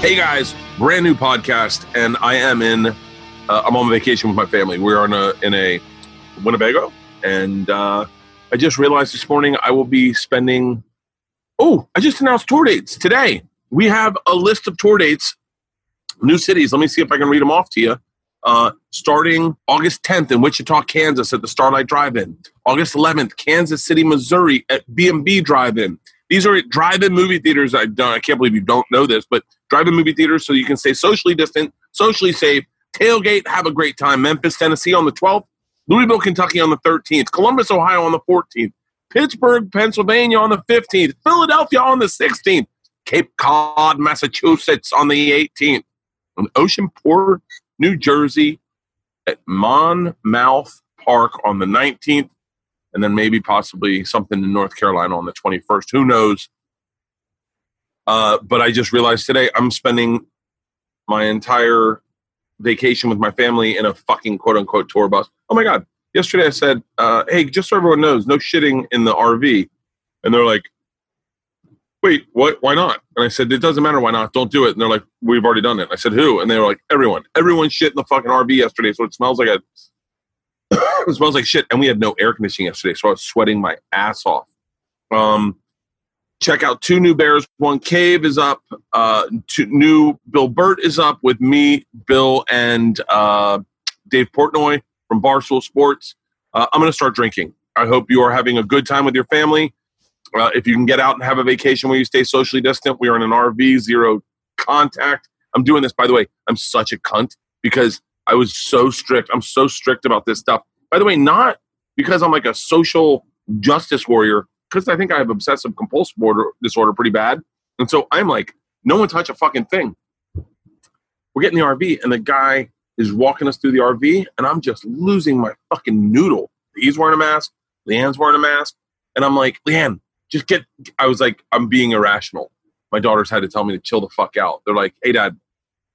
Hey guys, brand new podcast, and I am in. Uh, I'm on vacation with my family. We're in a in a Winnebago, and uh, I just realized this morning I will be spending. Oh, I just announced tour dates today. We have a list of tour dates, new cities. Let me see if I can read them off to you. Uh, starting August 10th in Wichita, Kansas, at the Starlight Drive-In. August 11th, Kansas City, Missouri, at B&B Drive-In. These are drive-in movie theaters. I don't. I can't believe you don't know this, but drive-in movie theaters so you can stay socially distant, socially safe, tailgate, have a great time. Memphis, Tennessee on the 12th, Louisville, Kentucky on the 13th, Columbus, Ohio on the 14th, Pittsburgh, Pennsylvania on the 15th, Philadelphia on the 16th, Cape Cod, Massachusetts on the 18th, and Oceanport, New Jersey at Monmouth Park on the 19th, and then maybe possibly something in North Carolina on the 21st. Who knows? Uh, but I just realized today I'm spending my entire vacation with my family in a fucking quote unquote tour bus. Oh my God. Yesterday I said, uh, hey, just so everyone knows, no shitting in the RV. And they're like, wait, what? Why not? And I said, it doesn't matter why not. Don't do it. And they're like, we've already done it. I said, who? And they were like, everyone. Everyone shit in the fucking RV yesterday. So it smells like a, it smells like shit. And we had no air conditioning yesterday. So I was sweating my ass off. Um, check out two new bears. One cave is up. Uh, two new Bill Burt is up with me, Bill, and uh, Dave Portnoy from Barstool Sports. Uh, I'm going to start drinking. I hope you are having a good time with your family. Uh, if you can get out and have a vacation where you stay socially distant, we are in an RV, zero contact. I'm doing this, by the way. I'm such a cunt because I was so strict. I'm so strict about this stuff. By the way, not because I'm like a social justice warrior, because I think I have obsessive compulsive order, disorder pretty bad. And so I'm like, no one touch a fucking thing. We're getting the RV, and the guy is walking us through the RV, and I'm just losing my fucking noodle. He's wearing a mask, Leanne's wearing a mask, and I'm like, Leanne, just get. I was like, I'm being irrational. My daughters had to tell me to chill the fuck out. They're like, Hey, Dad,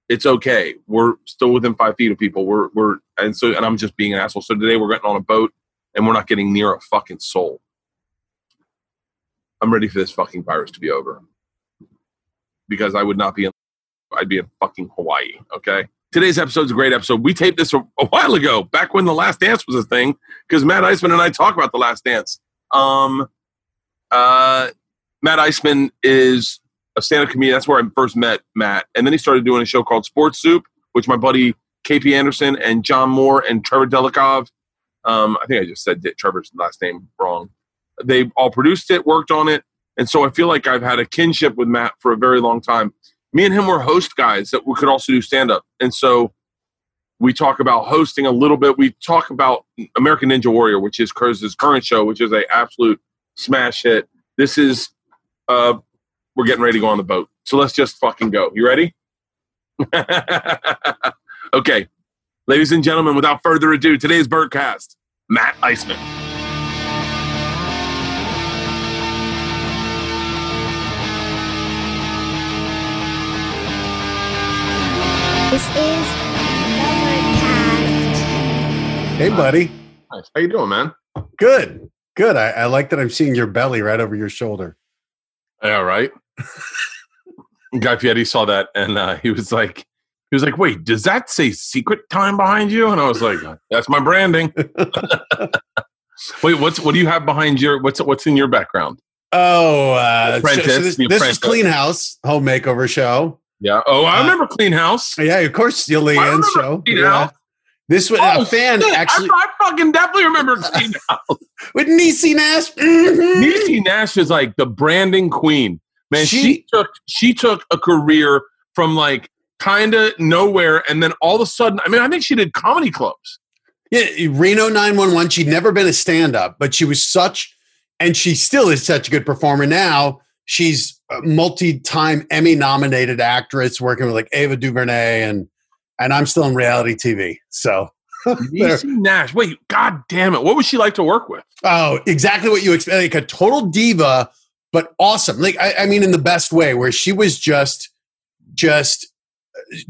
it's okay. We're still within five feet of people. We're we're and so and I'm just being an asshole. So today we're getting on a boat, and we're not getting near a fucking soul. I'm ready for this fucking virus to be over. Because I would not be in, I'd be in fucking Hawaii. Okay. Today's episode is a great episode. We taped this a, a while ago, back when The Last Dance was a thing, because Matt Iseman and I talk about The Last Dance. Um, uh, Matt Iseman is a stand-up comedian. That's where I first met Matt, and then he started doing a show called Sports Soup, which my buddy KP Anderson and John Moore and Trevor Delikov. Um, I think I just said Trevor's last name wrong. They all produced it, worked on it, and so I feel like I've had a kinship with Matt for a very long time. Me and him were host guys that we could also do stand-up, and so we talk about hosting a little bit. We talk about American Ninja Warrior, which is Kurz's current show, which is a absolute smash hit. This is uh we're getting ready to go on the boat. So let's just fucking go. You ready? okay. Ladies and gentlemen, without further ado, today's Bertcast, Matt Iseman. This is Overcast. Hey, buddy. Nice. How you doing, man? Good. Good. I, I like that I'm seeing your belly right over your shoulder. Yeah, right. Guy Fieri saw that and uh, he was like, he was like, "Wait, does that say secret time behind you?" And I was like, "That's my branding." Wait, what's what do you have behind your what's what's in your background? Oh, uh, so- so this, this is. Clean House home makeover show. Yeah. Oh, I Uh, remember Clean House. Yeah, of course, the Leanne show. Clean Yeah. House. This was Oh, a fan shit, actually I, I fucking definitely remember Clean House. with Niecy Nash. Niecy Nash is like the branding queen. Man, she, She- took she took a career from like kind of nowhere, and then all of a sudden, I mean, I think she did comedy clubs. Yeah, Reno 911. She'd never been a stand up, but she was such, and she still is such a good performer now. She's a multi time Emmy nominated actress working with like Ava DuVernay, and and I'm still in reality TV. So, Nash. Wait, god damn it! What was she like to work with? oh, exactly what you expect. Like a total diva, but awesome. Like, I, I mean, in the best way, where she was just, just,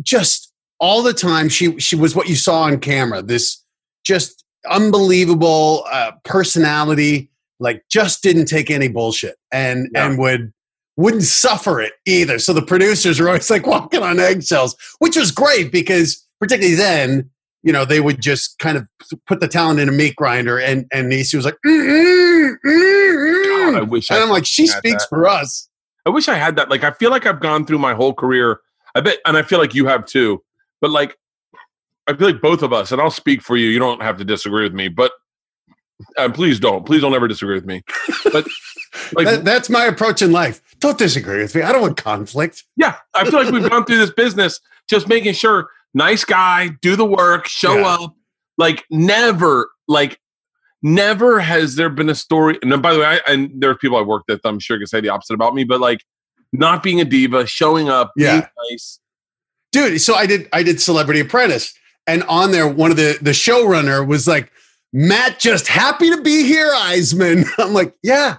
just all the time. She, she was what you saw on camera. This just unbelievable uh, personality. Like, just didn't take any bullshit, and Yeah. and would wouldn't suffer it either. So the producers were always like walking on eggshells, which was great because particularly then, you know, they would just kind of put the talent in a meat grinder, and and Niecy was like, mm, mm, mm, God, I wish. and I I'm like, she speaks that. for us. I wish I had that. Like, I feel like I've gone through my whole career. I bet, and I feel like you have too. But like, I feel like both of us, and I'll speak for you. You don't have to disagree with me, but please don't. Please don't ever disagree with me. But like, That- that's my approach in life. Don't disagree with me. I don't want conflict. yeah, I feel like we've gone through this business just making sure nice guy, do the work, show Yeah. up. Like, never, like, never has there been a story. And by the way, I, and there are people I worked with, I'm sure can say the opposite about me, but like, not being a diva, showing up, Yeah. being nice. dude so i did i did celebrity apprentice and on there one of the the showrunner was like matt just happy to be here Iseman i'm like yeah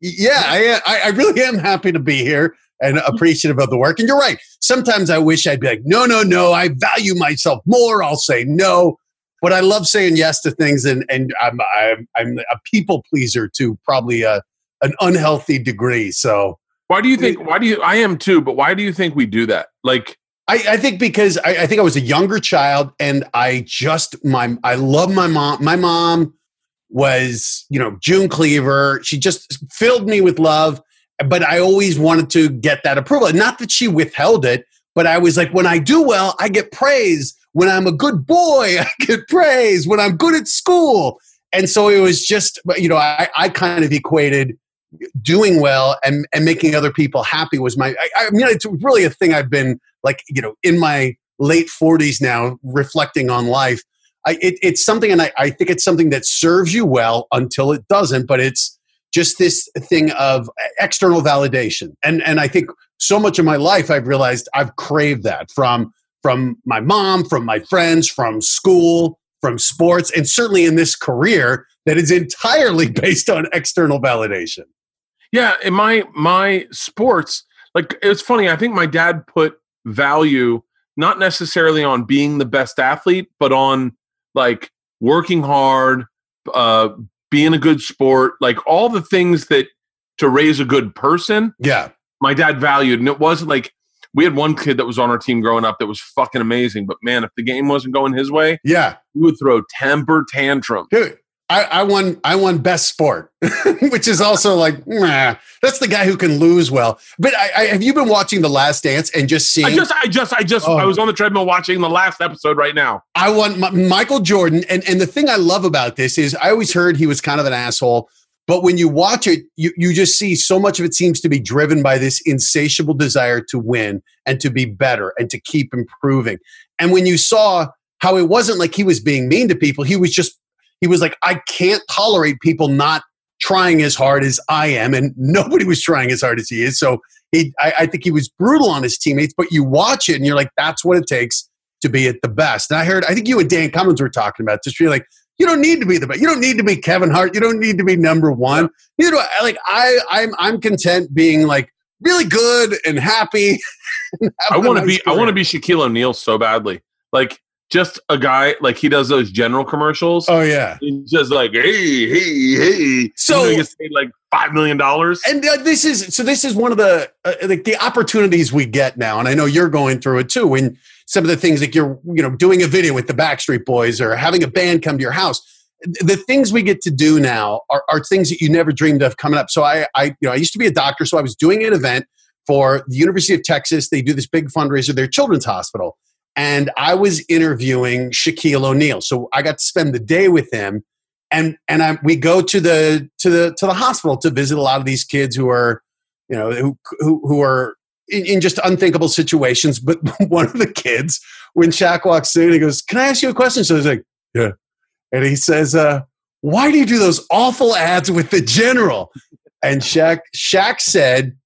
yeah I, I i really am happy to be here and appreciative of the work and you're right sometimes i wish i'd be like no no no i value myself more i'll say no but i love saying yes to things and and i'm i'm, I'm a people pleaser to probably a, an unhealthy degree so Why do you think? Why do you? I am too, but why do you think we do that? Like, I, I think because I, I think I was a younger child and I just my I love my mom. My mom was, you know, June Cleaver. She just filled me with love, but I always wanted to get that approval. Not that she withheld it, but I was like, when I do well, I get praise. When I'm a good boy, I get praise. When I'm good at school. And so it was just, you know, I, I kind of equated doing well and, and making other people happy was my, I, I mean, it's really a thing I've been like, you know, in my late 40s now, reflecting on life. I, it, it's something, and I, I think it's something that serves you well until it doesn't, but it's just this thing of external validation. And, and I think so much of my life, I've realized I've craved that from, from my mom, from my friends, from school, from sports, and certainly in this career that is entirely based on external validation. yeah, in my my sports, like it's funny. I think my dad put value not necessarily on being the best athlete, but on like working hard, uh, being a good sport, like all the things that to raise a good person. Yeah. my dad valued, and it wasn't like we had one kid that was on our team growing up that was fucking amazing. But man, if the game wasn't going his way, Yeah. he would throw temper tantrum. Dude, I, I won I won best sport, which is also like, nah, that's the guy who can lose well. But I, I have you been watching The Last Dance and just seeing I just, I just, I just, Oh. I was on the treadmill watching the last episode right now. I want M- Michael Jordan, and and the thing I love about this is I always heard he was kind of an asshole, but when you watch it, you you just see so much of it seems to be driven by this insatiable desire to win and to be better and to keep improving. And when you saw how it wasn't like he was being mean to people, he was just he was like, I can't tolerate people not trying as hard as I am, and nobody was trying as hard as he is. So he, I, I think he was brutal on his teammates. But you watch it, and you're like, that's what it takes to be at the best. And I heard, I think you and Dan Cummins were talking about this. You're like, you don't need to be the best. You don't need to be Kevin Hart. You don't need to be number one. You know, like I, I'm, I'm content being like really good and happy. and I want to be, I want to be Shaquille O'Neal so badly. Like just a guy, like he does those general commercials. Oh yeah. He's just like, hey, hey, hey. So- he gets paid like five million dollars. And uh, this is so. This is one of the uh, like the opportunities we get now, and I know you're going through it too. When some of the things like you're, you know, doing a video with the Backstreet Boys or having a band come to your house, the things we get to do now are, are things that you never dreamed of coming up. So I, I, you know, I used to be a doctor, so I was doing an event for the University of Texas. They do this big fundraiser, their children's hospital, and I was interviewing Shaquille O'Neal. So I got to spend the day with him. And and I, we go to the to the to the hospital to visit a lot of these kids who are you know who who, who are in, in just unthinkable situations. But one of the kids when Shaq walks in he goes can I ask you a question? So he's like yeah. And he says uh, why do you do those awful ads with the general? And Shaq Shaq said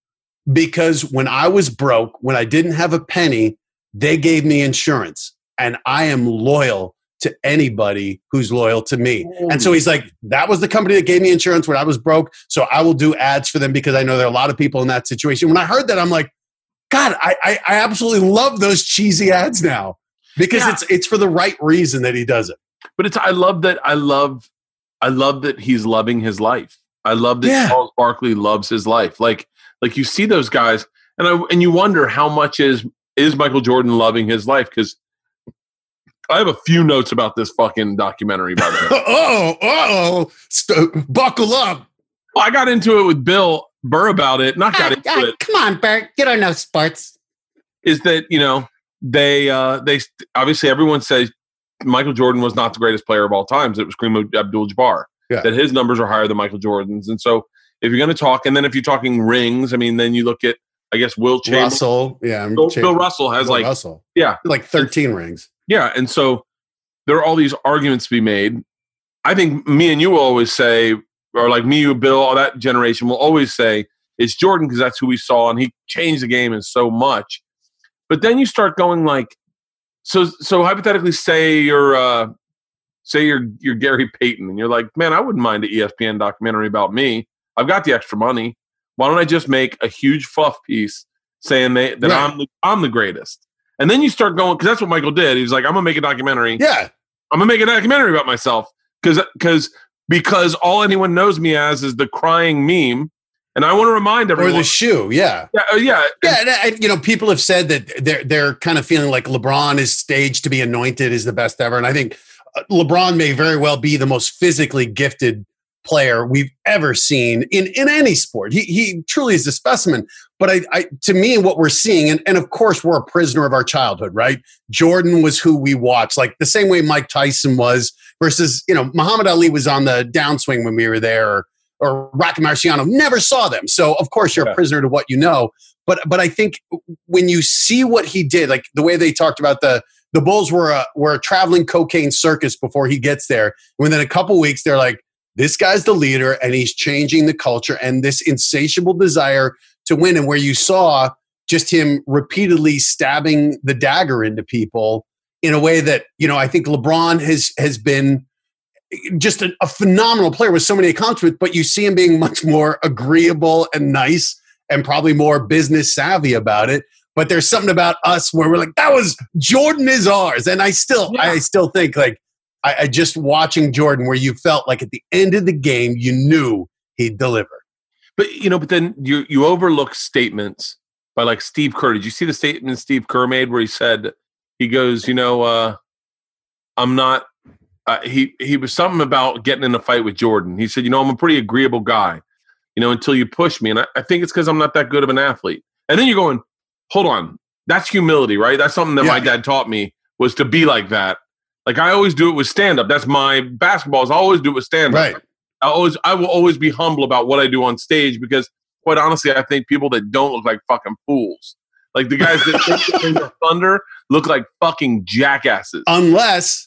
because when I was broke when I didn't have a penny they gave me insurance and I am loyal to anybody who's loyal to me. And so mm. he's like, that was the company that gave me insurance when I was broke. So I will do ads for them because I know there are a lot of people in that situation. When I heard that, I'm like, God, I, I, I absolutely love those cheesy ads now because Yeah. it's it's for the right reason that he does it. but it's I love that I love I love that he's loving his life. I love that Yeah. Charles Barkley loves his life. Like like you see those guys, and I and you wonder how much is is Michael Jordan loving his life because. I have a few notes about this fucking documentary, by the way. oh, oh, st- buckle up. Well, I got into it with Bill Burr about it. Not got Ah, into ah, it. Come on, Bert. You don't know sports. Is that you know they uh they obviously everyone says Michael Jordan was not the greatest player of all times. It was Kareem Abdul-Jabbar. Yeah. That his numbers are higher than Michael Jordan's, and so if you're going to talk, and then if you're talking rings, I mean, then you look at I guess Wilt Chamberlain. Russell. Yeah. Bill, Bill Russell has Bill like Russell. yeah Like 13 rings. yeah, and so there are all these arguments to be made. I think me and you will always say, or like me, you, Bill, all that generation will always say it's Jordan because that's who we saw, and he changed the game in so much. But then you start going like, so so hypothetically, say you're uh, say you're you're Gary Payton, and you're like, man, I wouldn't mind an ESPN documentary about me. I've got the extra money. Why don't I just make a huge fluff piece saying they, that Right. I'm the, I'm the greatest? And then you start going because that's what Michael did. He was like, I'm gonna make a documentary. Yeah. I'm gonna make a documentary about myself because because because all anyone knows me as is the crying meme, and I want to remind Or everyone. the shoe. Yeah. yeah, uh, yeah, Yeah, and, and, you know, people have said that they're they're kind of feeling like LeBron is staged to be anointed is the best ever, and I think uh, LeBron may very well be the most physically gifted player we've ever seen in in any sport. He he truly is a specimen. But I, I to me, what we're seeing, and, and of course, we're a prisoner of our childhood, right? Jordan was who we watched, like the same way Mike Tyson was, versus you know Muhammad Ali was on the downswing when we were there, or, or Rocky Marciano. Never saw them, so of course you're Yeah. a prisoner to what you know but but I think when you see what he did, like the way they talked about the the Bulls were a were a traveling cocaine circus before he gets there. And Within a couple weeks, they're like, this guy's the leader, and he's changing the culture, and this insatiable desire to win. And where you saw just him repeatedly stabbing the dagger into people in a way that you know I think LeBron has has been just a, a phenomenal player with so many accomplishments, but you see him being much more agreeable and nice and probably more business savvy about it. But there's something about us where we're like, that was Jordan is ours. And I still, Yeah. I still think like I, I just watching Jordan where you felt like at the end of the game, you knew he'd deliver. but you know, but then you you overlook statements by like Steve Kerr. Did you see the statement Steve Kerr made where he said he goes, you know, uh, I'm not. Uh, he he was something about getting in a fight with Jordan. He said, you know, I'm a pretty agreeable guy, you know, until you push me, and I, I think it's because I'm not that good of an athlete. And then you're going, hold on, that's humility, right? That's something that my dad taught me was to be like that. Like I always do it with stand up. That's my basketball. Is I always do it with stand up. Right. I always I will always be humble about what I do on stage because quite honestly, I think people that don't look like fucking fools. Like the guys that bring the thunder look like fucking jackasses. Unless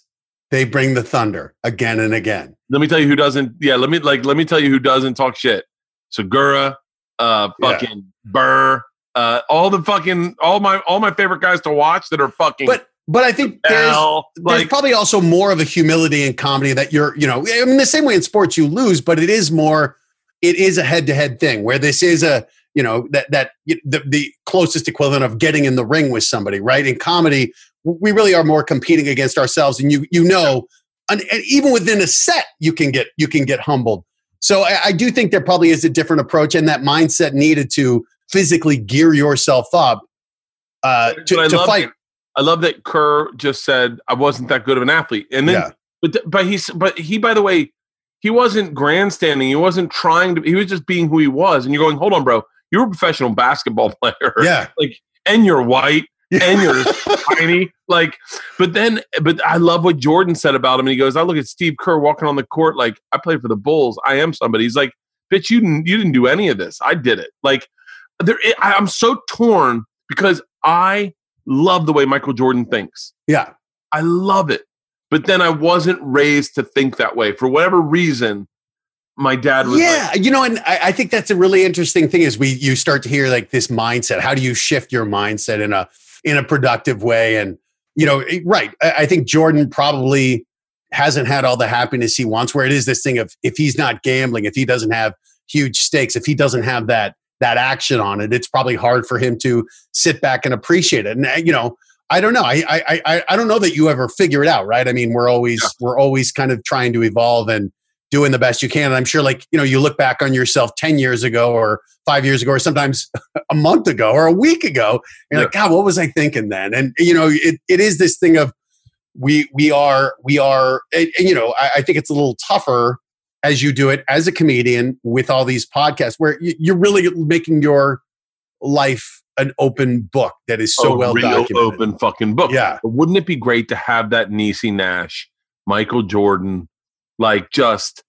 they bring the thunder again and again. let me tell you who doesn't yeah, let me like let me tell you who doesn't talk shit. Segura, uh Yeah. fucking Burr, uh all the fucking all my all my favorite guys to watch that are fucking But but I think there's hell. there's probably also more of a humility in comedy that you're, you know, I mean, the same way in sports you lose, but it is more, it is a head to head thing where this is a, you know, that, that the, the closest equivalent of getting in the ring with somebody, right? In comedy, we really are more competing against ourselves and you, you know, and, and even within a set, you can get, you can get humbled. So I, I do think there probably is a different approach and that mindset needed to physically gear yourself up uh, to, to fight. I love that Kerr just said I wasn't that good of an athlete. And then Yeah. But but he's but he by the way he wasn't grandstanding. He wasn't trying to. He was just being who he was. And you're going, hold on, bro. You're a professional basketball player. Yeah. Like, and you're white. And you're tiny. Like, but then, but I love what Jordan said about him. And he goes, I look at Steve Kerr walking on the court. Like, I played for the Bulls. I am somebody. He's like, bitch, you didn't. You didn't do any of this. I did it. Like, there. I, I'm so torn because I love the way Michael Jordan thinks. Yeah. I love it. But then I wasn't raised to think that way. For whatever reason, my dad was yeah like, you know and I, I think that's a really interesting thing is we you start to hear like this mindset how do you shift your mindset in a in a productive way and you know right I, I think jordan probably hasn't had all the happiness he wants where it is this thing of if he's not gambling if he doesn't have huge stakes if he doesn't have that that action on it it's probably hard for him to sit back and appreciate it and uh, you know I don't know. I, I I I don't know that you ever figure it out, right? I mean, we're always Yeah. we're always kind of trying to evolve and doing the best you can. And I'm sure, like, you know, you look back on yourself 10 years ago or five years ago, or sometimes a month ago or a week ago. You're Yeah. like, God, what was I thinking then? And, you know, it, it is this thing of we, we are, we are, and, and, you know, I, I think it's a little tougher as you do it as a comedian with all these podcasts where you, you're really making your life an open book that is so oh, a well real documented. open fucking book. Yeah. But wouldn't it be great to have that Niecy Nash, Michael Jordan, like just,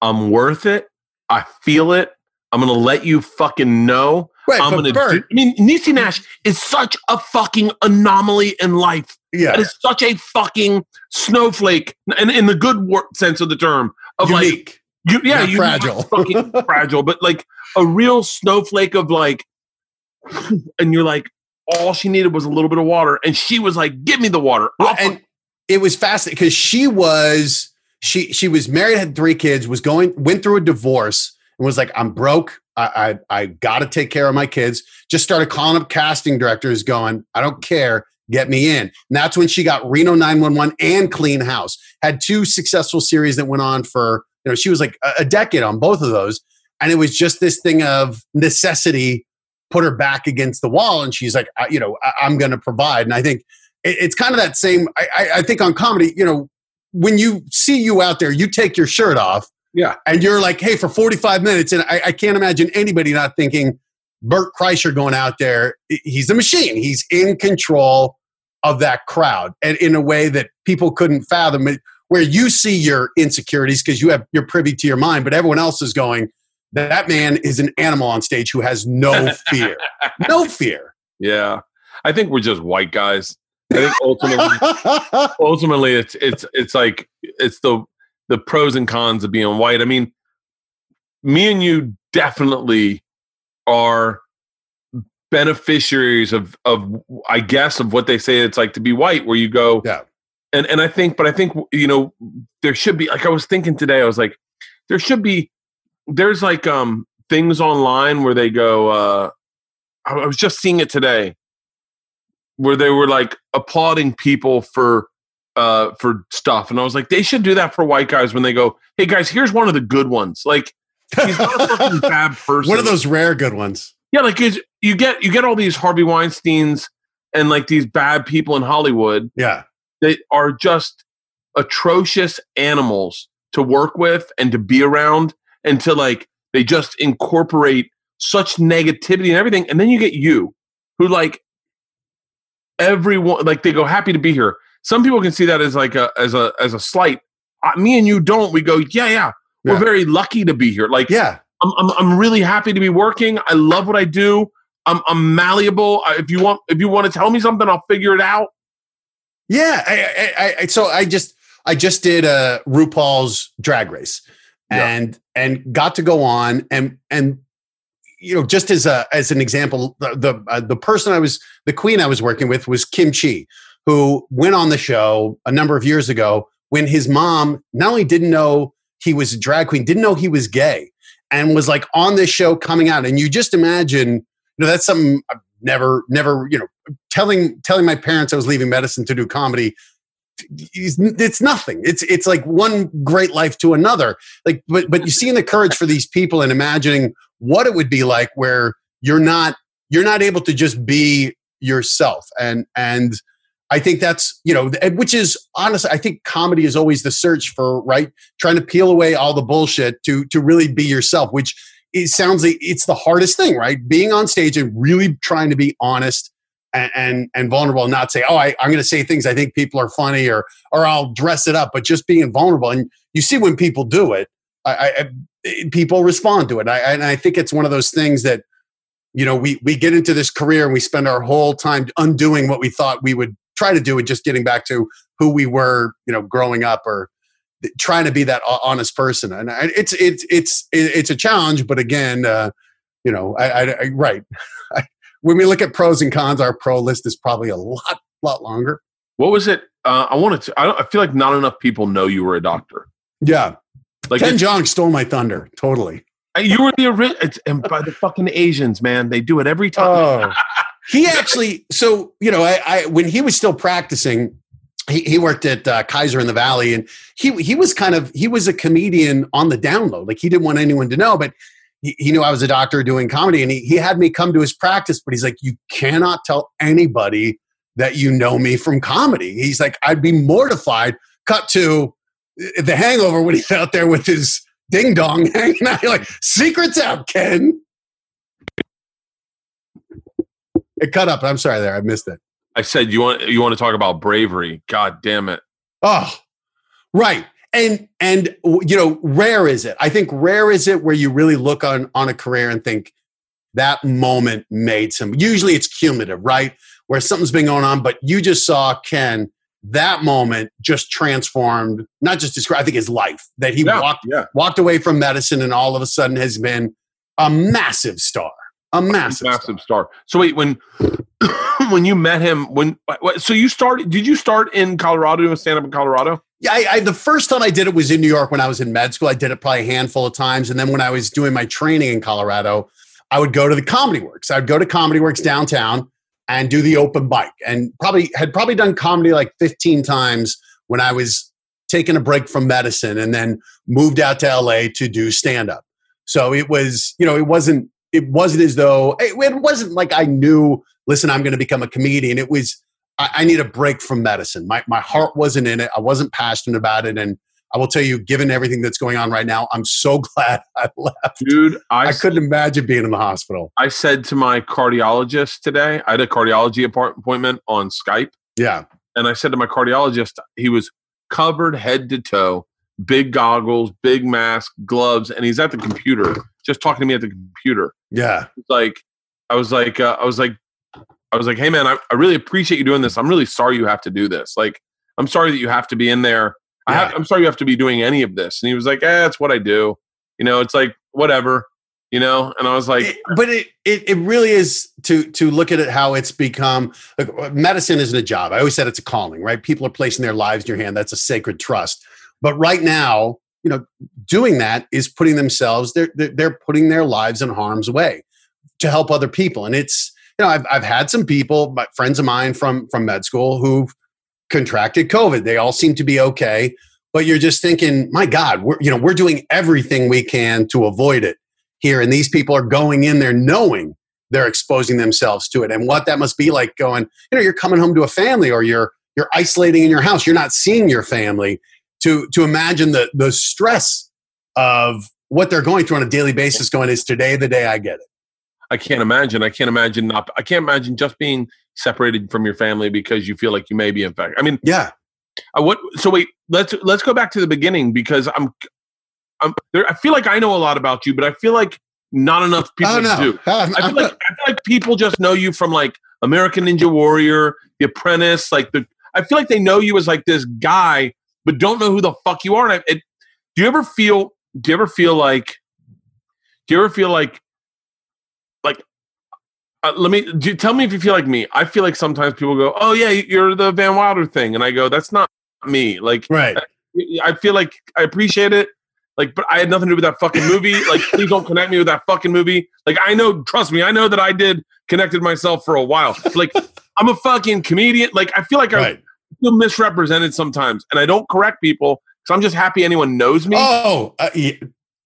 I'm worth it. I feel it. I'm gonna let you fucking know. Right. I'm gonna. Bert, Do, I mean, Niecy Nash is such a fucking anomaly in life. yeah. it is such a fucking snowflake, and in the good sense of the term, of like unique. you, yeah, you fragile. fucking fragile, but like a real snowflake of like, and you're like, all she needed was a little bit of water, and she was like, "Give me the water." I'll and it was fascinating because she was she she was married, had three kids, was going went through a divorce, and was like, "I'm broke. I I, I got to take care of my kids." Just started calling up casting directors, going, "I don't care, get me in." And that's when she got Reno 911 and Clean House. Had two successful series that went on for you know she was like a, decade on both of those, and it was just this thing of necessity put her back against the wall, and she's like, I, you know, I, I'm going to provide, and I think it- it's kind of that same. I, I, I think on comedy, you know, when you see you out there, you take your shirt off, Yeah. and you're like, hey, for 45 minutes, and I, I can't imagine anybody not thinking Bert Kreischer going out there. He's a machine. He's in control of that crowd, and in a way that people couldn't fathom it. Where you see your insecurities because you have you're privy to your mind, but everyone else is going. That man is an animal on stage who has no fear, no fear. Yeah, I think we're just white guys. I think ultimately, ultimately, it's it's it's like it's the the pros and cons of being white. I mean, me and you definitely are beneficiaries of of I guess of what they say it's like to be white, where you go, Yeah. and and I think, but I think you know there should be like I was thinking today, I was like, there should be there's like um things online where they go. uh I I was just seeing it today, where they were like applauding people for uh for stuff, and I was like, they should do that for white guys when they go, hey guys, here's one of the good ones, like. He's not a fucking bad person. One of those rare good ones. Yeah, like you get you get all these Harvey Weinstein's and like these bad people in Hollywood Yeah. they are just atrocious animals to work with and to be around and to like they just incorporate such negativity and everything and then you get you who like everyone like they go happy to be here some people can see that as like a as a as a slight uh, me and you don't we go yeah yeah we're very lucky to be here like Yeah. I'm, I'm, I'm really happy to be working. I love what I do. I'm, I'm malleable. I, if you want, if you want to tell me something, I'll figure it out. Yeah. I, I, I, so I just, I just did a RuPaul's Drag Race, Yeah. and and got to go on and and you know just as a as an example, the the, uh, the person I was the queen I was working with was Kim Chi, who went on the show a number of years ago when his mom not only didn't know he was a drag queen, didn't know he was gay, and was like on this show coming out, and you just imagine, you know, that's something I've never never you know telling telling my parents I was leaving medicine to do comedy it's nothing. It's it's like one great life to another. Like but but you seeing the courage for these people and imagining what it would be like where you're not you're not able to just be yourself. And and I think that's you know which is honestly I think comedy is always the search for right trying to peel away all the bullshit to to really be yourself which it sounds like it's the hardest thing right? Being on stage and really trying to be honest and and, and vulnerable and not say oh I, i'm going to say things i think people are funny or or i'll dress it up but just being vulnerable. And you see when people do it I I- people respond to it. I, and i think it's one of those things that you know we we get into this career and we spend our whole time undoing what we thought we would try to do and just getting back to who we were you know growing up or trying to be that honest person and it's it's it's it's a challenge but again uh you know i, I, I right when we look at pros and cons our pro list is probably a lot lot longer What was it? Uh, I wanted to. I, don't, I feel like not enough people know you were a doctor. yeah Like Ken Jeong stole my thunder totally you were the original. And by the fucking Asians, man, they do it every time. Oh, he actually. So you know, I, I when he was still practicing, he, he worked at uh, Kaiser in the Valley, and he he was kind of he was a comedian on the download. Like he didn't want anyone to know, but he, he knew I was a doctor doing comedy, and he he had me come to his practice. But he's like, you cannot tell anybody that you know me from comedy. He's like, I'd be mortified. Cut to uh, the Hangover when he's out there with his ding dong hanging out. You're like, secrets out, Ken. It cut up. I'm sorry there. I missed it. I said you want you want to talk about bravery. God damn it. Oh, right. And and you know, rare is it? I think rare is it where you really look on on a career and think that moment made some. Usually it's cumulative, right? Where something's been going on, but you just saw Ken. That moment just transformed, not just his, I think his life. That he Yeah, walked yeah. walked away from medicine and all of a sudden has been a massive star. A massive, massive star. star. So wait, when when you met him, when so you started? Did you start in Colorado doing stand up in Colorado? Yeah, I, I, the first time I did it was in New York when I was in med school. I did it probably a handful of times, and then when I was doing my training in Colorado, I would go to the Comedy Works. I'd go to Comedy Works downtown and do the open mic, and probably had probably done comedy like 15 times when I was taking a break from medicine, and then moved out to LA to do stand up. So it was, you know, it wasn't it wasn't as though it, wasn't like I knew. Listen, I'm going to become a comedian. It was I, I need a break from medicine. My my heart wasn't in it. I wasn't passionate about it, and I will tell you, given everything that's going on right now, I'm so glad I left. Dude, I, I couldn't imagine being in the hospital. I said to my cardiologist today, I had a cardiology appointment on Skype, Yeah, and I said to my cardiologist, he was covered head to toe, big goggles, big mask, gloves, and he's at the computer, just talking to me at the computer. Yeah, It's like I was like uh, I was like I was like, hey man, I, I really appreciate you doing this. I'm really sorry you have to do this. Like, I'm sorry that you have to be in there. I have, Yeah. I'm sorry you have to be doing any of this. And he was like, eh, it's what I do. You know, it's like whatever. You know, and I was like, It- but it, it it really is to to look at it how it's become. Look, medicine isn't a job. I always said it's a calling, right? People are placing their lives in your hand. That's a sacred trust. But right now, you know, doing that is putting themselves. They're they're, putting their lives in harm's way to help other people. And it's you know, I've I've had some people, my friends of mine from from med school who've contracted COVID. They all seem to be okay. But you're just thinking, my God, we're you know we're doing everything we can to avoid it here, and these people are going in there knowing they're exposing themselves to it, and what that must be like. Going, you know, you're coming home to a family, or you're you're isolating in your house. You're not seeing your family. To to imagine the the stress of what they're going through on a daily basis. Going, is today the day I get it? I can't imagine. I can't imagine not. I can't imagine just being separated from your family because you feel like you may be infected. I mean, Yeah, I what? So wait, let's let's go back to the beginning because I'm, I'm. There, I feel like I know a lot about you, but I feel like not enough people oh no, do. I I'm feel like I feel like people just know you from like American Ninja Warrior, The Apprentice. Like the, I feel like they know you as like this guy, but don't know who the fuck you are. And I, it, do you ever feel? Do you ever feel like? Do you ever feel like? Like, uh, let me do, you- tell me if you feel like me. I feel like sometimes people go, "Oh yeah, you're the Van Wilder thing," and I go, "That's not me." Like, right. I feel like I appreciate it. Like, but I had nothing to do with that fucking movie. Like, please don't connect me with that fucking movie. Like, I know, trust me, I know that I did connected myself for a while. Like, I'm a fucking comedian. Like, I feel like I Right. Feel misrepresented sometimes, and I don't correct people because I'm just happy anyone knows me. Oh, uh,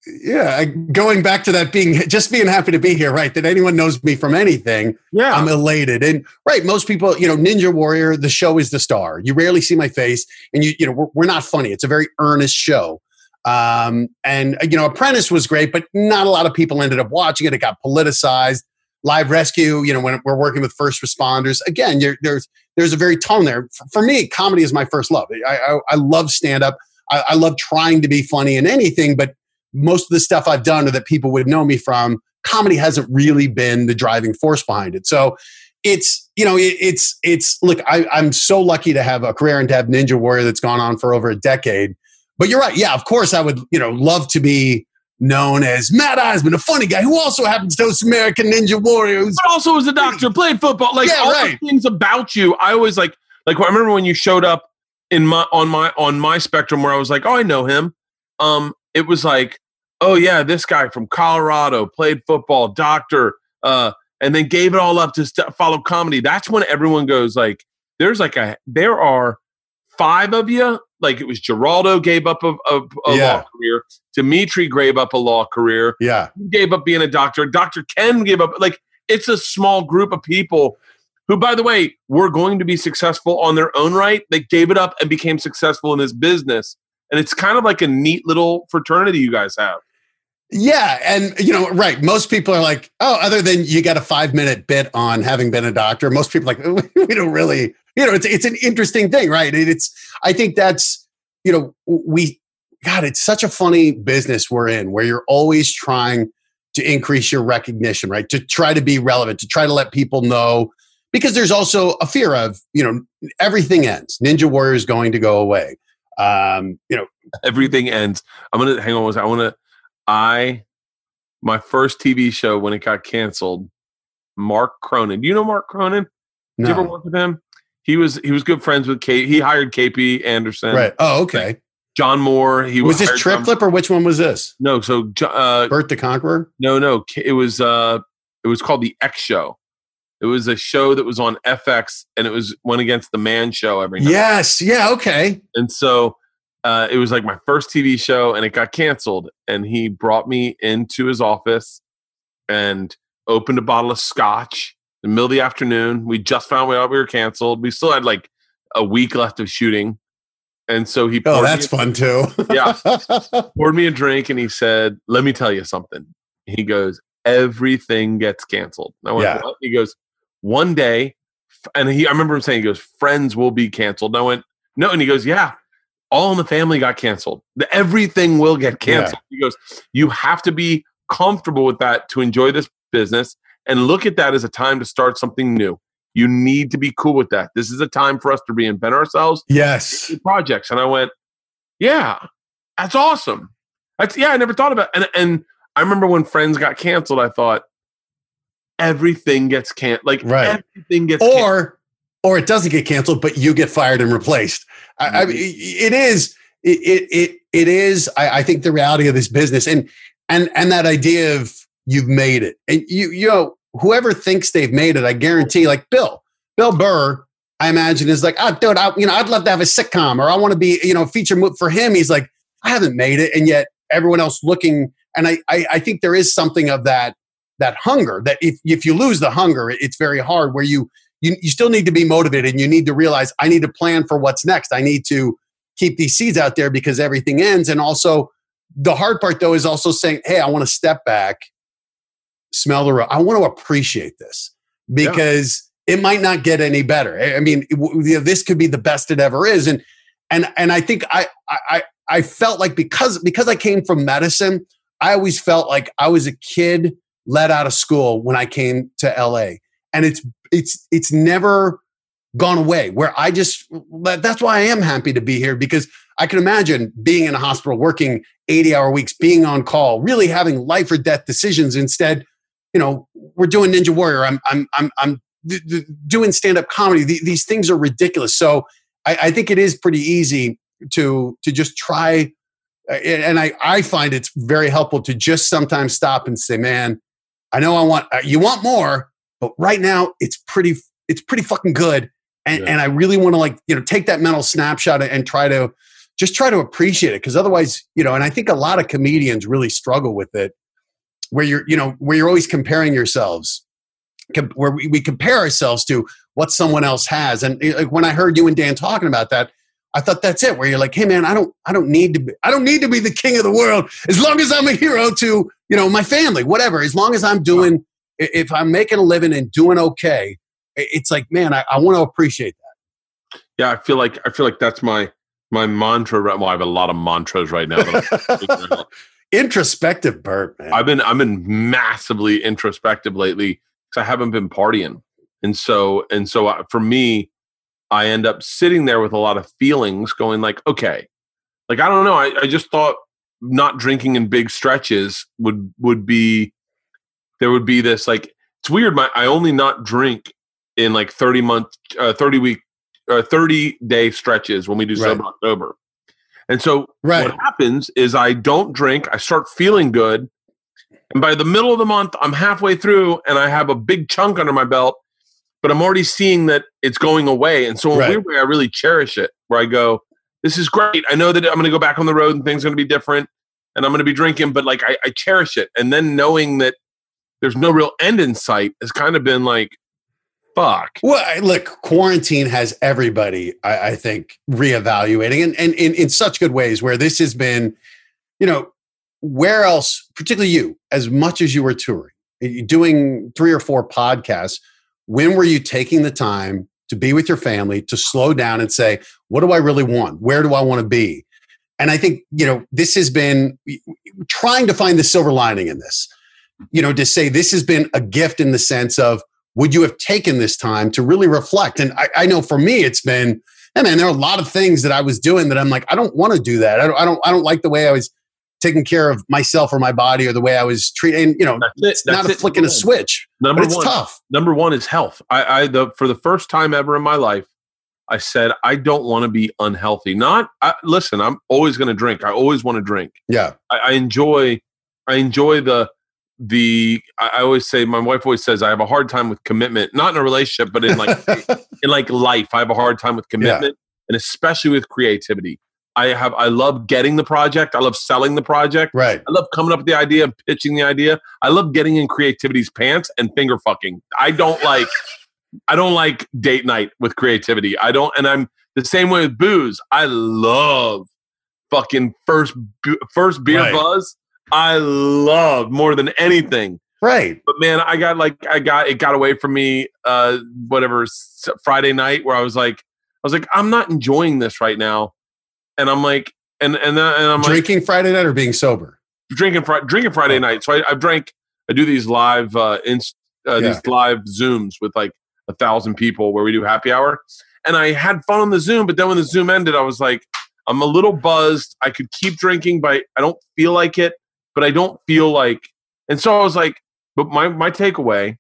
yeah. Going back to that being just being happy to be here, right? That anyone knows me from anything, yeah, I'm elated. And right, most people, you know, Ninja Warrior, the show is the star. You rarely see my face, and you, you know, we're, we're not funny. It's a very earnest show. Um, and you know, Apprentice was great, but not a lot of people ended up watching it. It got politicized. Live Rescue, you know, when we're working with first responders, again, there's there's a very tone there. For, for me, comedy is my first love. I I, I love stand up. I, I love trying to be funny in anything, but most of the stuff I've done or that people would know me from, comedy hasn't really been the driving force behind it. So it's you know it, it's it's look I, I'm so lucky to have a career and to have Ninja Warrior that's gone on for over a decade. But you're right, yeah. Of course, I would you know love to be known as Matt Iseman, a funny guy who also happens to host American Ninja Warrior. but also was a doctor, played football. Like Yeah, all right. the things about you, I always like. Like I remember when you showed up in my on my on my spectrum where I was like, oh, I know him. Um, it was like, oh yeah, this guy from Colorado played football, doctor, uh, and then gave it all up to st- follow comedy. That's when everyone goes like, there's like a there are five of you, like it was Geraldo gave up a, a, a Yeah. law career, Dimitri gave up a law career, Yeah. gave up being a doctor, Dr. Ken gave up. Like it's a small group of people who, by the way, were going to be successful on their own right. They gave it up and became successful in this business. And it's kind of like a neat little fraternity you guys have. Yeah, and you know, right. Most people are like, oh, other than you got a five minute bit on having been a doctor. Most people like we don't really, you know, it's it's an interesting thing, right? It- It's I think that's you know we God, it's such a funny business we're in where you're always trying to increase your recognition, right? To try to be relevant, to try to let people know, because there's also a fear of you know everything ends. Ninja Warrior is going to go away. Um, you know, Everything ends. I'm gonna hang on one second. I wanna I my first TV show when it got canceled, Mark Cronin. Do you know Mark Cronin? Did you ever work with him? He was he was good friends with Kate. He hired KP Anderson. right? Oh, okay. John Moore. He was this Trip or which one was this? No, so uh, Bert the Conqueror? no, no. K- It was uh, it was called the X Show. It was a show that was on FX, and it was went against the Man Show every night. Yes. Yeah. Okay. And so uh, it was like my first TV show, and it got canceled. And he brought me into his office and opened a bottle of scotch the middle of the afternoon. We just found out we were canceled. We still had like a week left of shooting. And so he Oh, that's fun too. Yeah. poured me a drink and he said, Let me tell you something. He goes, Everything gets canceled. And I went, Yeah. "What?" He goes, One day, and he I remember him saying, he goes, Friends will be canceled. And I went, No. And he goes, Yeah, all in the family got canceled. The, everything will get Yeah. canceled. He goes, You have to be comfortable with that to enjoy this business and look at that as a time to start something new. You need to be cool with that. This is a time for us to reinvent ourselves yes. projects. And I went, yeah, that's awesome. That's yeah, I never thought about and and I remember when Friends got canceled, I thought everything gets canceled. Like Right. everything gets canceled. Or, or it doesn't get canceled, but you get fired and replaced. I, I mm-hmm. mean, it is. It it it, it is. I, I think the reality of this business and and and that idea of you've made it and you you know whoever thinks they've made it, I guarantee. Like Bill, Bill Burr, I imagine is like, oh, dude, I, you know, I'd love to have a sitcom or I want to be, you know, feature movie for him. He's like, I haven't made it, and yet everyone else looking. And I, I, I think there is something of that that hunger that if if you lose the hunger, it- it's very hard. Where you you you still need to be motivated, and you need to realize I need to plan for what's next. I need to keep these seeds out there because everything ends. And also, the hard part though is also saying, hey, I want to step back, smell the road. I want to appreciate this Yeah. because it might not get any better. I mean, it you know, this could be the best it ever is, and and and I think I I I felt like because because I came from medicine, I always felt like I was a kid let out of school when I came to LA, and it's it's it's never gone away. Where I just that's why I am happy to be here because I can imagine being in a hospital, working eighty hour weeks, being on call, really having life or death decisions. Instead, you know, we're doing Ninja Warrior. I'm I'm I'm I'm d- d- doing stand up comedy. Th- these things are ridiculous. So I, I think it is pretty easy to to just try. uh, And I, I find it's very helpful to just sometimes stop and say, "Man, I know I want uh, you want more, but right now it's pretty it's pretty fucking good." And, Yeah. and I really want to like you know take that mental snapshot and try to just try to appreciate it because otherwise you know and I think a lot of comedians really struggle with it where you're you know where you're always comparing yourselves com- where we, we compare ourselves to what someone else has and eh, like when i heard you and dan talking about that i thought that's it where you're like hey man i don't i don't need to be i don't need to be the king of the world as long as i'm a hero to you know my family whatever as long as i'm doing if i'm making a living and doing okay it's like man i, I want to appreciate that Yeah, I feel like I feel like that's my my mantra. right- Well, I have a lot of mantras right now. That I'm figuring out. introspective bert man I've been I've been massively introspective lately because I haven't been partying, and so and so uh, for me, I end up sitting there with a lot of feelings, going like, okay, like I don't know, I, I just thought not drinking in big stretches would would be there would be this like it's weird. My I only not drink in like thirty month, uh, thirty week, uh, thirty day stretches when we do Right. sober October, and so right what happens is I don't drink, I start feeling good. And by the middle of the month, I'm halfway through and I have a big chunk under my belt. but I'm already seeing that it's going away. And so in Right. a weird way, I really cherish it. Where I go, this is great. I know that I'm going to go back on the road and things are going to be different, and I'm going to be drinking, but like I, I cherish it. And then knowing that there's no real end in sight has kind of been like, fuck. Well, look, quarantine has everybody, I, I think, reevaluating and, and in, in such good ways where this has been, you know, where else, particularly you, as much as you were touring, doing three or four podcasts, when were you taking the time to be with your family, to slow down and say, what do I really want? Where do I want to be? And I think, you know, this has been trying to find the silver lining in this, you know, to say this has been a gift in the sense of, would you have taken this time to really reflect? And I, I know for me, it's been, hey man, there are a lot of things that I was doing that I'm like, I don't want to do that. I don't, I don't, I don't like the way I was taking care of myself or my body or the way I was treating, you know, That's it. it's not That's a flicking a switch, Number but it's one, tough. number one is health. I, I the for the first time ever in my life, I said I don't want to be unhealthy. Not I, listen. I'm always going to drink. I always want to drink. Yeah. I, I enjoy. I enjoy the the. I, I always say my wife always says I have a hard time with commitment. Not in a relationship, but in like in like life. I have a hard time with commitment, and especially with creativity. I have. I love getting the project. I love selling the project. right. I love coming up with the idea and pitching the idea. I love getting in creativity's pants and finger fucking. I don't like I don't like date night with creativity. I don't and I'm the same way with booze. I love fucking first first beer Right. buzz. I love more than anything. Right. But man, I got like I got it got away from me uh whatever Friday night where I was like I was like I'm not enjoying this right now. And I'm like and and, then- and I'm like Drinking Friday night or being sober? drinking Fri- drinking Friday night. So I, I've drank. I do these live uh, inst, uh Yeah. these live zooms with like a thousand people where we do happy hour, and I had fun on the Zoom. But then when the Zoom ended, I was like, I'm a little buzzed. I could keep drinking, but I don't feel like it. But I don't feel like, and so I was like, but my my takeaway,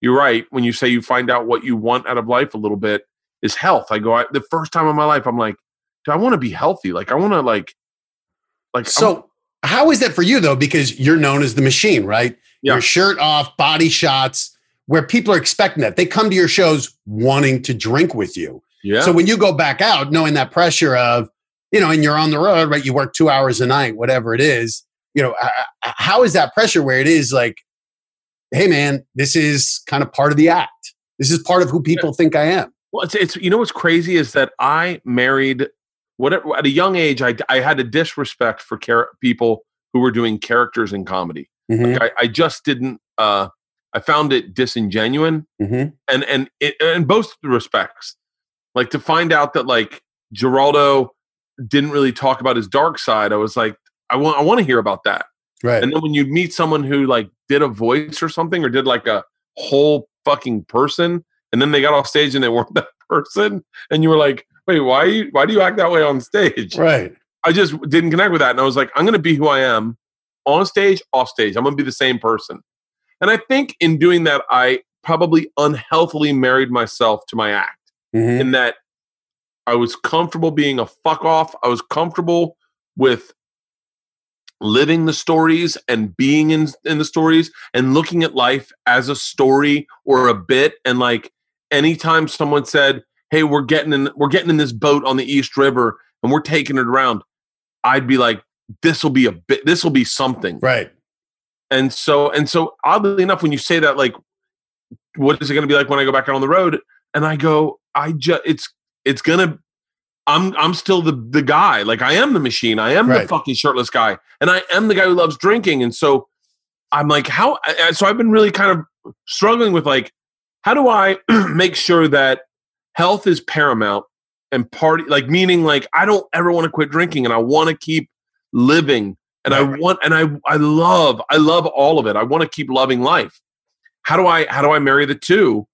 you're right when you say you find out what you want out of life a little bit is health. I go I, the first time in my life, I'm like, do I want to be healthy? Like I want to like, like I'm- So, how is that for you though? Because you're known as the machine, right? Yeah. Your shirt off, body shots, where people are expecting that. They come to your shows wanting to drink with you. yeah. So when you go back out, knowing that pressure of, you know, and you're on the road, right? You work two hours a night, whatever it is. You know, how is that pressure where it is like, hey man, this is kind of part of the act. This is part of who people think I am. Well, it's, it's you know what's crazy is that I married whatever at a young age I I had a disrespect for char- people who were doing characters in comedy. Mhm, Like, I, I just didn't. uh I found it disingenuine mhm. and and it, in both respects. Like to find out that like Geraldo didn't really talk about his dark side. I was like, I want I want to hear about that. Right. And then when you meet someone who like did a voice or something or did like a whole fucking person, and then they got off stage and they weren't that person, and you were like, wait, why you, why do you act that way on stage? right. I just didn't connect with that, and I was like, I'm gonna be who I am on stage, off stage. I'm gonna be the same person. And I think in doing that, I probably unhealthily married myself to my act Mhm. in that I was comfortable being a fuck off. I was comfortable with living the stories and being in in the stories and looking at life as a story or a bit. And like anytime someone said hey we're getting in we're getting in this boat on the east river and we're taking it around i'd be like this will be a bit this will be something. Right. and so and so oddly enough when you say that like what is it going to be like when i go back out on the road? And i go i just it's it's going to i'm i'm still the the guy. Like i am the machine. I am the fucking shirtless guy. And i am the guy who loves drinking. And so i'm like how so i've been really kind of struggling with like how do i make sure that health is paramount and party like meaning like i don't ever want to quit drinking and i want to keep living. And I want and I I love I love all of it. I want to keep loving life. How do I how do I marry the two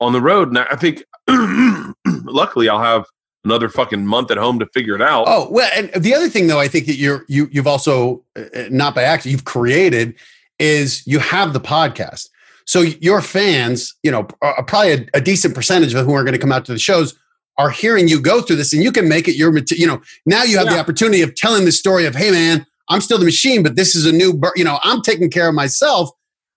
on the road? And I think luckily I'll have another fucking month at home to figure it out. Oh well, and the other thing though, I think that you're you you've also uh, uh, not by accident you've created is you have the podcast. So your fans, you know, are, are probably a, a decent percentage of who are going to come out to the shows are hearing you go through this, and you can make it your material. You know, now you have the opportunity of telling the story of, hey man, I'm still the machine, but this is a new, you know, I'm taking care of myself.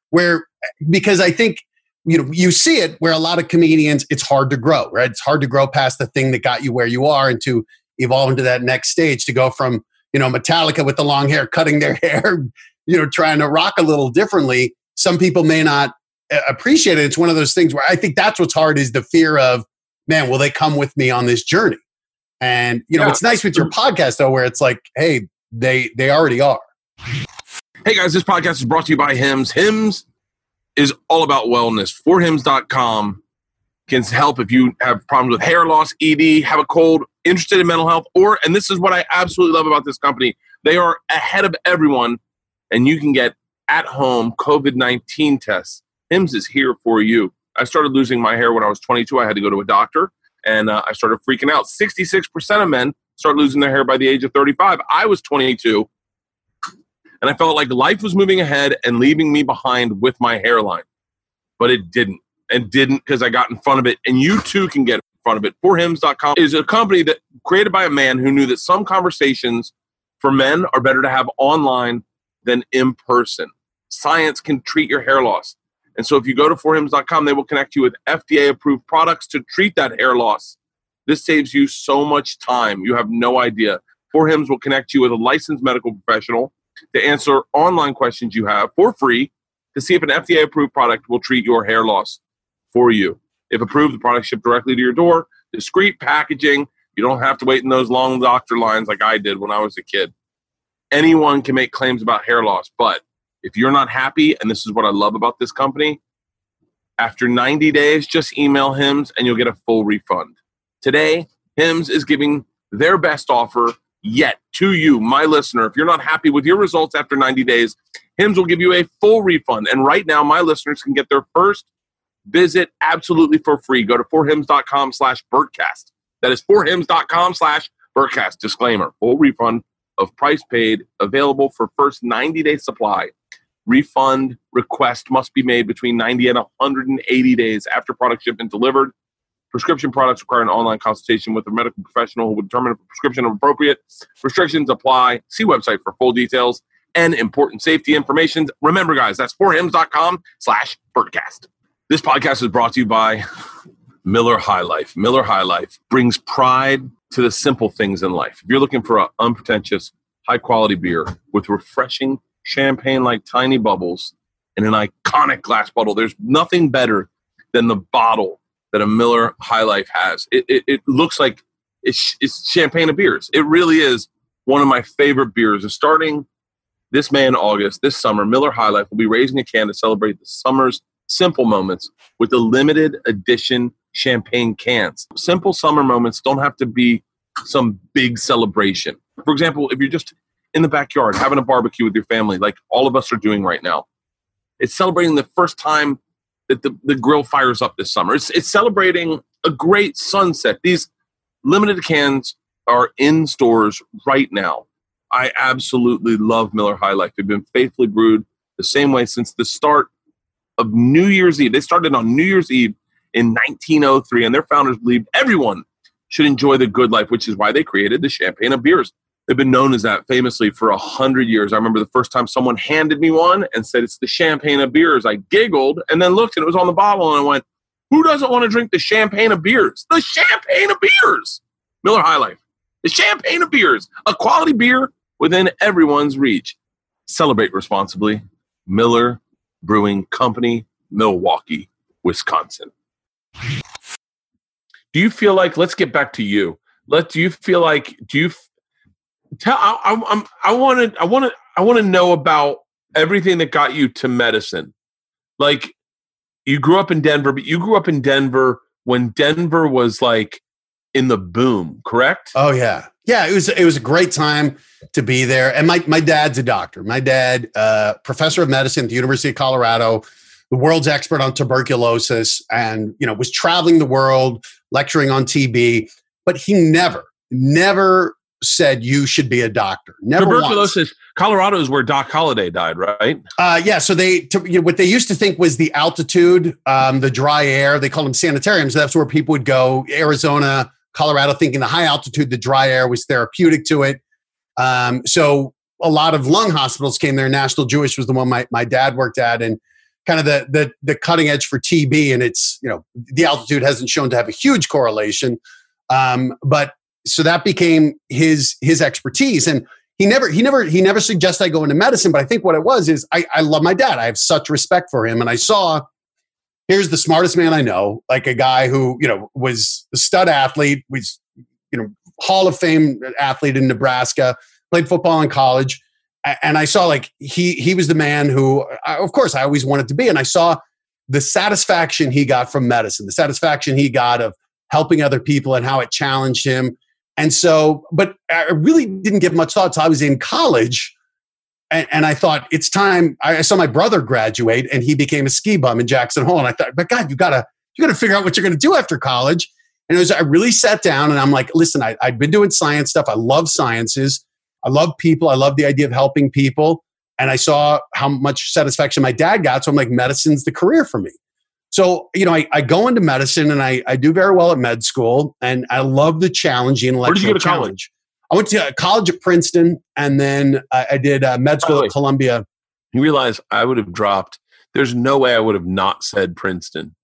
Where because I think you know, you see it where a lot of comedians, it's hard to grow, right? It's hard to grow past the thing that got you where you are and to evolve into that next stage to go from, you know, Metallica with the long hair, cutting their hair, you know, trying to rock a little differently. Some people may not uh, appreciate it. It's one of those things where I think that's what's hard is the fear of, man, will they come with me on this journey? And you know, Yeah. it's nice with your podcast though, where it's like, hey, they they already are. Hey guys, this podcast is brought to you by Hims. Hims is all about wellness. Forhims.com can help if you have problems with hair loss, ED, have a cold, interested in mental health, or, and this is what I absolutely love about this company, they are ahead of everyone and you can get at home COVID 19 tests. Hims is here for you. I started losing my hair when I was 22. I had to go to a doctor and uh, I started freaking out. 66% of men start losing their hair by the age of 35. I was 22 and I felt like life was moving ahead and leaving me behind with my hairline. But it didn't. And didn't because I got in front of it. And you too can get in front of it. Forhims.com is a company that created by a man who knew that some conversations for men are better to have online than in person. Science can treat your hair loss. And so if you go to forhims.com, they will connect you with FDA approved products to treat that hair loss. This saves you so much time. You have no idea. Forhims will connect you with a licensed medical professional to answer online questions you have for free to see if an FDA approved product will treat your hair loss for you. If approved, the product shipped directly to your door, discreet packaging. You don't have to wait in those long doctor lines like I did when I was a kid. Anyone can make claims about hair loss, but if you're not happy, and this is what I love about this company, after 90 days, just email HIMS and you'll get a full refund. Today, HIMS is giving their best offer yet to you, my listener. If you're not happy with your results after 90 days, HIMS will give you a full refund. And right now, my listeners can get their first visit absolutely for free. Go to forhims.com slash Bertcast. That is forhims.com slash Bertcast. Disclaimer, full refund of price paid available for first 90 day supply. Refund request must be made between 90 and 180 days after product shipment delivered. Prescription products require an online consultation with a medical professional who will determine if a prescription is appropriate. Restrictions apply. See website for full details and important safety information. Remember, guys, that's forhims.com slash Bertcast. This podcast is brought to you by Miller High Life. Miller High Life brings pride to the simple things in life. If you're looking for an unpretentious, high quality beer with refreshing champagne like tiny bubbles in an iconic glass bottle, there's nothing better than the bottle that a Miller High Life has. It, it, it looks like it's, it's champagne of beers. It really is one of my favorite beers. It's starting this May and August, this summer, Miller High Life will be raising a can to celebrate the summer's simple moments with the limited edition champagne cans. Simple summer moments don't have to be some big celebration. For example, if you're just in the backyard having a barbecue with your family, like all of us are doing right now, it's celebrating the first time that the, the grill fires up this summer. It's, it's celebrating a great sunset. These limited cans are in stores right now. I absolutely love Miller High Life. They've been faithfully brewed the same way since the start of New Year's Eve. They started on New Year's Eve in 1903, and their founders believed everyone should enjoy the good life, which is why they created the champagne of beers. They've been known as that famously for a hundred years. I remember the first time someone handed me one and said it's the champagne of beers. I giggled and then looked and it was on the bottle and I went, "Who doesn't want to drink the champagne of beers? The champagne of beers." Miller High Life, the champagne of beers, a quality beer within everyone's reach. Celebrate responsibly. Miller Brewing Company, Milwaukee, Wisconsin. Do you feel like? Let's get back to you. Let. Do you feel like? Do you tell? I, I, I'm. I want to. I want to. I want to know about everything that got you to medicine. Like, you grew up in Denver, but you grew up in Denver when Denver was like in the boom. Correct? Oh yeah, yeah. It was it was a great time to be there. And my my dad's a doctor. My dad, uh, professor of medicine at the University of Colorado, the world's expert on tuberculosis, and you know was traveling the world lecturing on TB. But he never, never said you should be a doctor. Never once. Tuberculosis. Colorado is where Doc Holliday died, right? Uh, yeah, so they to, you know, what they used to think was the altitude, um, the dry air. They called them sanitariums. That's where people would go. Arizona, Colorado, thinking the high altitude, the dry air was therapeutic to it. Um, so a lot of lung hospitals came there. National Jewish was the one my my dad worked at, and kind of the the the cutting edge for TB, and it's you know the altitude hasn't shown to have a huge correlation, um, but so that became his his expertise, and he never he never he never suggested I go into medicine, but I think what it was is I, I love my dad. I have such respect for him, and I saw here's the smartest man I know, like a guy who you know was a stud athlete, was you know Hall of Fame athlete in Nebraska, played football in college and I saw like he he was the man who, of course, I always wanted to be, and I saw the satisfaction he got from medicine, the satisfaction he got of helping other people, and how it challenged him. And so, but I really didn't give much thought. So I was in college, and, and I thought it's time. I saw my brother graduate, and he became a ski bum in Jackson Hole, and I thought, but God, you gotta you gotta figure out what you're gonna do after college. And it was I really sat down, and I'm like, listen, I, I'd been doing science stuff. I love sciences. I love people. I love the idea of helping people. And I saw how much satisfaction my dad got. So I'm like, medicine's the career for me. So, you know, I, I go into medicine and I, I do very well at med school and I love the challenge, the intellectual Where did you go to challenge. college? I went to college at Princeton and then I, I did uh, med school way. at Columbia. You realize I would have dropped. There's no way I would have not said Princeton.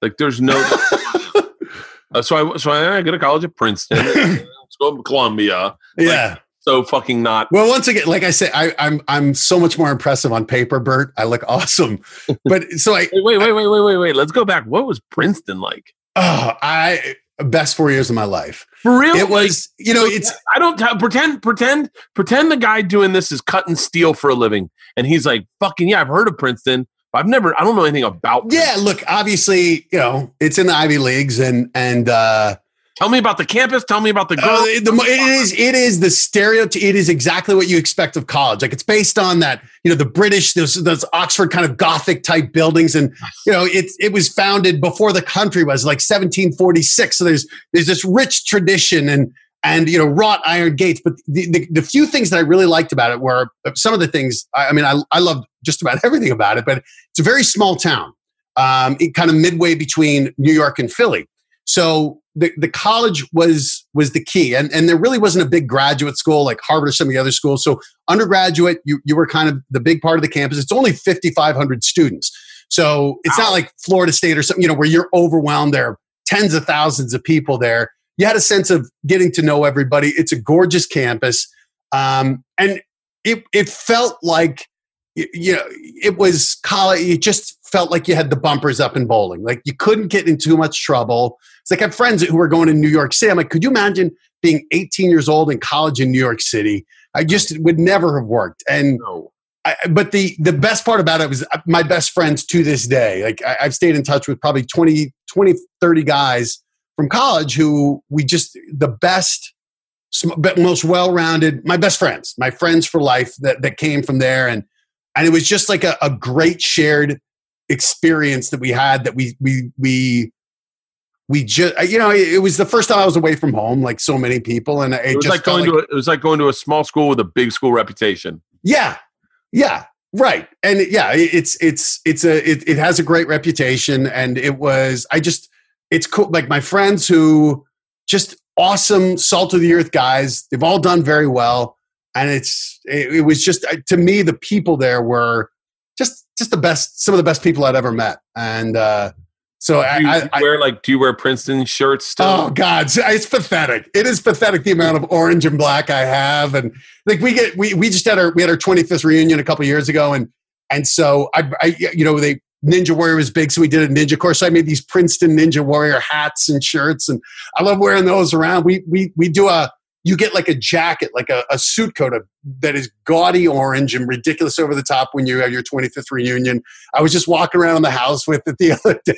Like there's no. uh, so I so I go to college at Princeton. Go to Columbia. yeah. So fucking not. Well, once again, like I said, I, I'm I'm so much more impressive on paper, Bert. I look awesome. But so I Wait, wait, wait, wait, wait, wait, wait. Let's go back. What was Princeton like? oh, I best four years of my life. For real? It was, you know, it's I don't t- pretend, pretend, pretend the guy doing this is cutting steel for a living, and he's like, "Fucking yeah, I've heard of Princeton, but I've never, I don't know anything about." Princeton. yeah. Look, obviously, you know, it's in the Ivy Leagues, and and uh, Tell me about the campus. Tell me about the girl. Uh, the, it is it is the stereotype. It is exactly what you expect of college. Like it's based on that you know the British those those Oxford kind of Gothic type buildings, and you know it it was founded before the country was like 1746. So there's there's this rich tradition and and you know wrought iron gates. But the, the the few things that I really liked about it were some of the things. I, I mean, I I loved just about everything about it. But it's a very small town, um, it kind of midway between New York and Philly. So the, the college was was the key. And, and there really wasn't a big graduate school like harvard or some of the other schools. So undergraduate you, you were kind of the big part of the campus. It's only 5500 students. So it's not like florida state or something you know where you're overwhelmed. There are tens of thousands of people there. You had a sense of getting to know everybody. It's a gorgeous campus. Um, and it, it felt like you know it was college it just felt like you had the bumpers up in bowling. Like you couldn't get in too much trouble it's like I have friends who were going to New York City. I'm like, could you imagine being 18 years old in college in New York City? I just would never have worked. And no. I, but the the best part about it was uh, my best friends to this day. Like I, I've stayed in touch with probably 20, 20, 30 guys from college who we just the best, most well rounded. My best friends, my friends for life that that came from there, and and it was just like a, a great shared experience that we had that we we we we just you know it was the first time I was away from home like so many people and it, It was just like going to a, it was like going to a small school with a big school reputation. yeah. Yeah. Right. And yeah it's it's it's a it, it has a great reputation and it was I just it's cool like my friends who just awesome salt of the earth guys they've all done very well and it's it, it was just uh, to me the people there were just just the best some of the best people I'd ever met and uh so oh, I, Do you, I, I wear like do you wear Princeton shirts still? Oh God, it's pathetic. It is pathetic the amount of orange and black I have, and like we get we we just had our we had our 25th reunion a couple years ago, and and so I, I you know they Ninja Warrior was big, so we did a ninja course. So I made these Princeton Ninja Warrior hats and shirts, and I love wearing those around. We we we do a you get like a jacket, like a, a suit coat of, that is gaudy orange and ridiculous over the top when you have your 25th reunion. I was just walking around the house with it the other day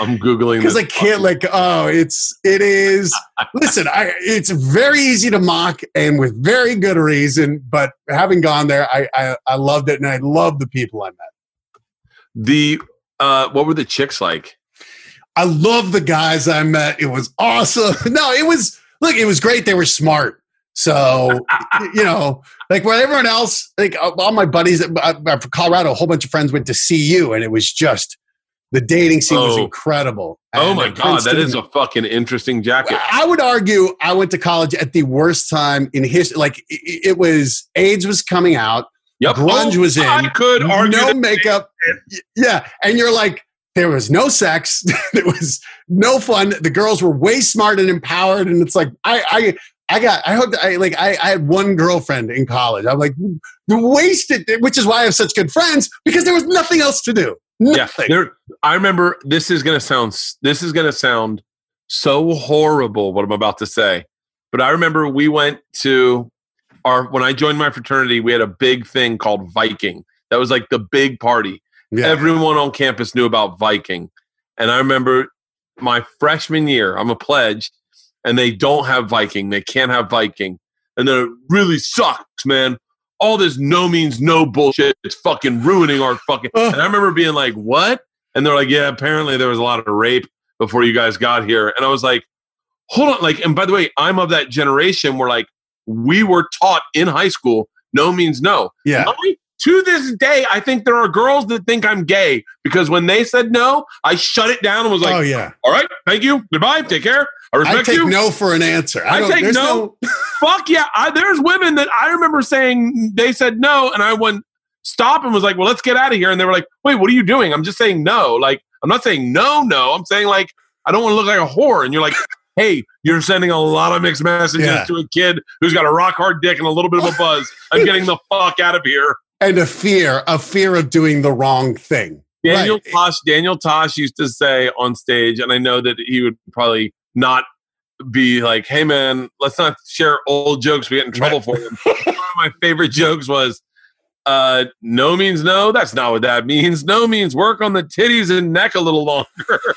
I'm googling because I can't like oh it's it is listen I it's very easy to mock and with very good reason but having gone there I I, I loved it and I love the people I met The uh, what were the chicks like? I love the guys I met it was awesome no it was look it was great they were smart so you know like where everyone else like all my buddies uh, uh, from Colorado a whole bunch of friends went to CU and it was just the dating scene was Oh. incredible oh my god, that is a fucking interesting jacket. I would argue I went to college at the worst time in history. Like it, it was AIDS was coming out. Yep. Grunge Oh, was in. I could argue. no makeup. Yeah. And you're like, there was no sex. there was no fun. The girls were way smart and empowered. And it's like, I, I, I got, I hooked, I like, I, I had one girlfriend in college. I'm like, wasted, which is why I have such good friends because there was nothing else to do. Yeah, Nothing. there, I remember this is going to sound this is going to sound so horrible what I'm about to say, but I remember we went to our when I joined my fraternity, we had a big thing called Viking. That was like the big party. Yeah. Everyone on campus knew about Viking, and I remember my freshman year, I'm a pledge, and they don't have Viking. They can't have Viking, and then it really sucks, man. All this no means no bullshit. It's fucking ruining our fucking. And I remember being like, "What?" And they're like, "Yeah, apparently there was a lot of rape before you guys got here." And I was like, "Hold on!" Like, and by the way, I'm of that generation where like we were taught in high school, no means no. yeah. I- to this day, I think there are girls that think I'm gay because when they said no, I shut it down and was like, oh, yeah. "All right, thank you, goodbye, take care, I I respect take you." no for an answer. I don't- take there's no. Fuck yeah! I, there's women that I remember saying they said no, and I went stop and was like, "Well, let's get out of here." And they were like, "Wait, what are you doing?" I'm just saying no. Like I'm not saying no, no. I'm saying like I don't want to look like a whore. And you're like, "Hey, you're sending a lot of mixed messages Yeah. to a kid who's got a rock hard dick and a little bit of a buzz. I'm getting the fuck out of here." And a fear, a fear of doing the wrong thing. Daniel Right. Tosh, Daniel Tosh used to say on stage, and I know that he would probably not be like, "Hey, man, let's not share old jokes. We get in trouble for them." One of my favorite jokes was, uh, "No means no. That's not what that means. No means work on the titties and neck a little longer."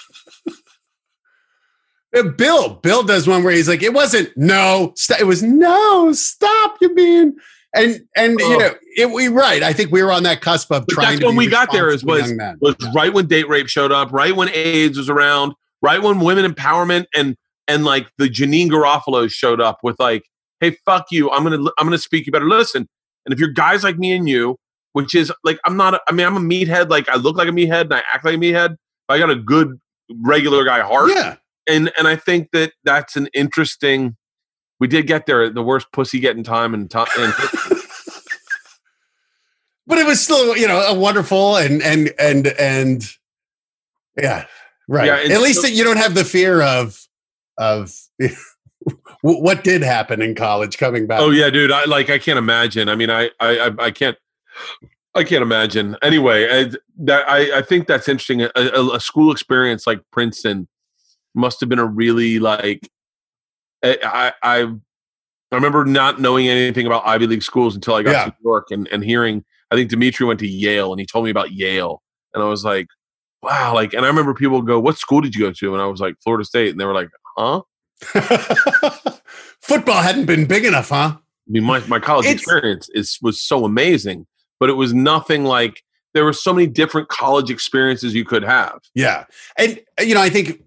Uh, Bill, Bill does one where he's like, it wasn't no, st- it was no, stop you being, and and you Oh. know, it, we right. I think we were on that cusp of But trying. that's to when we got there, is was- was right when date rape showed up, right when AIDS was around, right when women empowerment and and like the Janeane Garofalo showed up with like, "Hey, fuck you. I'm gonna I'm gonna speak. You better listen." And if you're guys like me and you, which is like I'm not. A, I mean, I'm a meathead. Like I look like a meathead and I act like a meathead. But I got a good regular guy heart, yeah, and and I think that that's an interesting. We did get there. The worst pussy getting time and time. And but it was still you know a wonderful and and and and yeah, right. Yeah, At least so- you don't have the fear of of what did happen in college coming back. Oh yeah, dude. I like. I can't imagine. I mean, I, I, I- I can't. I can't imagine. Anyway, I, that I, I think that's interesting. A, a, a school experience like Princeton must have been a really like. I, I, I remember not knowing anything about Ivy League schools until I got Yeah. to New York and and hearing. I think Dimitri went to Yale and he told me about Yale, and I was like, wow. Like, and I remember people go, "What school did you go to?" And I was like, Florida State, and they were like, "Huh." Football hadn't been big enough, huh? I mean, my, my college It's- experience is was so amazing, but it was nothing like there were so many different college experiences you could have. Yeah. And, you know, I think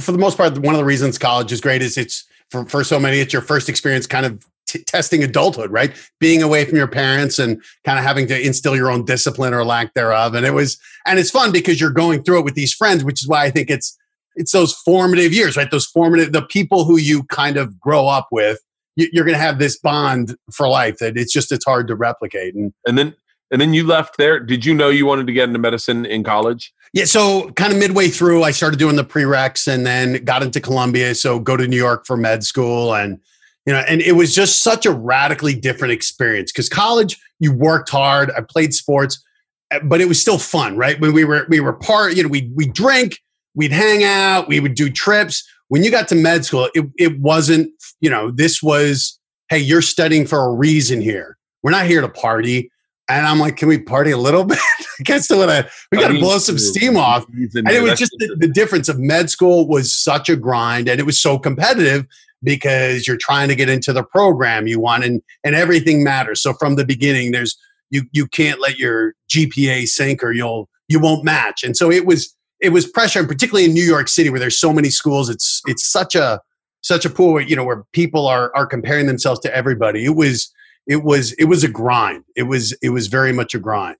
for the most part, one of the reasons college is great is it's for, for so many, it's your first experience kind of t- testing adulthood, right? Being away from your parents and kind of having to instill your own discipline or lack thereof. And it was, and it's fun because you're going through it with these friends, which is why I think it's, it's those formative years, right? Those formative, the people who you kind of grow up with, you, you're going to have this bond for life that it's just, it's hard to replicate. And And then and then you left there. Did you know you wanted to get into medicine in college? Yeah, so kind of midway through, I started doing the prereqs and then got into Columbia. So go to New York for med school, and you know, and it was just such a radically different experience because college, you worked hard, I played sports, eh, but it was still fun, right? When we were we were part, you know, we we drink, we'd hang out, we would do trips. When you got to med school, it it wasn't, you know, this was, hey, you're studying for a reason here. We're not here to party. And I'm like, can we party a little bit? I guess to wanna, we got to blow some steam off. And it was just the, the difference of med school was such a grind and it was so competitive because you're trying to get into the program you want and, and everything matters. So from the beginning, there's you you can't let your GPA sink or you'll you won't match. And so it was it was pressure, and particularly in New York City where there's so many schools, it's it's such a such a pool where you know where people are are comparing themselves to everybody. It was it was it was a grind. It was it was very much a grind.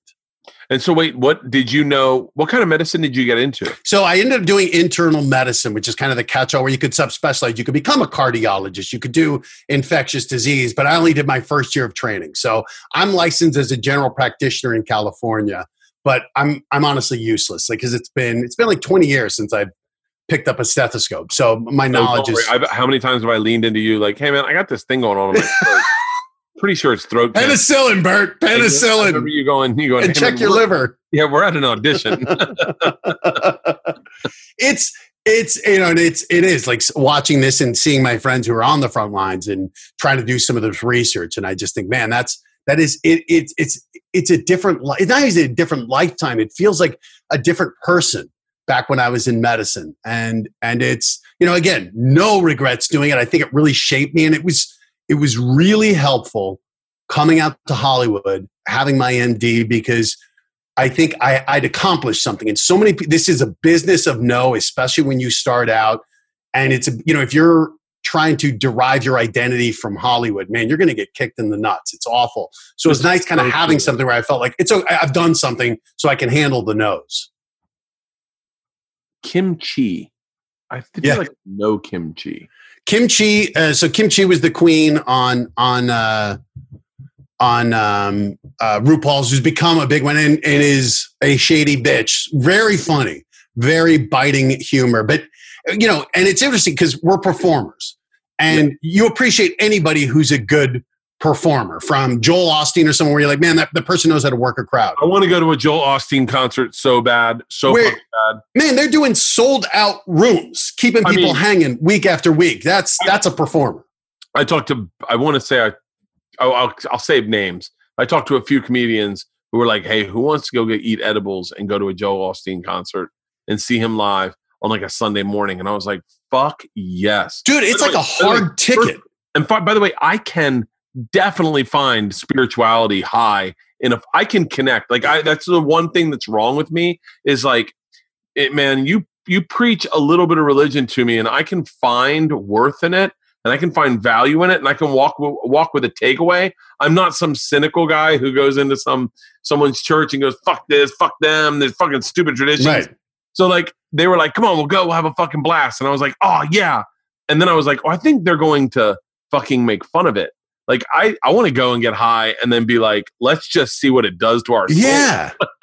And so, wait, what did you know? What kind of medicine did you get into? So I ended up doing internal medicine, which is kind of the catch-all where you could subspecialize. You could become a cardiologist. You could do infectious disease, but I only did my first year of training. So I'm licensed as a general practitioner in California, but I'm I'm honestly useless, like because it's been it's been like 20 years since I've picked up a stethoscope. So my knowledge is. I've- how many times have I leaned into you like, hey man, I got this thing going on in my throat. Pretty sure it's throat cancer. penicillin, Bert, I remember penicillin, you going, you going, and "Hey, check man, your liver. Yeah, we're at an audition. it's it's you know and it's it is like watching this and seeing my friends who are on the front lines and trying to do some of this research and i just think man that's that is it, it's it's it's a different it's not even a different lifetime it feels like a different person back when i was in medicine and and it's you know again no regrets doing it i think it really shaped me and it was it was really helpful coming out to hollywood having my md because I think I, I'd accomplished something. And so many, this is a business of no, especially when you start out. And it's, a, you know, if you're trying to derive your identity from Hollywood, man, you're going to get kicked in the nuts. It's awful. So it's nice kind of having true. something where I felt like it's, okay, I've done something so I can handle the nose. Kim Chi. I feel Yeah. like no Kim Chi. Kim Chi. Uh, so Kim Chi was the queen on, on, uh, on um, uh, RuPaul's, who's become a big one and, and is a shady bitch. Very funny, very biting humor. But, you know, and it's interesting because we're performers and you appreciate anybody who's a good performer from Joel Osteen or someone where you're like, man, that the person knows how to work a crowd. I want to go to a Joel Osteen concert so bad, so Where- bad. Man, they're doing sold out rooms, keeping I people mean- hanging week after week. That's that's a performer. I talked to. I want to say I. Oh, I'll, I'll save names. I talked to a few comedians who were like, "Hey, who wants to go get eat edibles and go to a Joel Osteen concert and see him live on like a Sunday morning?" And I was like, "Fuck yes!" Dude, it's By like a way- by the way, hard ticket. And by the way, I can definitely find spirituality high and if I can connect. Like I that's the one thing that's wrong with me is like it man, you you preach a little bit of religion to me and I can find worth in it and I can find value in it and I can walk walk with a takeaway. I'm not some cynical guy who goes into some someone's church and goes fuck this, fuck them, there's fucking stupid traditions. Right. So like they were like, "Come on, we'll go. We'll have a fucking blast." And I was like, "Oh yeah." And then I was like, "Oh, I think they're going to fucking make fun of it." Like I, I want to go and get high and then be like, "Let's just see what it does to our soul." Yeah.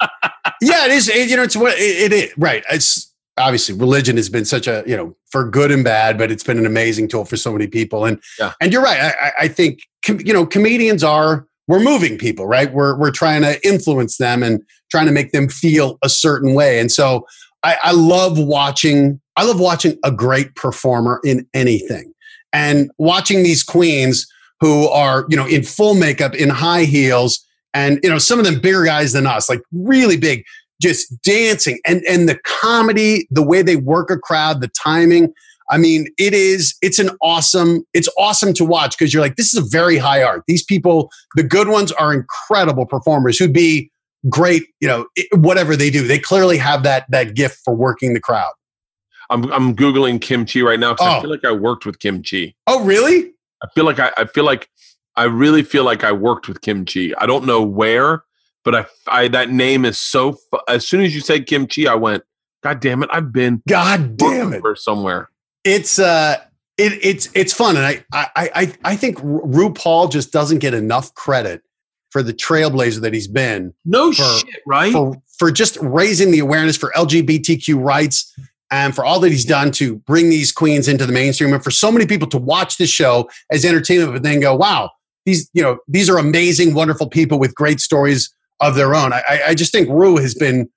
yeah, it is. It, you know, it's what it, is. Right. It's obviously religion has been such a, you know, for good and bad, but it's been an amazing tool for so many people. And, Yeah. and you're right. I, I- I think, com- you know, comedians are, we're moving people, right? We're, we're trying to influence them and trying to make them feel a certain way. And so I, I love watching, I love watching a great performer in anything and watching these queens who are, you know, in full makeup, in high heels, and you know some of them bigger guys than us like really big just dancing. And and the comedy the way they work a crowd the timing i mean it is it's an awesome it's awesome to watch because you're like this is a very high art. These people the good ones are incredible performers who'd be great you know whatever they do. They clearly have that that gift for working the crowd. I'm I'm googling Kim Chi right now because I Oh. feel like I worked with Kim Chi. oh really I feel like I, I feel like I really feel like I worked with Kim Chi. I don't know where, but I, I that name is so. fu- As soon as you said Kim Chi, I went, God damn it! I've been god damn it somewhere. it's uh it, it's it's fun and I, I i i think Ru- rupaul just doesn't get enough credit for the trailblazer that he's been No For- shit, right? for for just raising the awareness for lgbtq rights and for all that he's done to bring these queens into the mainstream and for so many people to watch this show as entertainment but then go wow these you know these are amazing wonderful people with great stories of their own i, I- just think ru has been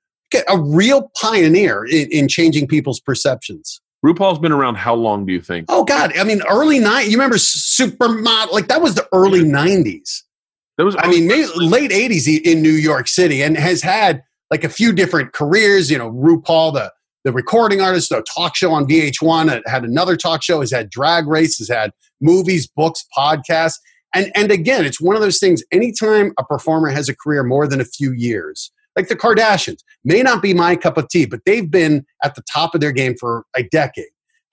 a real pioneer in, in changing people's perceptions RuPaul's been around how long do you think? Oh God! I mean, early nine. You remember Supermodel? Like that was the early '90s. That was I mean, late '80s in New York City, and has had like a few different careers. You know, RuPaul, the the recording artist, the talk show on VH1, uh, had another talk show. Has had drag race. Has had movies, books, podcasts, and and again, it's one of those things. Anytime a performer has a career more than a few years, like the Kardashians, may not be my cup of tea, but they've been at the top of their game for a decade.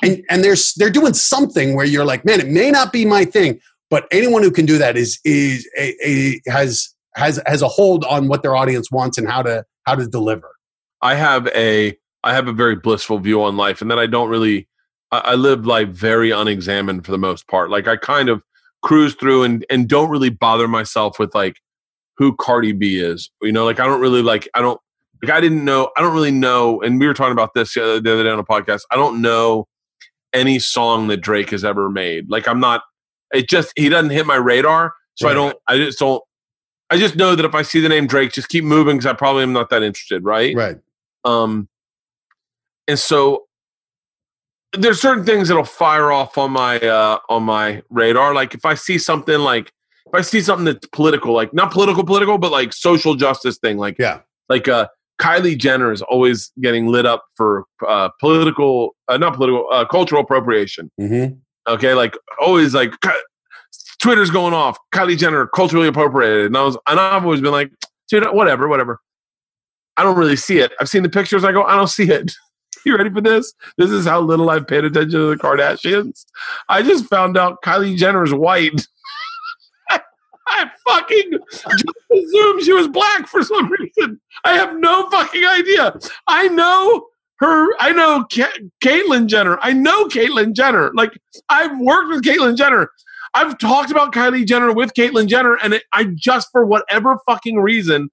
And and they're they're doing something where you're like, man, it may not be my thing, but anyone who can do that is is a, a, has has has a hold on what their audience wants and how to how to deliver. I have a I have a very blissful view on life, and then I don't really I, I live life very unexamined for the most part. Like I kind of cruise through and and don't really bother myself with like who Cardi B is. You know, like I don't really like I don't like I didn't know I don't really know. And we were talking about this the other, the other day on a podcast. I don't know any song that Drake has ever made. Like I'm not. It just he doesn't hit my radar, so I don't. I just don't. I just know that if I see the name Drake, just keep moving because I probably am not that interested, right? Right. Um, and so there's certain things that'll fire off on my uh on my radar. Like if I see something like if I see something that's political, like not political political, but like social justice thing, like Yeah. like uh Kylie Jenner is always getting lit up for uh political uh, not political uh, cultural appropriation. hmm Okay, like always like Twitter's going off. Kylie Jenner culturally appropriated, and I was and I've always been like, dude, whatever, whatever. I don't really see it. I've seen the pictures. I go, I don't see it. You ready for this? This is how little I've paid attention to the Kardashians. I just found out Kylie Jenner's white. I fucking just assumed she was black for some reason. I have no fucking idea. I know her. I know Ka- Caitlyn Jenner. I know Caitlyn Jenner. Like I've worked with Caitlyn Jenner. I've talked about Kylie Jenner with Caitlyn Jenner, and it, I just for whatever fucking reason,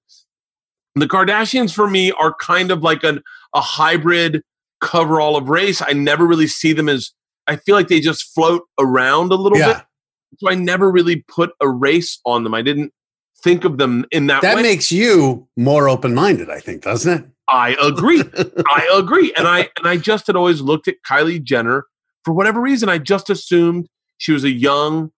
the Kardashians for me are kind of like an, a hybrid coverall of race. I never really see them as. I feel like they just float around a little Yeah. bit. So I never really put a race on them. I didn't think of them in that, That way. makes you more open minded, I think, doesn't it? I agree. I agree. And I and I just had always looked at Kylie Jenner for whatever reason. I just assumed she was a young,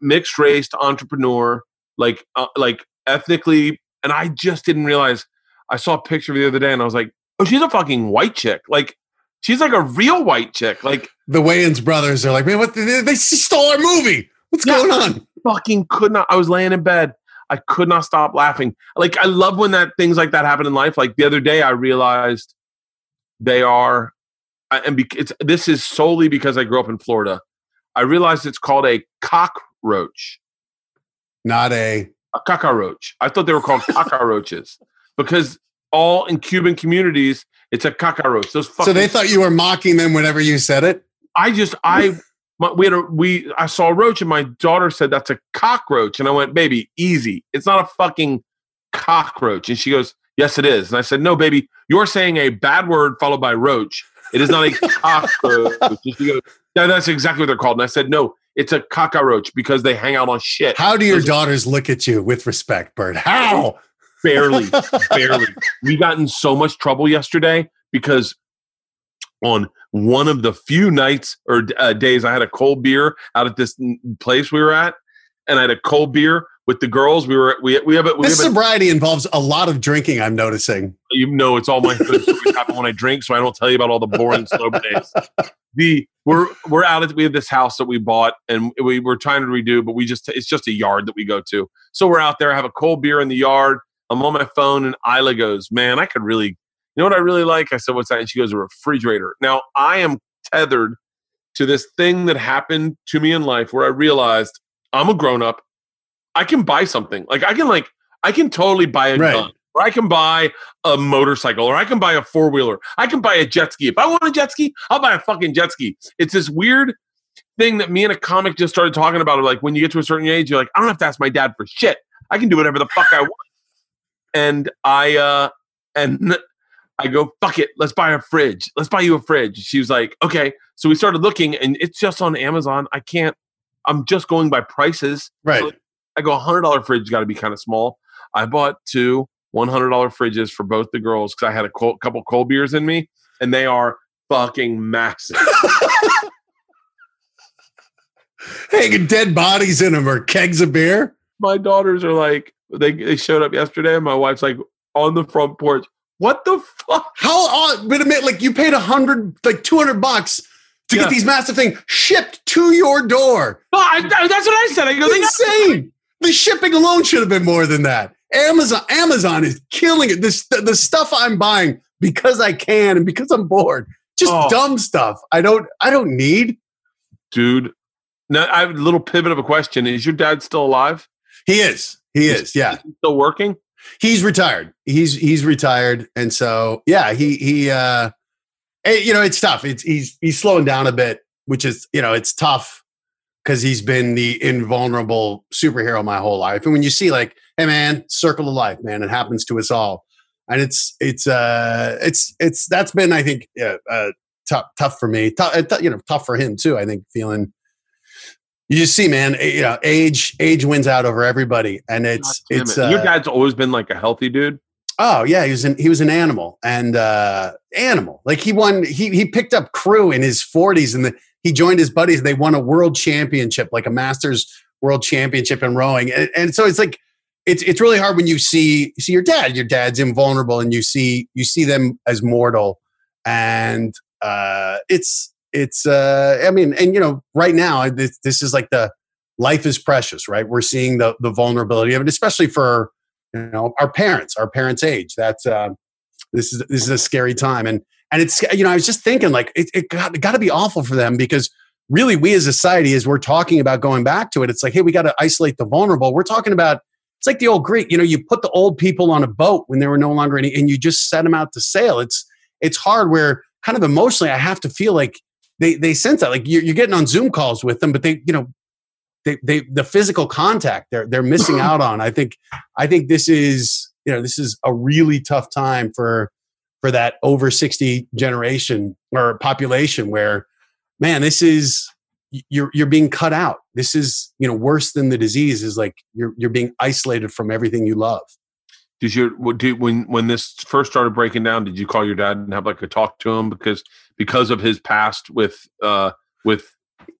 mixed race entrepreneur, like uh, like ethnically. And I just didn't realize. I saw a picture the other day, and I was like, "Oh, she's a fucking white chick. Like she's like a real white chick. Like The Wayans brothers are like, man, what? They, they stole our movie. What's Yeah. going on? fucking could not. I was laying in bed. I could not stop laughing. Like I love when that things like that happen in life. Like the other day, I realized they are, I- and bec- it's this is solely because I grew up in Florida. I realized it's called a cockroach. Not a. A cockroach. I thought they were called cockroaches because all in Cuban communities, it's a cockroach. Those fucking So they thought you were mocking them whenever you said it. I just I my, we had a we I saw a roach and my daughter said that's a cockroach and I went baby easy it's not a fucking cockroach and she goes yes it is and I said no baby you're saying a bad word followed by roach it is not a cockroach and she goes yeah that's exactly what they're called and I said no it's a cockroach because they hang out on shit How do your Those- daughters look at you with respect, Bert? How? Barely barely we got in so much trouble yesterday because on one of the few nights or uh, days I had a cold beer out at this place we were at, and I had a cold beer with the girls. We were we we have a, we This have a sobriety involves a lot of drinking. I'm noticing. you know it's all my happen when I drink, so I don't tell you about all the boring sober days. The we're we're out at we have this house that we bought and we were trying to redo, but we just it's just a yard that we go to. So we're out there, I have a cold beer in the yard. I'm on my phone, and Ila goes, "Man, I could really, you know what I really like?" I said, "What's that?" And she goes, "A refrigerator." Now I am tethered to this thing that happened to me in life where I realized I'm a grown up. I can buy something. Like I can like I can totally buy a Right. gun or I can buy a motorcycle or I can buy a four wheeler. I can buy a jet ski. If I want a jet ski, I'll buy a fucking jet ski. It's this weird thing that me and a comic just started talking about. Like when you get to a certain age, you're like, I don't have to ask my dad for shit. I can do whatever the fuck I want. And I uh and I go, fuck it, let's buy a fridge. Let's buy you a fridge. She was like, okay. So we started looking and it's just on Amazon. I can't, I'm just going by prices. Right. I go, a hundred dollar fridge got to be kind of small. I bought two one hundred dollar fridges for both the girls because I had a cold, couple cold beers in me, and they are fucking massive. Hanging dead bodies in them or kegs of beer. my daughters are like, they they showed up yesterday, and my wife's like on the front porch. What the fuck? How odd, but admit, like you paid a hundred, like 200 bucks to Yeah. get these massive things shipped to your door. No, I, that's what I said. I go, Insane. The shipping alone should have been more than that. Amazon, Amazon is killing it. This the stuff I'm buying because I can and because I'm bored. Just Oh. dumb stuff. I don't I don't need. dude. Now I have a little pivot of a question. Is your dad still alive? He is. He is, yeah. Still working? He's retired. He's he's retired, and so yeah, he he. uh eh, You know, it's tough. It's he's he's slowing down a bit, which is you know it's tough because he's been the invulnerable superhero my whole life. And when you see like, hey man, circle of life, man, it happens to us all. And it's it's uh it's it's that's been I think yeah, uh, tough tough for me, tough, uh, you know tough for him too. I think feeling you just see, man, you know, age age wins out over everybody, and it's it's uh, your dad's always been like a healthy dude. Oh yeah, he was an he was an animal and uh animal. Like he won he he picked up crew in his 40s and the, he joined his buddies and they won a world championship, like a masters world championship in rowing. And, and so it's like it's it's really hard when you see see your dad, your dad's invulnerable and you see you see them as mortal and uh it's it's uh i mean and you know right now this, this is like the life is precious right? We're seeing the the vulnerability of it especially for you know our parents our parents age. That's uh this is this is a scary time. And and it's you know i was just thinking like it, it got, it got to be awful for them because really we as a society as we're talking about going back to it it's like hey we got to isolate the vulnerable. We're talking about it's like the old greek you know you put the old people on a boat when they were no longer any and you just set them out to sail. It's it's hard where kind of emotionally i have to feel like they they sense that like you're, you're getting on Zoom calls with them, but they you know they they the physical contact they're they're missing out on. I think I think this is you know this is a really tough time for for that over 60 generation or population where man this is you're you're being cut out this is you know worse than the disease is like you're you're being isolated from everything you love did you did, when when this first started breaking down did you call your dad and have like a talk to him because because of his past with uh with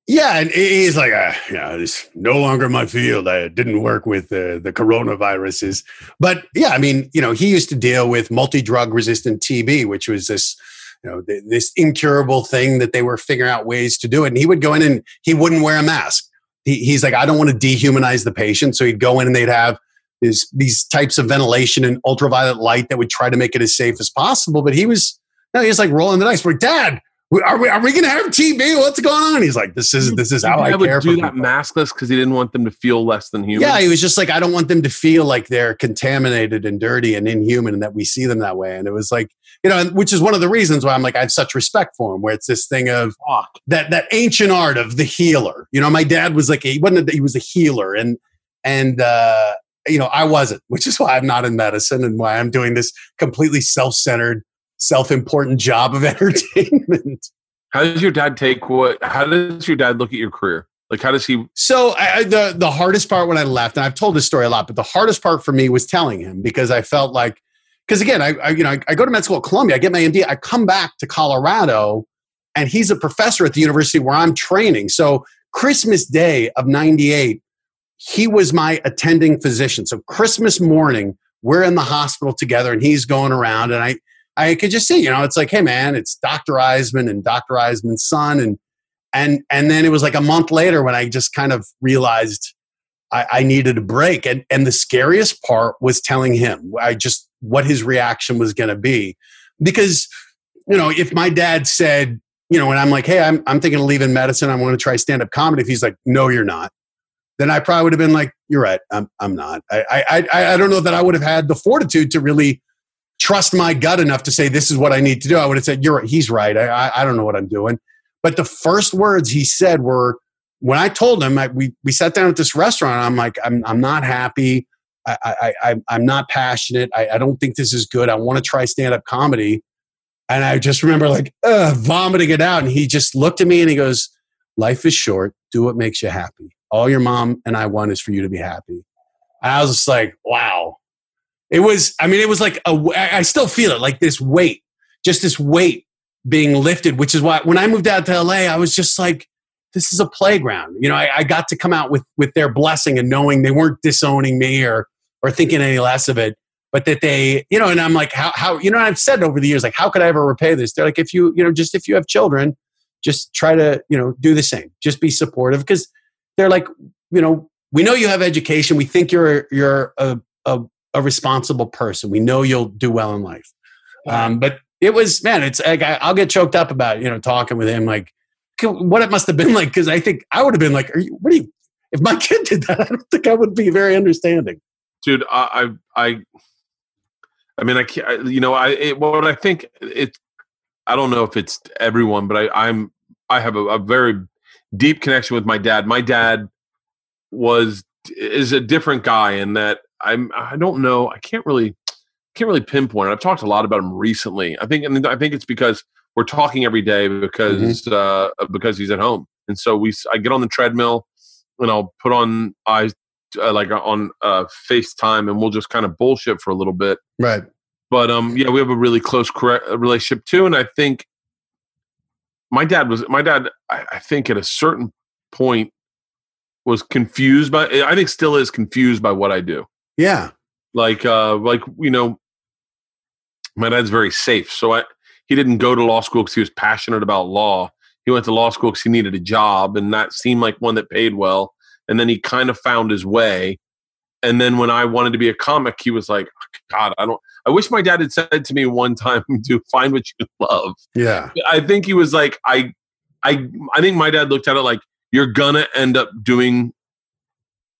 yeah and he's like uh, yeah it's no longer my field. I didn't work with uh, the coronaviruses. But yeah i mean you know he used to deal with multi-drug resistant tb which was this you know this incurable thing that they were figuring out ways to do it. And he would go in and he wouldn't wear a mask. He, he's like i don't want to dehumanize the patient. So he'd go in and they'd have these these types of ventilation and ultraviolet light that would try to make it as safe as possible but he was no, he's like rolling the dice. We're dad. Are we, are we going to have TB? What's going on? He's like, this is this is how I, I would care. do that people. maskless because he didn't want them to feel less than human. Yeah, he was just like, I don't want them to feel like they're contaminated and dirty and inhuman, and that we see them that way. And it was like, you know, which is one of the reasons why I'm like, I have such respect for him. Where it's this thing of that that ancient art of the healer. You know, my dad was like, he wasn't. A, he was a healer, and and uh, you know, I wasn't, which is why I'm not in medicine and why I'm doing this completely self centered self-important job of entertainment. How does your dad take what? How does your dad look at your career? Like, how does he? So I, the the hardest part when I left, and I've told this story a lot, but the hardest part for me was telling him because I felt like, because again, I, I you know I, I go to med school at Columbia, I get my MD, I come back to Colorado, and he's a professor at the university where I'm training. So Christmas Day of '98, he was my attending physician. So Christmas morning, we're in the hospital together, and he's going around, and I I could just see, you know, it's like, hey man, it's Dr. Iseman and Dr. Iseman's son, and and and then it was like a month later when I just kind of realized I, I needed a break, and and the scariest part was telling him I just what his reaction was going to be, because you know, if my dad said, you know, and I'm like, hey, I'm I'm thinking of leaving medicine, I want to try stand up comedy. If he's like, no, you're not, then I probably would have been like, you're right, I'm I'm not. I I I don't know that I would have had the fortitude to really trust my gut enough to say this is what I need to do, I would have said, "You're he's right. I, I, I don't know what I'm doing." But the first words he said were when I told him I, we we sat down at this restaurant. I'm like, I'm I'm not happy. I, I, I am not passionate. I, I don't think this is good. I want to try stand up comedy. And I just remember like vomiting it out. And he just looked at me and he goes, "Life is short. Do what makes you happy. All your mom and I want is for you to be happy." I was just like, "Wow." It was, I mean, it was like a, I still feel it like this weight, just this weight being lifted, which is why when I moved out to LA, I was just like, this is a playground. You know, I, I got to come out with, with their blessing and knowing they weren't disowning me or, or thinking any less of it, but that they, you know, and I'm like, how, how, you know, I've said over the years, like, how could I ever repay this? They're like, if you, you know, just if you have children, just try to, you know, do the same, just be supportive because they're like, you know, we know you have education. We think you're, you're a, a a responsible person. We know you'll do well in life. Um, but it was, man, it's, like, I'll get choked up about, you know, talking with him, like what it must have been like. Cause I think I would have been like, are you, what are you, if my kid did that, I don't think I would be very understanding. dude. I, I, I, I mean, I can't. You know, I it, what I think it. I don't know if it's everyone, but I, I'm. I have a, a very deep connection with my dad. My dad was is a different guy in that I'm. I don't know. I can't really can't really pinpoint it. I've talked a lot about him recently. I think, and I think it's because we're talking every day because uh, because he's at home, and so we. I get on the treadmill, and I'll put on eyes uh, like on uh, FaceTime, and we'll just kind of bullshit for a little bit. Right. But um, yeah, we have a really close uh, relationship too, and I think my dad was my dad. I, I think at a certain point was confused by. I think still is confused by what I do Yeah. like uh like you know my dad's very safe so i he didn't go to law school because he was passionate about law he went to law school because he needed a job and that seemed like one that paid well and then he kind of found his way and then when i wanted to be a comic he was like god i don't i wish my dad had said to me one time to find what you love Yeah. I think he was like, I, I, I think my dad looked at it like you're gonna end up doing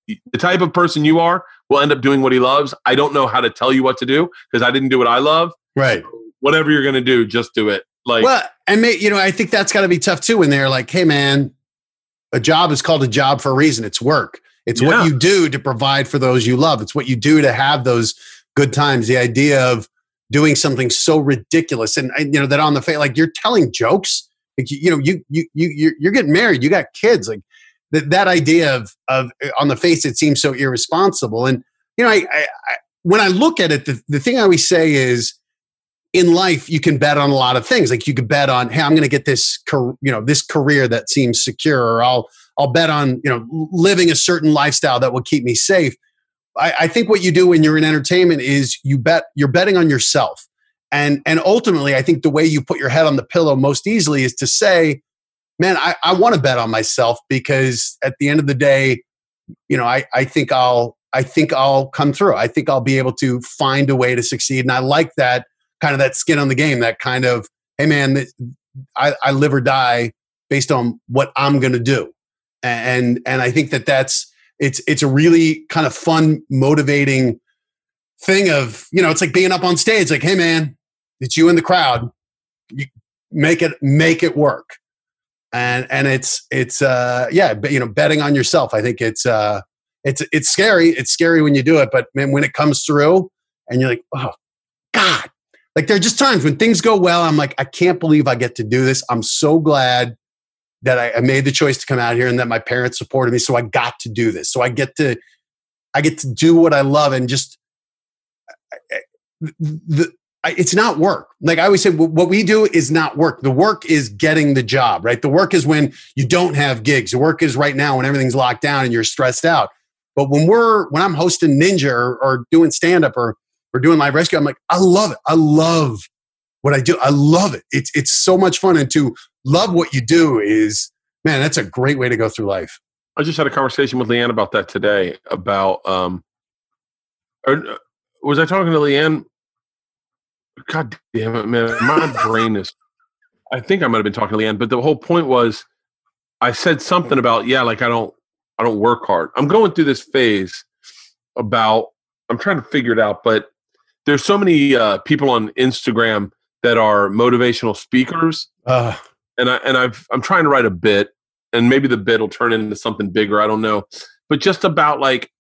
the type of person you are will end up doing what he loves. I don't know how to tell you what to do because I didn't do what I love. Right. Whatever you're gonna do, just do it. Like, Well, and may, you know, I think that's got to be tough too when they're like, "Hey, man, a job is called a job for a reason. It's work. It's Yeah. what you do to provide for those you love. It's what you do to have those good times." The idea of doing something so ridiculous and you know that on the face, like you're telling jokes. Like, you, you know, you you you you're, getting married. You got kids. Like that that idea of of uh, on the face, it seems so irresponsible. And you know, I, I, I when I look at it, the, the thing I always say is in life you can bet on a lot of things like you could bet on hey i'm going to get this you know this career that seems secure or i'll i'll bet on you know living a certain lifestyle that will keep me safe I, I think what you do when you're in entertainment is you bet you're betting on yourself. And and ultimately i think the way you put your head on the pillow most easily is to say man i, I want to bet on myself because at the end of the day you know i i think i'll i think i'll come through. I think i'll be able to find a way to succeed. And i like that kind of that skin on the game, that kind of, hey man, I, I live or die based on what I'm going to do. And, and I think that that's, it's, it's a really kind of fun, motivating thing of, you know, it's like being up on stage, like, hey man, it's you in the crowd. You make it, make it work. And, and it's, it's, uh, yeah, but you know, betting on yourself. I think it's, uh, it's, it's scary. It's scary when you do it, but man, when it comes through and you're like, oh God, like there are just times when things go well i'm like i can't believe i get to do this i'm so glad that I, I made the choice to come out here and that my parents supported me so i got to do this so i get to i get to do what i love and just the, it's not work like i always say wh- what we do is not work the work is getting the job right the work is when you don't have gigs the work is right now when everything's locked down and you're stressed out but when we're when i'm hosting ninja or, or doing stand up or or doing live rescue. I'm like, I love it. I love what I do. I love it. It's it's so much fun. And to love what you do is, man, that's a great way to go through life. I just had a conversation with Leanne about that today. About um, or uh, was I talking to Leanne? God damn it, man! My brain is. I think I might have been talking to Leanne, but the whole point was, I said something about yeah, like I don't, I don't work hard. I'm going through this phase about. I'm trying to figure it out, but there's so many uh, people on Instagram that are motivational speakers, Uh, and I and I've I'm trying to write a bit, and maybe the bit will turn into something bigger. I don't know, but just about like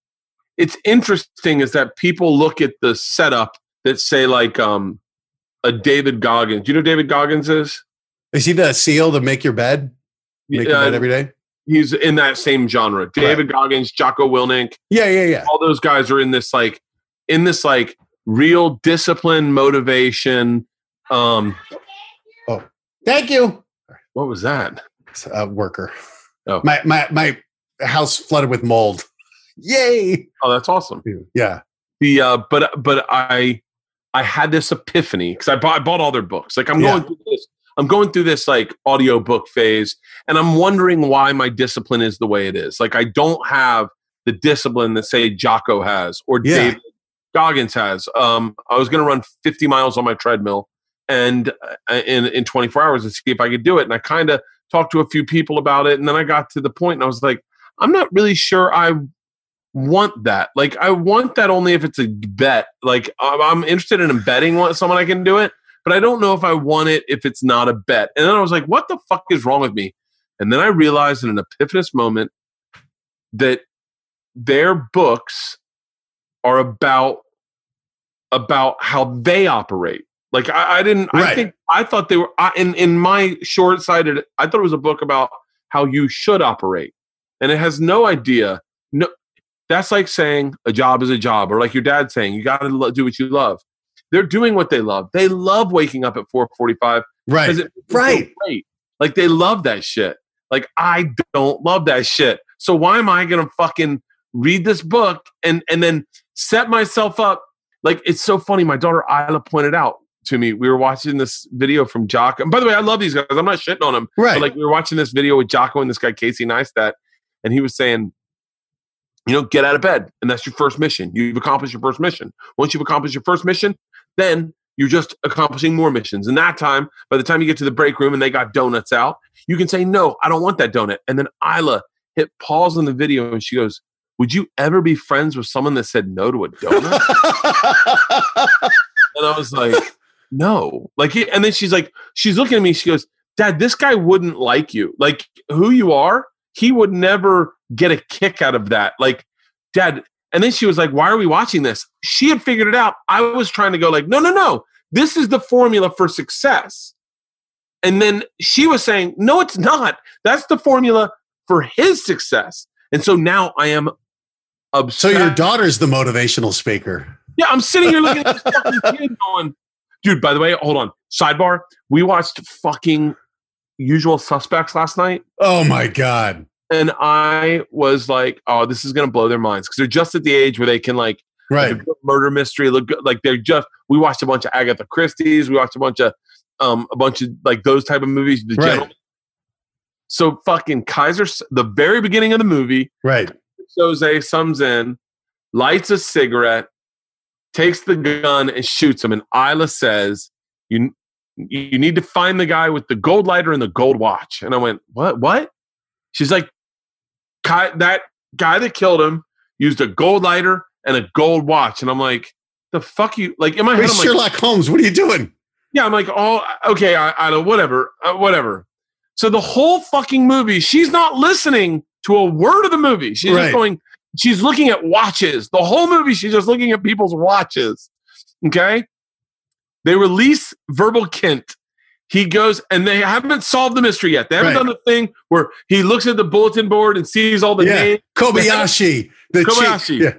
it's interesting is that people look at the setup that say like um a David Goggins. Do you know who David Goggins is? is he the seal to make your bed? Make your bed every day? he's in that same genre. David Goggins, Jocko Willink, Yeah, yeah, yeah. all those guys are in this like in this like real discipline, motivation. Um, oh, Thank you. What was that? A worker. Oh. My my my house flooded with mold. Yay. Oh, that's awesome. Yeah. the uh but but i i had this epiphany because I bought, I bought all their books like i'm Yeah. going through this i'm going through this like audio book phase and i'm wondering why my discipline is the way it is like i don't have the discipline that say jocko has or Yeah. david goggins has um i was going to run 50 miles on my treadmill and uh, in in 24 hours to see if i could do it and i kind of talked to a few people about it and then i got to the point and i was like i'm not really sure i want that. Like I want that only if it's a bet. Like I'm, interested in betting with someone I can do it, but I don't know if I want it if it's not a bet. And then I was like, what the fuck is wrong with me? And then I realized in an epiphanous moment that their books are about about how they operate. Like I, I didn't. I think I thought they were I, in in my short sighted. I thought it was a book about how you should operate, and it has no idea. No, that's like saying a job is a job, or like your dad saying you got to lo- do what you love. They're doing what they love. They love waking up at four forty five Right. it Right. great. Like they love that shit. Like I don't love that shit. So why am I gonna fucking read this book and and then set myself up? Like it's so funny. My daughter Ila pointed out to me. We were watching this video from Jocko. And by the way, I love these guys. I'm not shitting on them. Right. But like we were watching this video with Jocko and this guy Casey Neistat, and he was saying, you know, get out of bed, and that's your first mission. You've accomplished your first mission. Once you've accomplished your first mission, then you're just accomplishing more missions. And that time, by the time you get to the break room and they got donuts out, you can say, No, I don't want that donut. And then Ila hit pause on the video and she goes, Would you ever be friends with someone that said no to a donut? And I was like, no. Like, and then she's like, she's looking at me. She goes, Dad, this guy wouldn't like you. Like, who you are, he would never get a kick out of that. Like, Dad. And then she was like, Why are we watching this? She had figured it out. I was trying to go, like, no, no, no. This is the formula for success. And then she was saying, No, it's not. That's the formula for his success. And so now I am obsessed. so your daughter's the motivational speaker. Yeah, I'm sitting here looking at this fucking kid going, dude, by the way, hold on. Sidebar, we watched fucking Usual Suspects last night, Oh my God. and I was like, oh, this is going to blow their minds because they're just at the age where they can, like, Right. like murder mystery look good. Like, they're just, we watched a bunch of Agatha Christie's, we watched a bunch of, um, a bunch of like those type of movies. The Right. Gentleman. So fucking Keyser, the very beginning of the movie, Right. Jose comes in, lights a cigarette, takes the gun and shoots him. And Ila says, "You, you need to find the guy with the gold lighter and the gold watch." And I went, "What? What?" She's like, "Ki- "That guy that killed him used a gold lighter and a gold watch." And I'm like, "The fuck you?" Like in my head, I'm like, Sherlock Holmes, what are you doing? yeah, I'm like, oh, okay, I, I don't, whatever, uh, whatever. So the whole fucking movie, she's not listening to a word of the movie. She's Right. just going, she's looking at watches. The whole movie, she's just looking at people's watches. Okay. They release Verbal Kint. He goes, and they haven't solved the mystery yet. They haven't Right. done the thing where he looks at the bulletin board and sees all the Yeah. names. Kobayashi. The chief- Kobayashi. Yeah.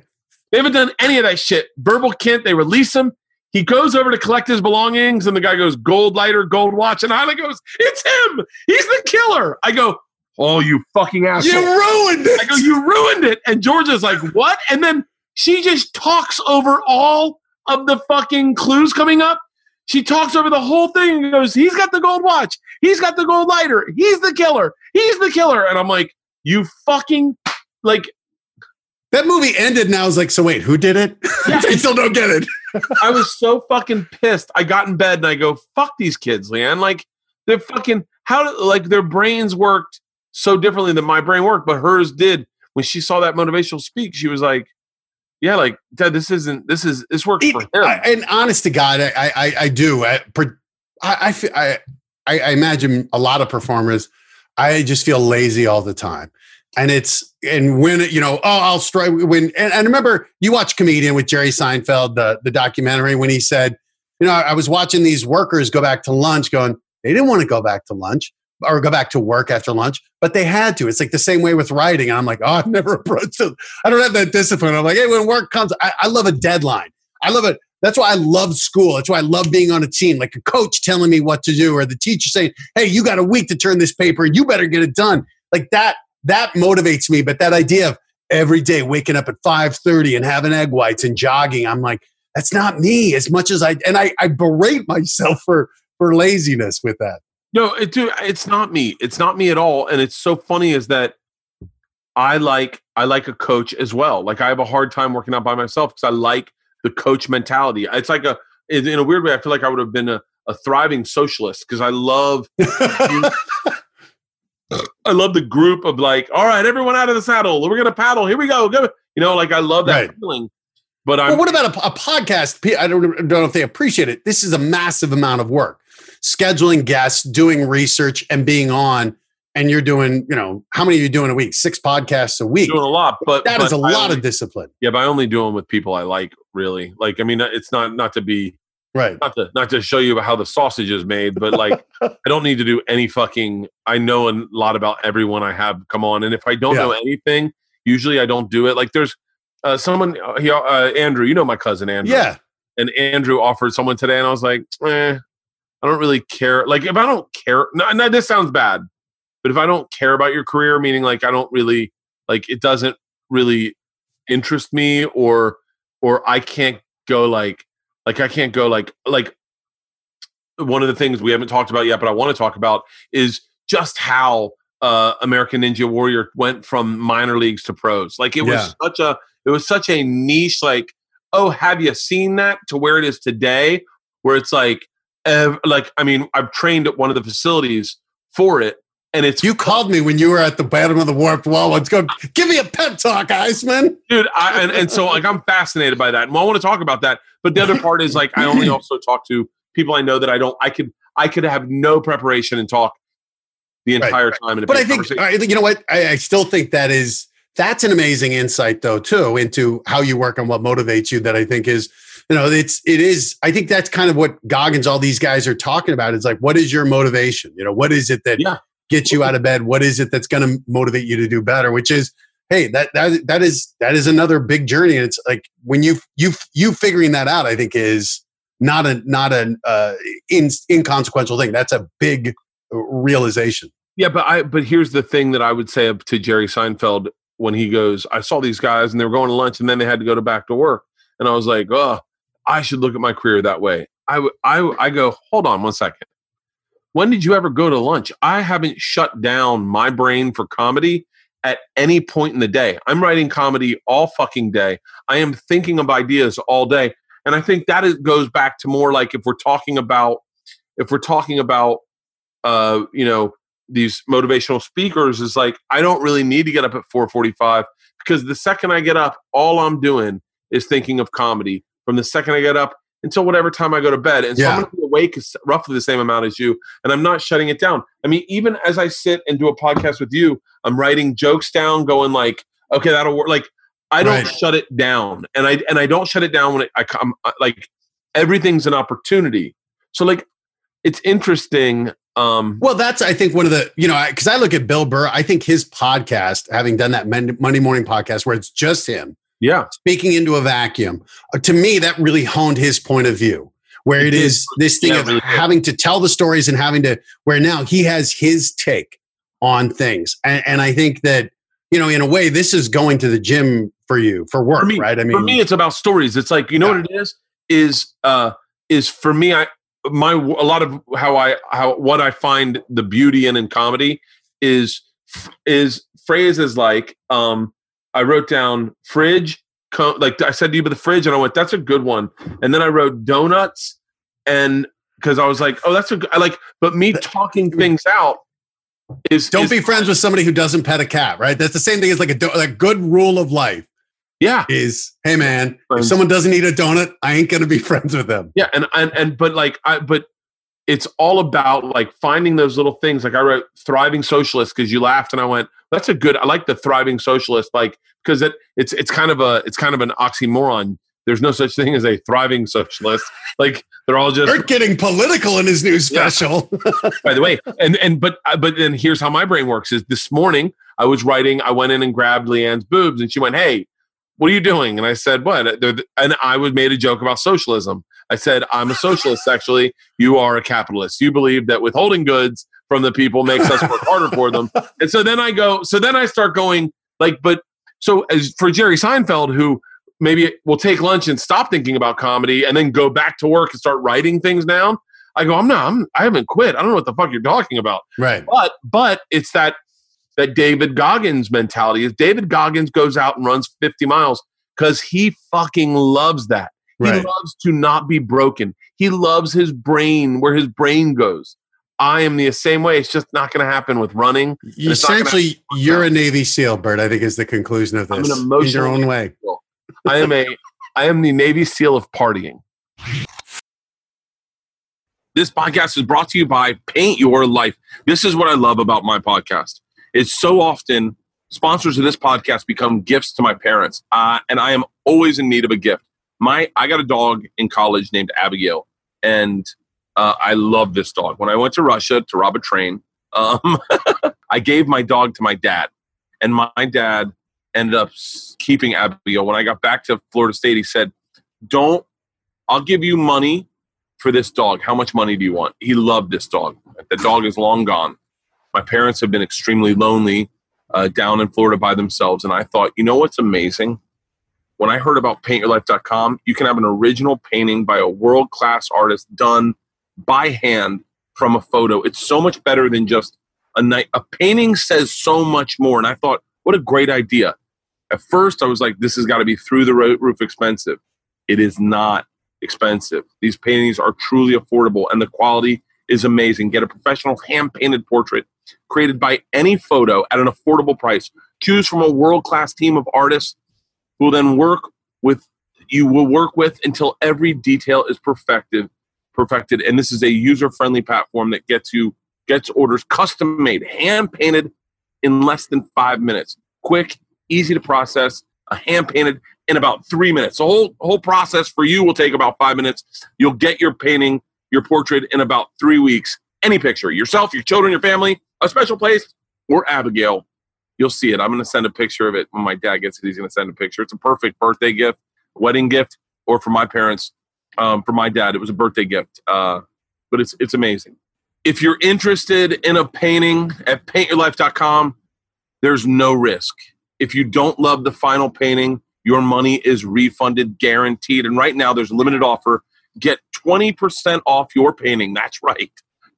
They haven't done any of that shit. Verbal Kint, they release him. He goes over to collect his belongings, and the guy goes, Gold lighter, gold watch. And Ila goes, It's him. He's the killer. I go, Oh, you fucking asshole. You ruined it. I go. You ruined it. And Georgia's like, What? And then she just talks over all of the fucking clues coming up. She talks over the whole thing and goes, He's got the gold watch. He's got the gold lighter. He's the killer. He's the killer. And I'm like, You fucking, like, That movie ended, and I was like, so wait, who did it? Yeah. I still don't get it. I was so fucking pissed. I got in bed and I go, fuck these kids, Leanne. Like they're fucking how like their brains worked so differently than my brain worked, but hers did. When she saw that motivational speak, she was like, Yeah, like Dad, this isn't this is this works It- for him. I- and honest to God, I I, I do. I, I, I, I I I imagine a lot of performers. I just feel lazy all the time, and it's and when you know, oh, I'll strike when. And, and remember, you watch comedian with Jerry Seinfeld, the the documentary when he said, you know, I was watching these workers go back to lunch, going, they didn't want to go back to lunch or go back to work after lunch, but they had to. It's like the same way with writing. I'm like, oh, I've never approached it. I don't have that discipline. I'm like, hey, when work comes, I, I love a deadline. I love it. That's why I love school. That's why I love being on a team, like a coach telling me what to do, or the teacher saying, "Hey, you got a week to turn this paper, and you better get it done." Like that. That motivates me. But that idea of every day waking up at five thirty and having egg whites and jogging, I'm like, that's not me. As much as I and I, I berate myself for for laziness with that. No, it, dude, it's not me. It's not me at all. And it's so funny is that I like I like a coach as well. Like I have a hard time working out by myself because I like the coach mentality. It's like a in in a weird way. I feel like I would have been a, a thriving socialist because I love I love the group of like, all right, everyone out of the saddle. We're gonna paddle. Here we go. go. You know, like I love that Right. feeling. But I'm Well, what about a, a podcast? I don't, don't know if they appreciate it. This is a massive amount of work. Scheduling guests, doing research, and being on. And you're doing, you know, how many are you doing a week? Six podcasts a week. doing a lot, but That but is a I lot only- of discipline. yeah. But I only do them with people I like, really. Like, I mean, it's not not to be Right. not to not to show you how the sausage is made, but like I don't need to do any fucking. I know a lot about everyone I have come on, and if I don't Yeah. know anything, usually I don't do it. Like there's uh, someone, uh, he, uh, Andrew, you know my cousin Andrew, Yeah. and Andrew offered someone today, and I was like, eh, I don't really care. Like if I don't care, no, no, this sounds bad, but if I don't care about your career, meaning like I don't really like it doesn't really interest me, or or I can't go like like I can't go like like one of the things we haven't talked about yet, but I want to talk about is just how uh, American Ninja Warrior went from minor leagues to pros. Like it was such a it was such a niche. Like oh, have you seen that? To where it is today, where it's like ev- like I mean, I've trained at one of the facilities for it, and it's You called me when you were at the bottom of the warped wall. Let's go. Give me a pep talk, Iseman. dude I, and, and so like i'm fascinated by that and i want to talk about that but the other part is like i only also talk to people i know that i don't i could i could have no preparation and talk the Right, entire time in a But I think. I, you know what? I, I still think that is that's an amazing insight, though, too, into how you work and what motivates you. That I think is, you know, it's it is. I think that's kind of what Goggins, all these guys are talking about. Is like, what is your motivation? You know, what is it that Yeah. gets you out of bed? What is it that's going to motivate you to do better? Which is, hey, that that that is that is another big journey. And it's like when you you you figuring that out, I think is not a not an uh, in, inconsequential thing. That's a big realization. Yeah, but I but here's the thing that I would say to Jerry Seinfeld when he goes, I saw these guys and they were going to lunch and then they had to go to back to work, and I was like, oh, I should look at my career that way. I I I go, hold on one second. When did you ever go to lunch? I haven't shut down my brain for comedy at any point in the day. I'm writing comedy all fucking day. I am thinking of ideas all day, and I think that is, goes back to more like if we're talking about if we're talking about uh, you know these motivational speakers is like I don't really need to get up at 4:45 because the second I get up, all I'm doing is thinking of comedy from the second I get up until whatever time I go to bed. And so I'm going to be awake roughly the same amount as you, and I'm not shutting it down. I mean, even as I sit and do a podcast with you, I'm writing jokes down, going like, okay, that'll work. Like I don't Right. shut it down, and I and I don't shut it down when it, I come like everything's an opportunity. So like it's interesting. Um, Well, that's I think one of the you know because I, look at Bill Burr. I think his podcast, having done that Mon- Monday morning podcast where it's just him yeah, speaking into a vacuum, uh, to me that really honed his point of view. Where It is this thing Yeah, of really having to tell the stories and having to where now he has his take on things, and, and I think that you know in a way this is going to the gym for you for work, For me- right? I mean, for me it's about stories it's like you know Yeah. what it is is uh is for me i my a lot of how i how what i find the beauty in in comedy is is phrases like um i wrote down fridge like i said to you but the fridge and i went that's a good one and then i wrote donuts and because i was like oh that's a good I like but me talking things out is don't is- be friends with somebody who doesn't pet a cat, right? That's the same thing as like a, do- a good rule of life. yeah is hey man if someone doesn't eat a donut i ain't gonna be friends with them Yeah, and and and but like I but it's all about like finding those little things. Like I wrote thriving socialist because you laughed and I went, that's a good I like the thriving socialist, like because it it's it's kind of a it's kind of an oxymoron. There's no such thing as a thriving socialist. Like they're all just They're getting political in his new special. by the way. And and but uh, but then here's how my brain works: is this morning I was writing, I went in and grabbed Leanne's boobs, and she went, "Hey, what are you doing?" And I said, "What?" And I would made a joke about socialism. I said, "I'm a socialist. Actually, you are a capitalist. You believe that withholding goods from the people makes us work harder for them." And so then I go, so then I start going like, but so as for Jerry Seinfeld, who maybe will take lunch and stop thinking about comedy and then go back to work and start writing things down. I go, I'm not, I'm, I haven't quit. I don't know what the fuck you're talking about. right. But, but it's that, that David Goggins mentality is David Goggins goes out and runs 50 miles because he fucking loves that. He Right. loves to not be broken. He loves his brain where his brain goes. I am the same way. It's just not going to happen with running. Essentially, you're a Navy SEAL, Bert. I think is the conclusion of this. I'm an your own way. I am a I am the Navy SEAL of partying. This podcast is brought to you by Paint Your Life. This is what I love about my podcast. It's so often sponsors of this podcast become gifts to my parents, uh, and I am always in need of a gift. My I got a dog in college named Abigail, and uh, I love this dog. When I went to Russia to rob a train, um, I gave my dog to my dad, and my dad ended up keeping Abigail. When I got back to Florida State, he said, "Don't. I'll give you money for this dog. How much money do you want?" He loved this dog. The dog is long gone. My parents have been extremely lonely uh, down in Florida by themselves, and I thought, you know what's amazing? When I heard about PaintYourLife.com, you can have an original painting by a world class artist done by hand from a photo. It's so much better than just a night. A painting says so much more, and I thought, what a great idea. At first, I was like, this has got to be through the roof expensive. It is not expensive. These paintings are truly affordable, and the quality is amazing. Get a professional hand painted portrait created by any photo at an affordable price. Choose from a world class team of artists who will then work with you will work with until every detail is perfected perfected and this is a user friendly platform that gets you gets orders custom made hand painted in less than five minutes. Quick, easy to process, a hand painted in about three minutes. The whole whole process for you will take about five minutes. You'll get your painting, your portrait in about three weeks. Any picture, yourself, your children, your family, a special place, or Abigail. You'll see it. I'm going to send a picture of it when my dad gets it. He's going to send a picture. It's a perfect birthday gift, wedding gift, or for my parents. Um, for my dad, it was a birthday gift. Uh, but it's it's amazing if you're interested in a painting at paintyourlife.com, there's no risk. If you don't love the final painting, your money is refunded guaranteed. And right now, there's a limited offer. Get 20% off your painting. That's right.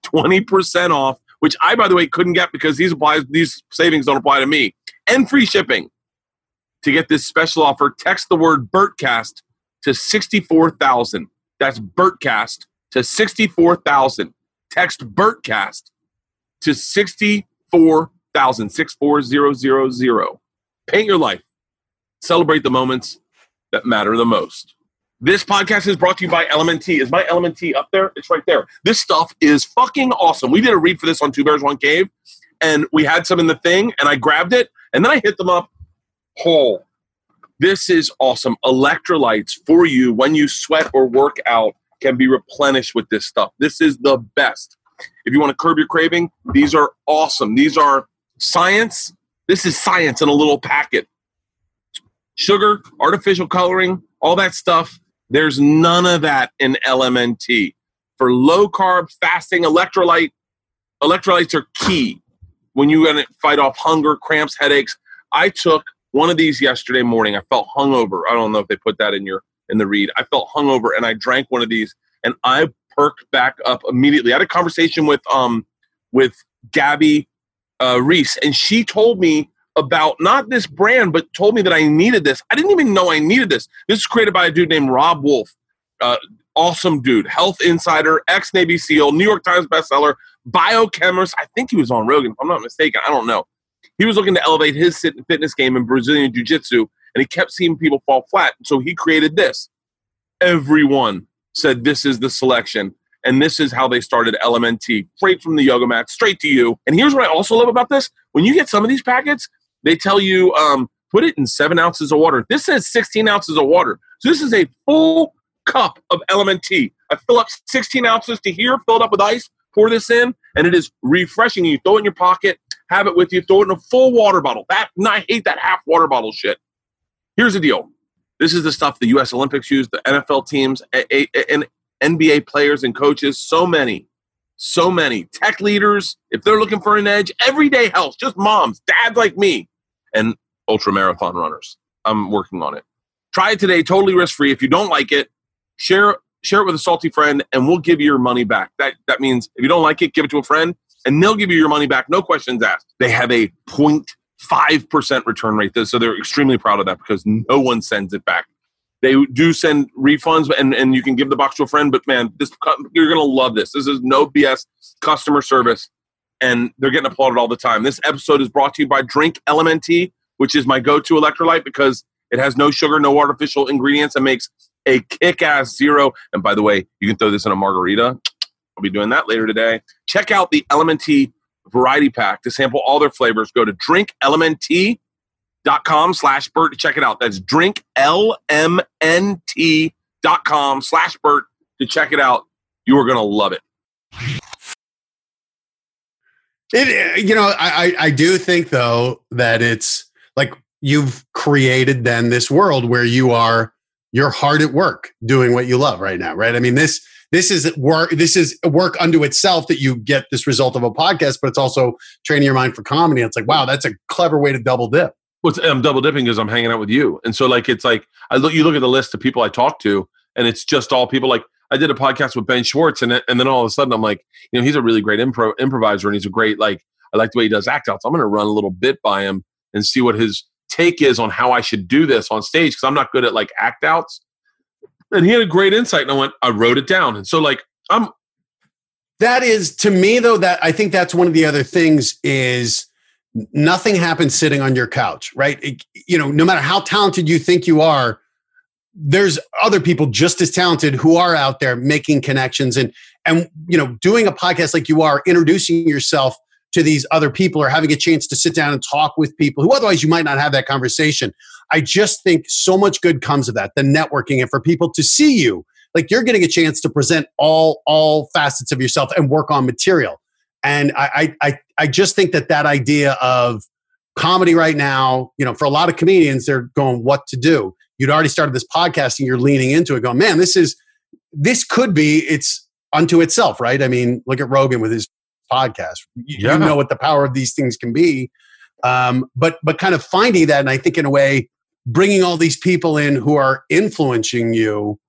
20% off, which I, by the way, couldn't get because these applies, these savings don't apply to me. And free shipping. To get this special offer, text the word BERTCAST to 64,000. That's BERTCAST to 64,000 text BERTCAST to 64,000, 64000. Paint your life. Celebrate the moments that matter the most. This podcast is brought to you by LMNT. Is my LMNT up there? It's right there. This stuff is fucking awesome. We did a read for this on Two Bears One Cave, and we had some in the thing, and I grabbed it, and then I hit them up whole. This is awesome. Electrolytes for you when you sweat or work out can be replenished with this stuff. This is the best. If you want to curb your craving, these are awesome. These are science. This is science in a little packet. Sugar, artificial coloring, all that stuff. There's none of that in LMNT. For low carb fasting, electrolyte electrolytes are key when you fight off hunger, cramps, headaches. I took one of these yesterday morning. I felt hungover. I don't know if they put that in your in the read. I felt hungover and I drank one of these and I perked back up immediately. I had a conversation with um with Gabby uh, Reece and she told me about not this brand, but told me that I needed this. I didn't even know I needed this. This is created by a dude named Robb Wolf. Uh, awesome dude, health insider, ex Navy SEAL, New York Times bestseller, biochemist. I think he was on Rogan, if I'm not mistaken. I don't know. He was looking to elevate his fitness game in Brazilian Jiu Jitsu, and he kept seeing people fall flat. So he created this. Everyone said this is the selection, and this is how they started LMNT, straight from the yoga mat, straight to you. And here's what I also love about this: when you get some of these packets, they tell you um, put it in seven ounces of water. This says 16 ounces of water, so this is a full cup of LMNT. I fill up 16 ounces to here, fill it up with ice, pour this in, and it is refreshing. You throw it in your pocket, have it with you, throw it in a full water bottle. That and I hate that half water bottle shit. Here's the deal. This is the stuff the U.S. Olympics use, the NFL teams, and NBA players and coaches. So many, so many tech leaders. If they're looking for an edge, everyday health, just moms, dads like me, and ultra marathon runners. I'm working on it. Try it today, totally risk free. If you don't like it, share share it with a salty friend, and we'll give you your money back. That that means if you don't like it, give it to a friend, and they'll give you your money back, no questions asked. They have a point 5% return rate. So they're extremely proud of that because no one sends it back. They do send refunds, and, and you can give the box to a friend. But man, this you're gonna love this. This is no BS customer service, and they're getting applauded all the time. This episode is brought to you by Drink LMNT, which is my go-to electrolyte because it has no sugar, no artificial ingredients, and makes a kick-ass zero. And by the way, you can throw this in a margarita. I'll be doing that later today. Check out the LMNT variety pack to sample all their flavors. Go to drinklmnt.com slash Bert to check it out. That's drinklmnt.com slash Bert to check it out. You are going to love it. It, eh, you know, I, I, I do think though that it's like you've created then this world where you are you're hard at work doing what you love right now, right? I mean, this this is work this is work unto itself that you get this result of a podcast, but it's also training your mind for comedy. It's like, wow, that's a clever way to double dip. Well, I'm double dipping because I'm hanging out with you, and so like it's like I look. You look at the list of people I talk to, and it's just all people like I did a podcast with Ben Schwartz, and and then all of a sudden I'm like, you know, he's a really great impro improviser, and he's a great like I like the way he does act outs. I'm going to run a little bit by him and see what his take is on how I should do this on stage because I'm not good at like act outs. And he had a great insight, and I went, I wrote it down, and so like I'm. That is to me though that I think that's one of the other things is nothing happens sitting on your couch, right? It, you know, no matter how talented you think you are, there's other people just as talented who are out there making connections and and you know doing a podcast like you are introducing yourself to these other people or having a chance to sit down and talk with people who otherwise you might not have that conversation i just think so much good comes of that the networking and for people to see you. Like you're getting a chance to present all all facets of yourself and work on material. And i i i just think that that idea of comedy right now you know for a lot of comedians they're going what to do? You'd already started this podcast and you're leaning into it going man this is this could be it's unto itself right? I mean look at rogan with his podcast. You, Yeah. you know what the power of these things can be. Um, but but kind of finding that and i think in a way bringing all these people in who are influencing you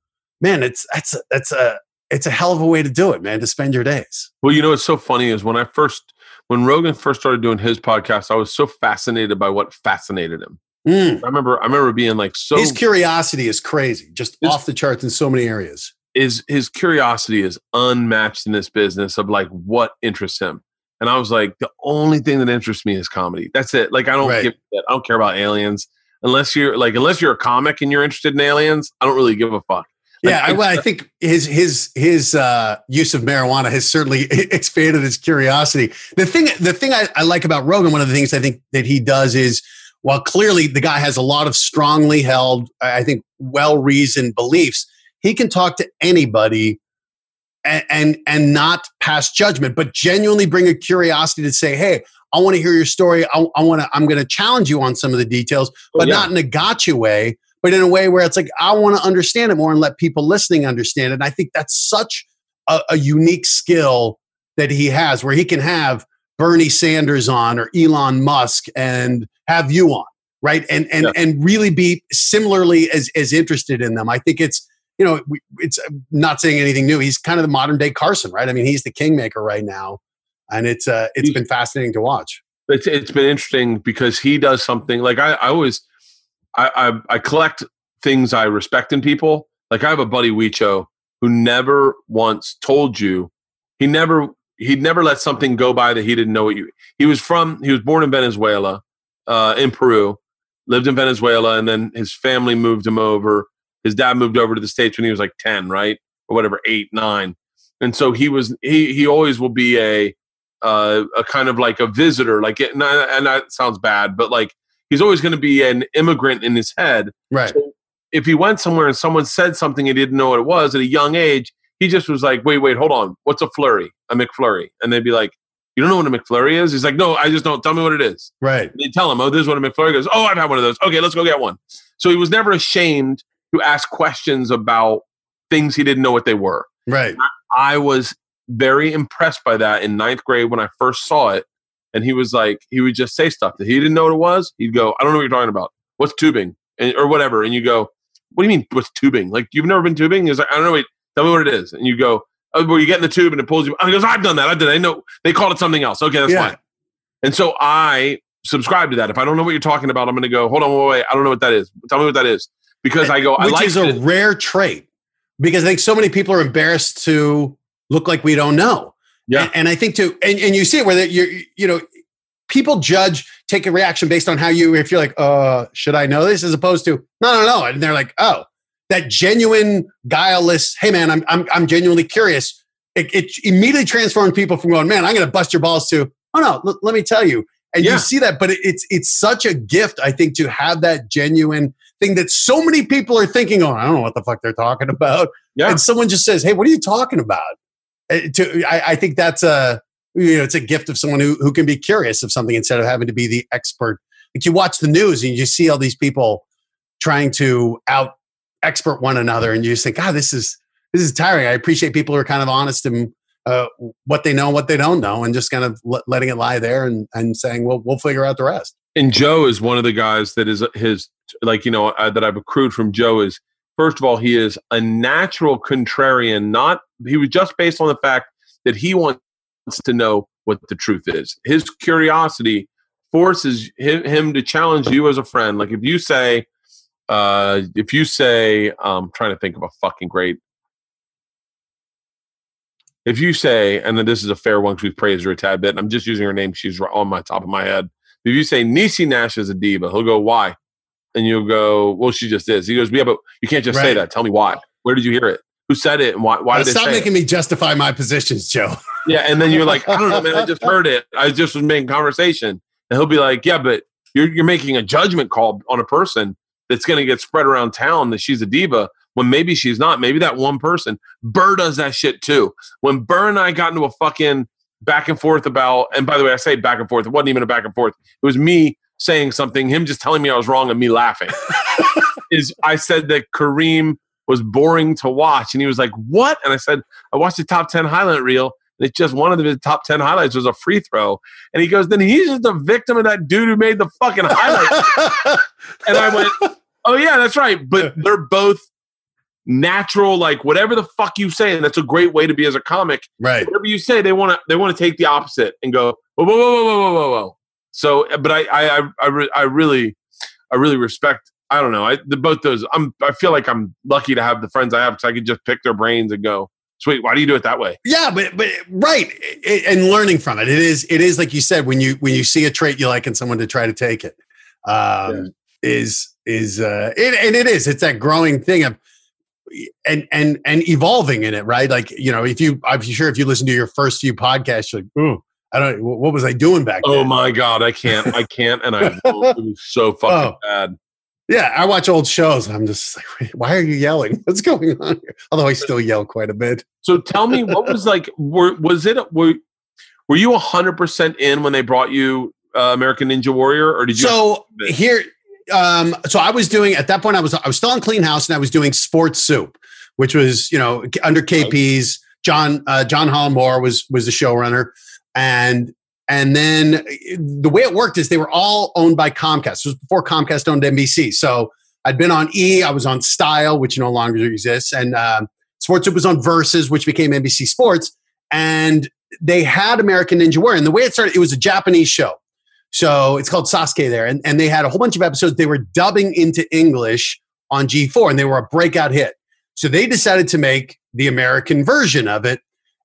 man it's that's that's a it's a hell of a way to do it man to spend your days Well, you know what's so funny is when I first when Rogan first started doing his podcast, I was so fascinated by what fascinated him. Mm. I remember I remember being like so his curiosity is crazy just His- off the charts in so many areas is his curiosity is unmatched in this business of like what interests him. And I was like, the only thing that interests me is comedy. That's it. Like I don't Right. give I don't care about aliens unless you're like unless you're a comic and you're interested in aliens. I don't really give a fuck. Like, yeah, I, well, I think his his his uh, use of marijuana has certainly expanded his curiosity. The thing the thing I, I like about Rogan, one of the things I think that he does is, while clearly the guy has a lot of strongly held, I think, well reasoned beliefs, he can talk to anybody and, and and not pass judgment, but genuinely bring a curiosity to say, hey. I want to hear your story. I, I want to. I'm going to challenge you on some of the details, but Oh, yeah. not in a gotcha way but in a way where it's like I want to understand it more and let people listening understand it. And I think that's such a, a unique skill that he has, where he can have Bernie Sanders on or Elon Musk and have you on, right? And and Yeah. and really be similarly as as interested in them. I think it's you know it's I'm not saying anything new. He's kind of the modern day Carson, right? I mean, he's the kingmaker right now, and it's uh it's been fascinating to watch. it's it's been interesting because he does something like I, I always I, I I collect things I respect in people. Like I have a buddy Weecho who never once told you he never he'd never let something go by that he didn't know what you he was from he was born in Venezuela, uh, in Peru, lived in Venezuela, and then his family moved him over. His dad moved over to the States when he was like 10, right? Or whatever, eight, nine. And so he was he he always will be a uh, a kind of like a visitor, like it, and, I- and that sounds bad, but like he's always going to be an immigrant in his head. Right. So if he went somewhere and someone said something he didn't know what it was at a young age, he just was like, "Wait, wait, hold on, what's a flurry? A McFlurry?" And they'd be like, "You don't know what a McFlurry is?" He's like, "No, I just don't. Tell me what it is." Right. They tell him, "Oh, this is what a McFlurry is." "Oh, I've had one of those." Okay, let's go get one. So he was never ashamed to ask questions about things he didn't know what they were. Right. I was very impressed by that in ninth grade when I first saw it. And he was like, he would just say stuff that he didn't know what it was. He'd go, I don't know what you're talking about. What's tubing? And, or whatever. And you go, what do you mean, what's tubing? Like, you've never been tubing? He's like, I don't know. Wait, tell me what it is. And you go, oh, well, you get in the tube and it pulls you. And he goes, I've done that. I did. I know. They called it something else. Okay, that's Yeah. fine. And so I subscribe to that. If I don't know what you're talking about, I'm going to go, hold on, wait, wait, I don't know what that is. Tell me what that is. because eh, I go, I which like is a it. rare trait because I think so many people are embarrassed to look like we don't know. Yeah. And, and I think too, and, and you see it where you you know, people judge, take a reaction based on how you, if you're like, uh, should I know this? As opposed to, no, no, no. And they're like, oh, that genuine, guileless, hey man, I'm I'm I'm genuinely curious. It, it immediately transforms people from going, man, I'm gonna bust your balls to, oh no, l- let me tell you. And Yeah. you see that, but it, it's it's such a gift, I think, to have that genuine thing that so many people are thinking, oh, I don't know what the fuck they're talking about. Yeah. And someone just says, hey, what are you talking about? Uh, to, I, I think that's a, you know, it's a gift of someone who, who can be curious of something instead of having to be the expert. Like you watch the news and you see all these people trying to out expert one another and you just think, God, this is, this is tiring. I appreciate people who are kind of honest and uh, what they know and what they don't know and just kind of let, letting it lie there and, and saying, well, we'll figure out the rest. and Joe is one of the guys that is his like you know uh, that I've accrued from Joe is first of all he is a natural contrarian. Not he was just based on the fact that he wants to know what the truth is. His curiosity forces him, him to challenge you as a friend. Like if you say, uh, if you say, I'm trying to think of a fucking great. If you say, and then this is a fair one because we've praised her a tad bit, I'm just using her name; she's on my top of my head. If you say Niecy Nash is a diva, he'll go, "Why?" And you'll go, "Well, she just is." He goes, "Yeah, but you can't just say that. Tell me why. Where did you hear it? Who said it? And why? Why did they stop say making it?" me justify my positions, Joe. Yeah, and then you're like, "I don't know, man. I just heard it. I just was making conversation." And he'll be like, "Yeah, but you're you're making a judgment call on a person that's going to get spread around town that she's a diva." When maybe she's not. Maybe that one person. Burr does that shit too. When Burr and I got into a fucking back and forth about, and by the way, I say back and forth. It wasn't even a back and forth. It was me saying something, him just telling me I was wrong, and me laughing. is I said that Kareem was boring to watch, and he was like, "What?" And I said, "I watched the top ten highlight reel." And it's just one of the top ten highlights was a free throw, and he goes, "Then he's just a victim of that dude who made the fucking highlight." and I went, "Oh yeah, that's right." But they're both natural, like whatever the fuck you say, and that's a great way to be as a comic. right. Whatever you say, they want to they want to take the opposite and go whoa whoa whoa whoa whoa whoa whoa. So, but I I I I, re- I really I really respect. I don't know. I the, both those. I'm. I feel like I'm lucky to have the friends I have because I can just pick their brains and go, sweet. Why do you do it that way? Yeah, but but right, I- and learning from it. It is it is like you said when you when you see a trait you like in someone to try to take it. Um, Is is uh, it, and it is. It's that growing thing of and and and evolving in it, right? Like you know, if you I'm sure if you listen to your first few podcasts, you're like, ooh, I don't. What was I doing back Oh then? my god, I can't. I can't, and I won't. it was so fucking Oh. bad. Yeah, I watch old shows. and I'm just like, why are you yelling? What's going on here? Although I still yell quite a bit. So tell me, what was like? Were was it? Were were you hundred percent in when they brought you uh, American Ninja Warrior, or did you? So here, um, so I was doing at that point. I was I was still on Clean House, and I was doing Sports Soup, which was you know under KP's John uh, John Hollandmore was was the showrunner, and and then the way it worked is they were all owned by Comcast. This was before Comcast owned NBC. So I'd been on E, I was on Style, which no longer exists, and um, was on Versus, which became NBC Sports, and they had American Ninja Warrior. And the way it started, it was a Japanese show. So it's called Sasuke there. And, and they had a whole bunch of episodes they were dubbing into English on G4 and they were a breakout hit. So they decided to make the American version of it.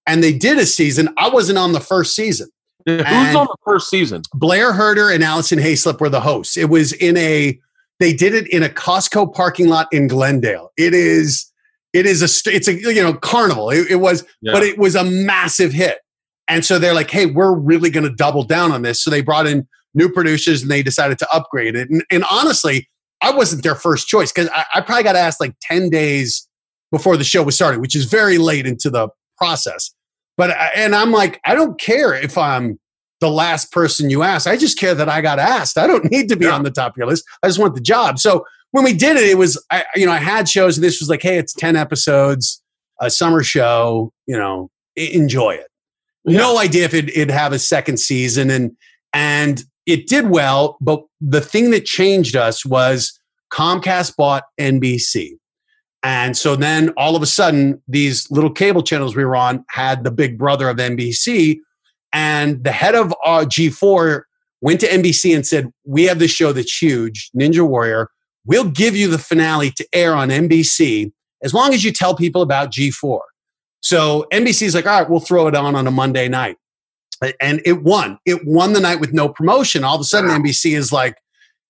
And they did a season. I wasn't on the first season. Who's and- on the first season? Blair Herter and Alison Haislip were the hosts. It was in a, they did it in a Costco parking lot in Glendale. It is, it is a, it's a, you know, carnival. It, it was, Yeah. but it was a massive hit. And so they're like, hey, we're really going to double down on this. So they brought in new producers and they decided to upgrade it. And, and honestly, I wasn't their first choice because I, I probably got asked like 10 days before the show was started, which is very late into the process. But, and I'm like, I don't care if I'm the last person you ask. I just care that I got asked. I don't need to be Yeah. on the top of your list. I just want the job. So when we did it, it was, I, you know, I had shows and this was like, hey, it's 10 episodes, a summer show, you know, enjoy it. No idea if it, it'd have a second season. And, and it did well. But the thing that changed us was Comcast bought NBC. And so then all of a sudden, these little cable channels we were on had the big brother of NBC. And the head of uh, G4 went to NBC and said, We have this show that's huge, Ninja Warrior. we'll give you the finale to air on NBC as long as you tell people about G4. So NBC's like, all right, we'll throw it on on a Monday night. And it won. It won the night with no promotion. All of a sudden. NBC is like,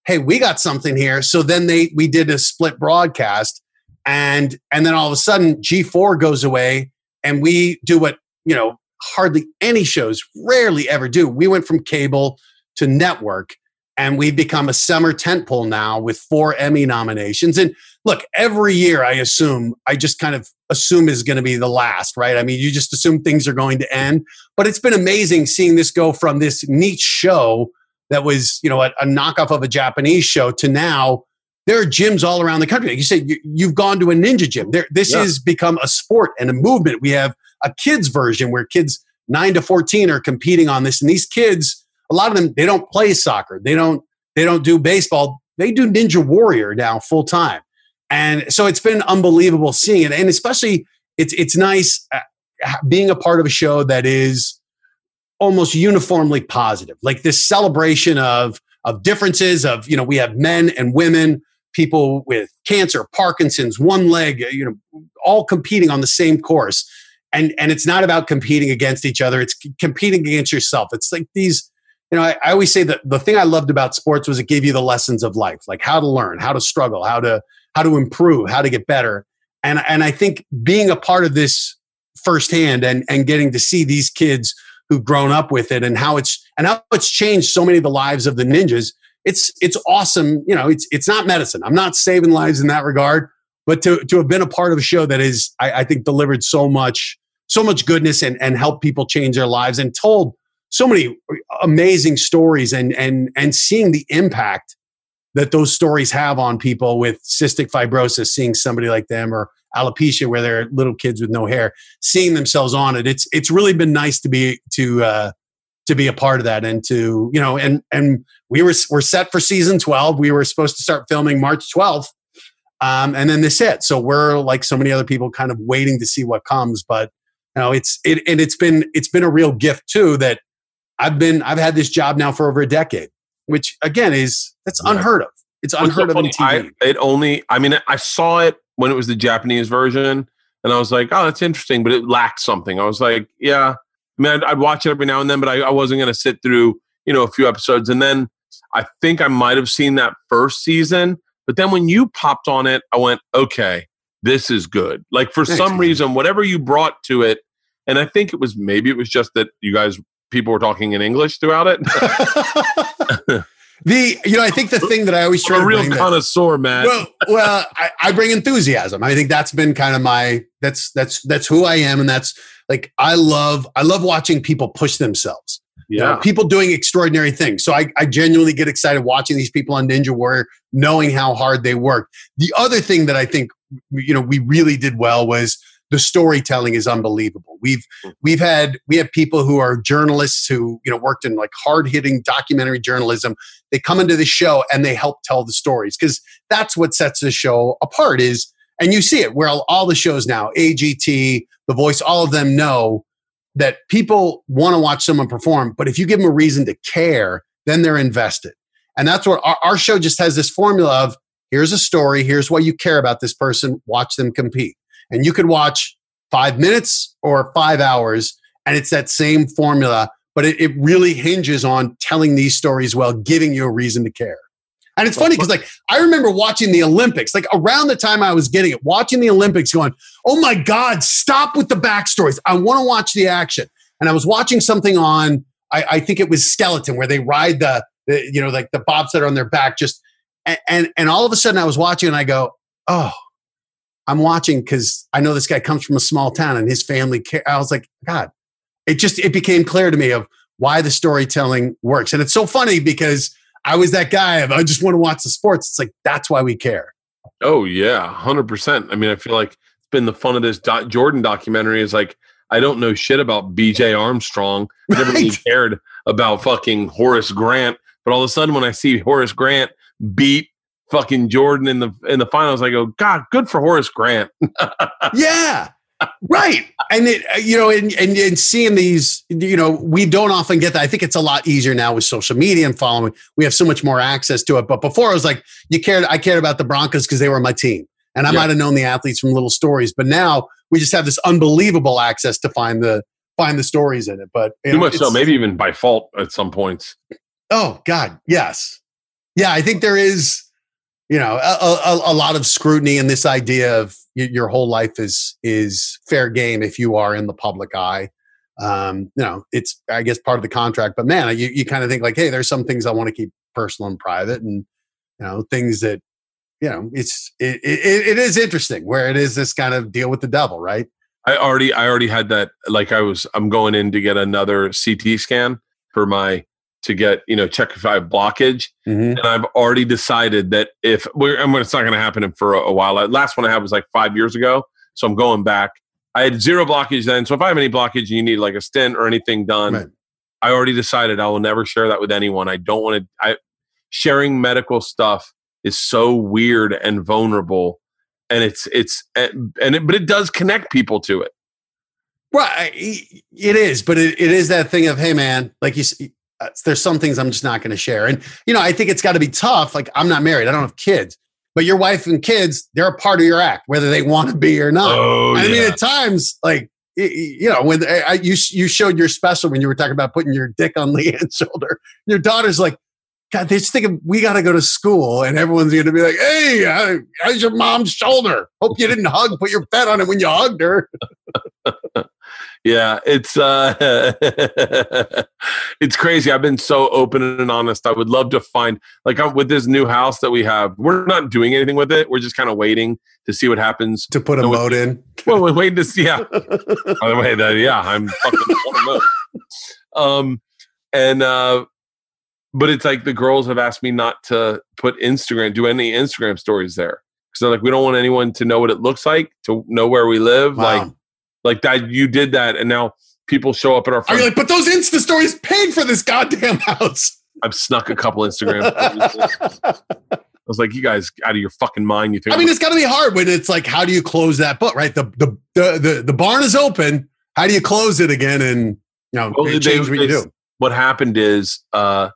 hey, we got something here. So then they we did a split broadcast. And and then all of a sudden G4 goes away and we do what, you know, hardly any shows rarely ever do. We went from cable to network and we've become a summer tentpole now with four Emmy nominations. And look, every year I assume, I just kind of assume is going to be the last, right? I mean, you just assume things are going to end. But it's been amazing seeing this go from this niche show that was, you know, a, a knockoff of a Japanese show to now there are gyms all around the country. Like you said, you, have gone to a ninja gym. There, this yeah. has become a sport and a movement. We have a kids version where kids nine to 14 are competing on this. And these kids, a lot of them they don't play soccer they don't they don't do baseball they do ninja warrior now full time and so it's been unbelievable seeing it and especially it's it's nice uh, being a part of a show that is almost uniformly positive like this celebration of of differences of you know we have men and women people with cancer parkinson's one leg you know all competing on the same course and and it's not about competing against each other it's competing against yourself it's like these you know, I, I, always say that the thing I loved about sports was it gave you the lessons of life, like how to learn, how to struggle, how to how to improve, how to get better. And and I think being a part of this firsthand and and getting to see these kids who've grown up with it and how it's and how it's changed so many of the lives of the ninjas. It's it's awesome. You know, it's it's not medicine. I'm not saving lives in that regard, but to to have been a part of a show that is, I, I think, delivered so much so much goodness and and helped people change their lives and told so many amazing stories and and and seeing the impact that those stories have on people with cystic fibrosis seeing somebody like them or alopecia where they're little kids with no hair seeing themselves on it it's it's really been nice to be to uh to be a part of that and to you know and and we were we're set for season 12 we were supposed to start filming march 12th um, and then this hit so we're like so many other people kind of waiting to see what comes but you know it's it and it's been it's been a real gift too that I've been I've had this job now for over a decade, which again is that's yeah. unheard of. It's unheard of in TV. I, it only I mean I saw it when it was the Japanese version, and I was like, oh, that's interesting, but it lacked something. I was like, yeah. I mean, I'd, I'd watch it every now and then, but I, I wasn't going to sit through you know a few episodes, and then I think I might have seen that first season, but then when you popped on it, I went, okay, this is good. Like for Thanks, some man. reason, whatever you brought to it, and I think it was maybe it was just that you guys people were talking in English throughout it. the you know I think the thing that I always try a real connoisseur, man. Well, well, I, I, bring enthusiasm. I think that's been kind of my that's that's that's who I am, and that's like I love I love watching people push themselves. Yeah, you know, people doing extraordinary things. So I, I genuinely get excited watching these people on Ninja Warrior, knowing how hard they work. The other thing that I think you know we really did well was the storytelling is unbelievable. We've hmm. we've had we have people who are journalists who you know worked in like hard hitting documentary journalism. They come into the show and they help tell the stories because that's what sets the show apart. Is and you see it where all the shows now, AGT, The Voice, all of them know that people want to watch someone perform, but if you give them a reason to care, then they're invested. And that's what our, our show just has this formula of here's a story, here's why you care about this person, watch them compete and you could watch five minutes or five hours, and it's that same formula, but it, it really hinges on telling these stories well, giving you a reason to care. And it's funny because, like, I remember watching the Olympics, like around the time I was getting it, watching the Olympics, going, "Oh my God, stop with the backstories! I want to watch the action." And I was watching something on, I, I think it was Skeleton, where they ride the, the, you know, like the bobsled on their back, just, and, and and all of a sudden I was watching and I go, "Oh, I'm watching because I know this guy comes from a small town and his family. Care. I was like, God, it just it became clear to me of why the storytelling works, and it's so funny because I was that guy of I just want to watch the sports. It's like that's why we care. Oh yeah, hundred percent. I mean, I feel like it's been the fun of this Do- Jordan documentary. Is like I don't know shit about B.J. Armstrong. I never really cared about fucking Horace Grant, but all of a sudden when I see Horace Grant beat fucking Jordan in the in the finals. I go, God, good for Horace Grant. yeah. right and it uh, you know and, and and seeing these you know we don't often get that i think it's a lot easier now with social media and following we have so much more access to it but before i was like you cared i cared about the broncos because they were my team and i Yeah. might have known the athletes from little stories but now we just have this unbelievable access to find the find the stories in it but you Too know, much so, maybe even by fault at some points. Oh God, yes, yeah. I think there is, you know, a, a, a lot of scrutiny and this idea of your whole life is is fair game if you are in the public eye. Um, you know, it's I guess part of the contract. But man, you you kind of think like, hey, there's some things I want to keep personal and private, and you know, things that you know, it's it, it, it is interesting where it is this kind of deal with the devil, right? I already I already had that like I was I'm going in to get another CT scan for my to get you know check if I have blockage Mm-hmm. and I've already decided that if we're I mean, it's not going to happen for a, a while. Last one I had was like five years ago, so I'm going back. I had zero blockage then, so if I have any blockage and you need like a stent or anything done, Right. I already decided I will never share that with anyone. I don't want to. I sharing medical stuff is so weird and vulnerable, and it's it's and it, but it does connect people to it. Right, it is, but it, it is that thing of, hey, man, like you, uh, there's some things I'm just not going to share, and you know, I think it's got to be tough. Like I'm not married, I don't have kids, but your wife and kids, they're a part of your act, whether they want to be or not. Oh, I mean, at times, like you know, when I, you you showed your special when you were talking about putting your dick on LeeAnn's shoulder, your daughter's like. God, they're just thinking we got to go to school, and everyone's going to be like, "Hey, how- how's your mom's shoulder? Hope you didn't hug, put your pet on it when you hugged her." Yeah, it's uh it's crazy. I've been so open and honest. I would love to find like I'm, with this new house that we have. We're not doing anything with it. We're just kind of waiting to see what happens. to put a moat in. Well, we're waiting to see. Yeah. By the way, that yeah, I'm fucking on a moat. Um, and uh, but it's like the girls have asked me not to put Instagram, do any Instagram stories there because they're like, we don't want anyone to know what it looks like, to know where we live, Wow. like that. You did that, and now people show up at our. Are Front. you like, but those Insta stories paid for this goddamn house? I've snuck a couple Instagram. I was like, you guys out of your fucking mind. You think? I mean, it's got to be hard when it's like, how do you close that book? Right, the the the the, the barn is open. How do you close it again and you know Well, they- what you do? what happened is uh,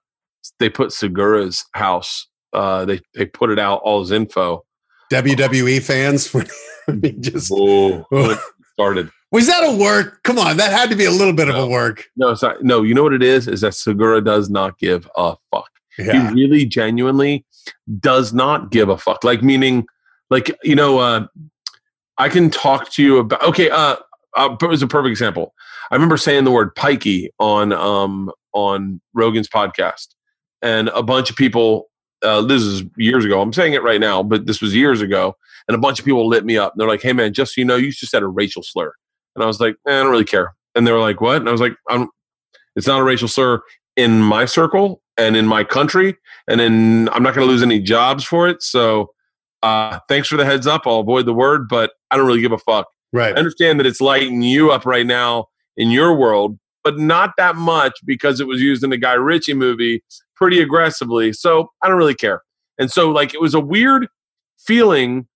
they put Segura's house. Uh, they they put it out all his info. WWE fans, just Whoa, started. Was that a work? Come on, that had to be a little bit of a work. No, it's not, no. You know what it is? Is that Segura does not give a fuck. Yeah, He really, genuinely does not give a fuck. Like meaning, like you know, uh, I can talk to you about. Okay, uh, uh, it was a perfect example. I remember saying the word pikey on um on Rogan's podcast, and a bunch of people. Uh, this is years ago. I'm saying it right now, but this was years ago, and a bunch of people lit me up. And they're like, "Hey, man, just so you know, you just said a racial slur." And I was like, eh, "I don't really care." And they were like, "What?" And I was like, I'm, "It's not a racial slur in my circle and in my country, and in I'm not going to lose any jobs for it." So, uh, thanks for the heads up. I'll avoid the word, but I don't really give a fuck. right. I understand that it's lighting you up right now in your world, but not that much because it was used in the Guy Ritchie movie pretty aggressively. So I don't really care. And so, like, it was a weird feeling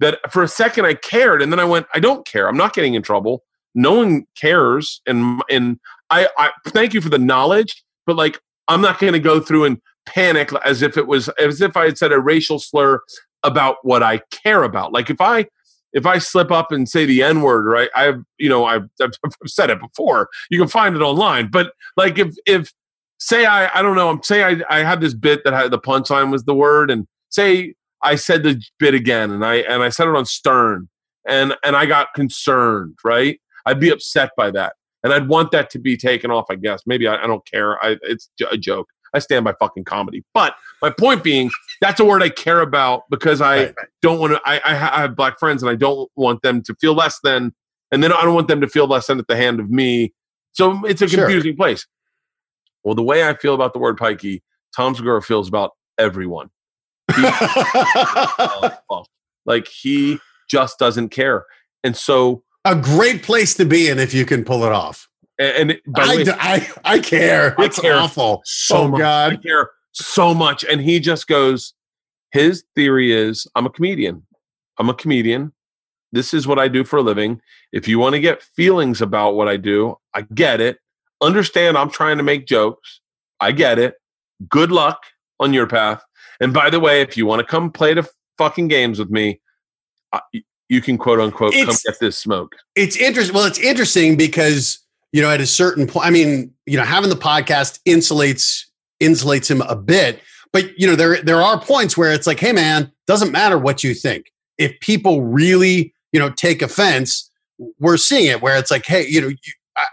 that for a second I cared, and then I went, I don't care. I'm not getting in trouble. No one cares, and and I, I thank you for the knowledge, but like, I'm not going to go through and panic as if it was as if I had said a racial slur about what I care about. Like if I if I slip up and say the N word, right? I've you know I've, I've said it before. You can find it online. But like if if say I I don't know I'm say I I had this bit that had the punchline was the word and say I said the bit again and I and I said it on Stern and and I got concerned, right? I'd be upset by that and I'd want that to be taken off. I guess maybe I, I don't care. I it's a joke. I stand by fucking comedy. But my point being, that's a word I care about because I Right, don't want to. I, I ha- I have black friends, and I don't want them to feel less than, and then I don't want them to feel less than at the hand of me. So it's a Sure. confusing place. Well, the way I feel about the word pikey, Tom Segura feels about everyone. Fuck. like he just doesn't care, and so a great place to be in if you can pull it off. and, and by the I, way, I, I care. I It's care awful. so oh much. I God. care so much. And he just goes, his theory is I'm a comedian. I'm a comedian. this is what I do for a living. If you want to get feelings about what I do, I get it. Understand I'm trying to make jokes. I get it. Good luck on your path. And by the way, if you want to come play the fucking games with me, I, you can quote unquote come get this smoke. it's interesting. Well, it's interesting because you know at a certain point, I mean, you know, having the podcast insulates insulates him a bit, but you know, there there are points where it's like, hey, man, doesn't matter what you think. If people really, you know, take offense, we're seeing it where it's like, hey, you know. You,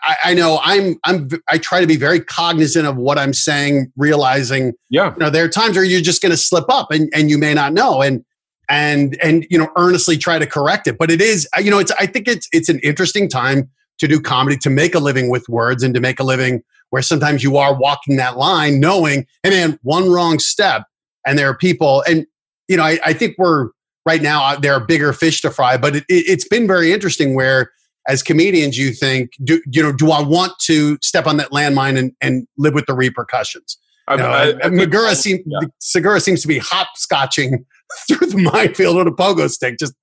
I, I know I'm I'm I try to be very cognizant of what I'm saying, realizing Yeah. you know there are times where you're just going to slip up and and you may not know and and and you know earnestly try to correct it. But it is you know it's i think it's it's an interesting time to do comedy to make a living with words and to make a living where sometimes you are walking that line knowing hey man one wrong step and there are people and you know i, I think we're right now uh, there are bigger fish to fry but it, it, it's been very interesting where as comedians you think do you know do i want to step on that landmine and, and live with the repercussions? I, you know, I- I and think- Magura seem, yeah. Segura seems to be hopscotching through the minefield with a pogo stick, just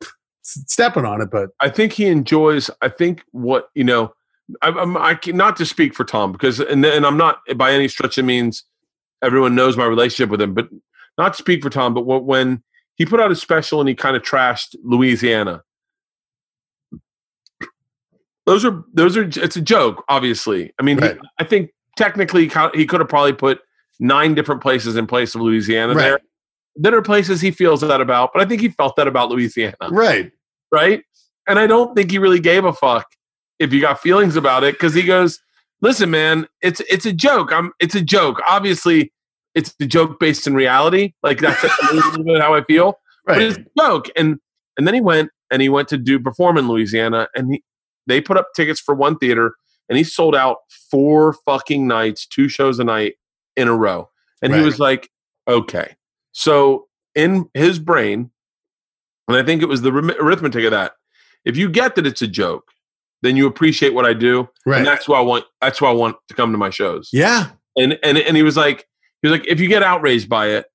stepping on it. But I think he enjoys. I think what you know. I, I'm I can, not to speak for Tom because and and I'm not by any stretch of means everyone knows my relationship with him, but not to speak for Tom. But when, when he put out a special and he kind of trashed Louisiana, those are those are it's a joke. Obviously, I mean, he- I think technically he could have probably put nine different places in place of Louisiana Right. there. There are places he feels that about, but I think he felt that about Louisiana right, right? And I don't think he really gave a fuck if you got feelings about it because he goes, "Listen, man, it's it's a joke. I'm it's a joke. Obviously, it's a joke based in reality. Like that's a little bit how I feel, but it's a joke." And and then he went and he went to do perform in Louisiana, and he they put up tickets for one theater, and he sold out four fucking nights, two shows a night in a row, and he was like, "Okay." So in his brain, and I think it was the arithmetic of that. If you get that it's a joke, then you appreciate what I do, right. and that's why I want. That's why I want to come to my shows. Yeah, And and and he was like, he was like, if you get outraged by it,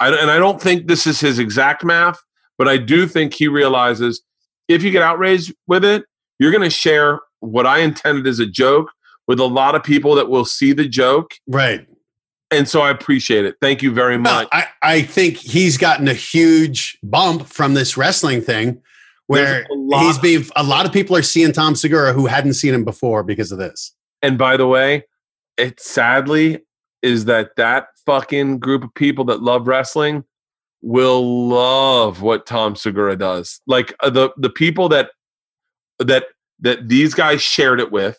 I don't- and I don't think this is his exact math, but I do think he realizes if you get outraged with it, you're going to share what I intended as a joke with a lot of people that will see the joke, right. And so I appreciate it. Thank you very Well, much. I, I think he's gotten a huge bump from this wrestling thing where he's being a lot of people are seeing Tom Segura who hadn't seen him before because of this. And by the way, it sadly is that that fucking group of people that love wrestling will love what Tom Segura does. Like uh, the the people that that that these guys shared it with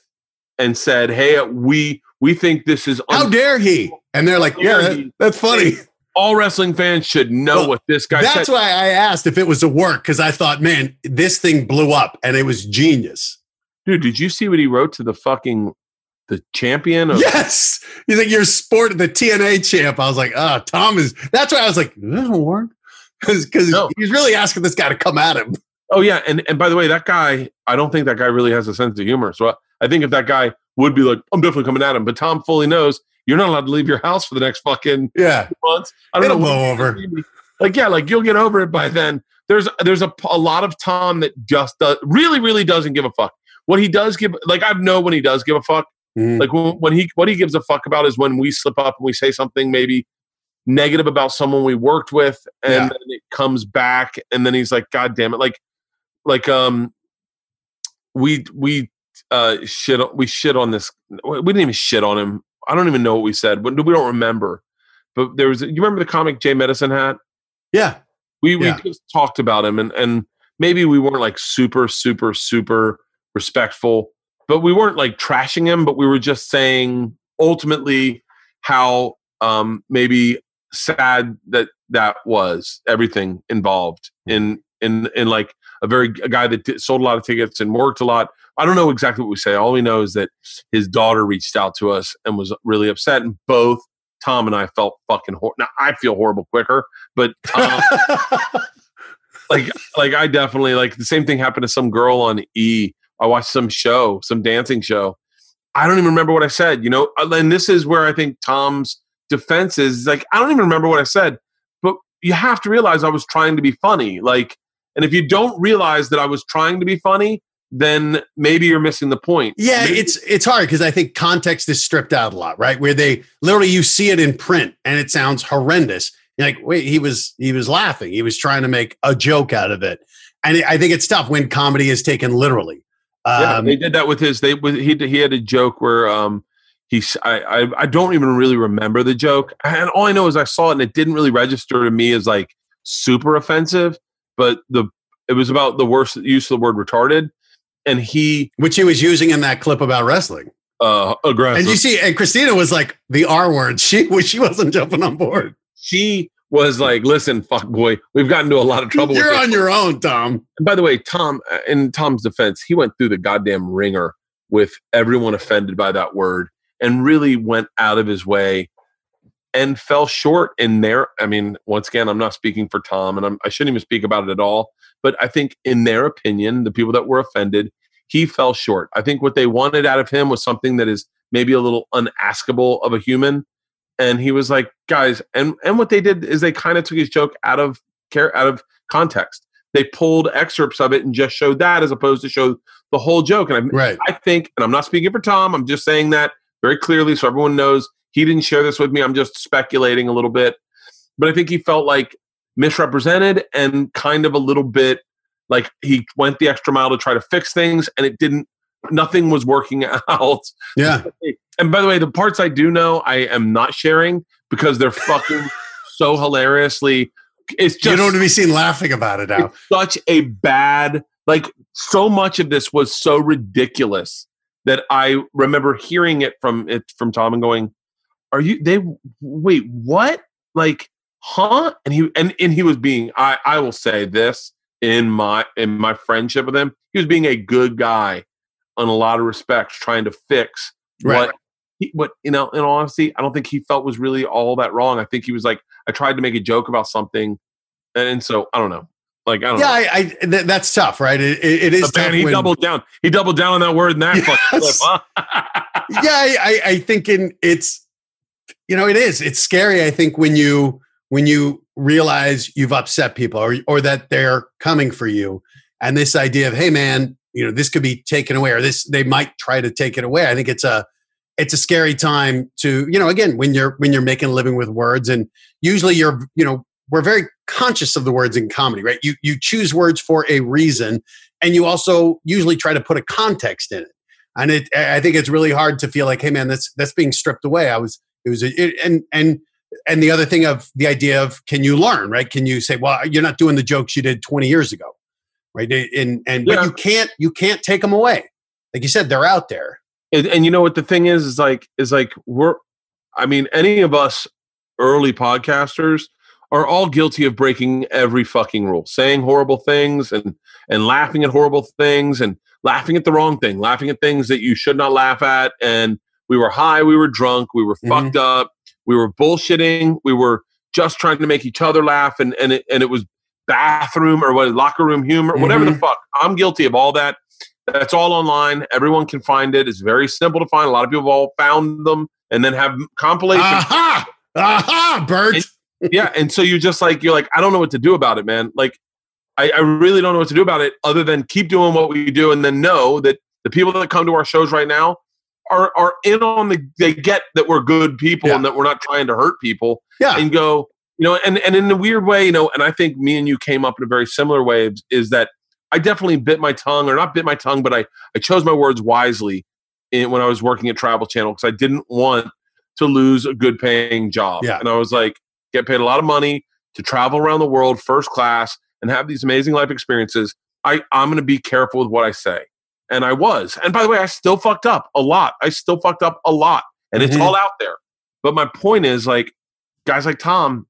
and said, "Hey, we we think this is How un- dare he? And they're like, yeah, that- that's funny. all wrestling fans should know Well, what this guy That's said." why I asked if it was a work because I thought, man, this thing blew up and it was genius. Dude, did you see what he wrote to the fucking the champion of Yes. He's like, you're sport the TNA champ. I was like, ah, Tom is that's why I was like, this will work. Because No. he's really asking this guy to come at him. Oh yeah, and and by the way, that guy, I don't think that guy really has a sense of humor. So I, I think if that guy would be like, I'm definitely coming at him, but Tom fully knows you're not allowed to leave your house for the next fucking Yeah. months. I don't It'll know. blow over. Like yeah, like you'll get over it by then. There's there's a, a lot of Tom that just does really really doesn't give a fuck. What he does give, like I know when he does give a fuck. Mhm. Like when, when he what he gives a fuck about is when we slip up and we say something maybe negative about someone we worked with, and Yeah. then it comes back, and then he's like, God damn it, like like um we we uh shit we shit on this we didn't even shit on him i don't even know what we said but we don't remember but there was you remember the comic jay medicine hat Yeah. we we Yeah. just talked about him and and maybe we weren't like super super super respectful but we weren't like trashing him but we were just saying ultimately how um maybe sad that that was everything involved in in in like a very a guy that did, sold a lot of tickets and worked a lot i don't know exactly what we say all we know is that his daughter reached out to us and was really upset and both tom and i felt fucking hor- now i feel horrible quicker but tom like like I definitely like the same thing happened to some girl on E. I watched some show, some dancing show. I don't even remember what I said, you know. Uh, And this is where I think Tom's defense is like I don't even remember what I said, but you have to realize I was trying to be funny. Like And if you don't realize that I was trying to be funny, then maybe you're missing the point. Yeah, Maybe- it's it's hard because I think context is stripped out a lot, right? Where they literally you see it in print and it sounds horrendous. You're like, wait, he was he was laughing. He was trying to make a joke out of it. And I think it's tough when comedy is taken literally. yeah, Um, they did that with his. They with he he had a joke where um he's I, I I don't even really remember the joke, and all I know is I saw it and it didn't really register to me as like super offensive, but the it was about the worst use of the word retarded, and he which he was using in that clip about wrestling. uh aggressive. And you see, and Christina was like the R word. She was she wasn't jumping on board. she was like, "Listen, fuck boy, we've gotten into a lot of trouble." You're on your own, Tom. And by the way, Tom, uh, in Tom's defense, he went through the goddamn ringer with everyone offended by that word and really went out of his way and fell short in their. I mean, once again, I'm not speaking for Tom and I'm, I shouldn't even speak about it at all. But I think, in their opinion, the people that were offended, he fell short. I think what they wanted out of him was something that is maybe a little unaskable of a human. And he was like, guys, and and what they did is they kind of took his joke out of care out of context they pulled excerpts of it and just showed that as opposed to show the whole joke. And I, Right. I think, and I'm not speaking for Tom, I'm just saying that very clearly so everyone knows he didn't share this with me. I'm just speculating a little bit. But I think he felt like misrepresented and kind of a little bit like he went the extra mile to try to fix things and it didn't, nothing was working out. Yeah. And by the way, the parts I do know, I am not sharing because they're fucking so hilariously. It's just you don't want to be seen laughing about it now. such a bad like so much of this was so ridiculous that i remember hearing it from it from tom and going are you they wait what like huh and he and, and he was being i i will say this in my in my friendship with him he was being a good guy on a lot of respects trying to fix Right. what he, what you know in all honesty i don't think he felt was really all that wrong i think he was like i tried to make a joke about something and, and so i don't know like i don't Yeah, know I, I th- that's tough, right? It, it, it is but man, tough he when- doubled down. He doubled down on that word in that clip. Huh? yeah, I, I think in it's you know it is. It's scary. I think when you when you realize you've upset people or or that they're coming for you, and this idea of hey man, you know this could be taken away or this they might try to take it away. I think it's a it's a scary time to you know again when you're when you're making a living with words. And usually you're you know we're very conscious of the words in comedy right? You you choose words for a reason and you also usually try to put a context in it. And it i think it's really hard to feel like hey man that's that's being stripped away. I was it was a, it, and and and the other thing of the idea of can you learn right? Can you say well you're not doing the jokes you did 20 years ago right? And and Yeah. but you can't you can't take them away. Like you said they're out there. And, and you know what the thing is is like is like we're i mean any of us early podcasters are all guilty of breaking every fucking rule saying horrible things and and laughing at horrible things and laughing at the wrong thing laughing at things that you should not laugh at and we were high we were drunk we were Mhm. fucked up we were bullshitting we were just trying to make each other laugh and and it, and it was bathroom or what locker room humor whatever the Mhm. fuck i'm guilty of all that that's all online. Everyone can find it. It's very simple to find. A lot of people have all found them and then have compilations. aha aha bert And- yeah. And so you're just like, you're like, I don't know what to do about it, man. Like, I, I really don't know what to do about it other than keep doing what we do and then know that the people that come to our shows right now are are in on the they get that we're good people Yeah. and that we're not trying to hurt people yeah and go, you know, and, and in a weird way, you know, and I think me and you came up in a very similar way is- is that I definitely bit my tongue or not bit my tongue, but I, I chose my words wisely in, when I was working at Travel Channel because I didn't want to lose a good paying job. Yeah. And I was like, get paid a lot of money to travel around the world first class and have these amazing life experiences. I, I'm going to be careful with what I say. And I was. And by the way, I still fucked up a lot. I still fucked up a lot. And it's Mhm. all out there. But my point is like, guys like Tom,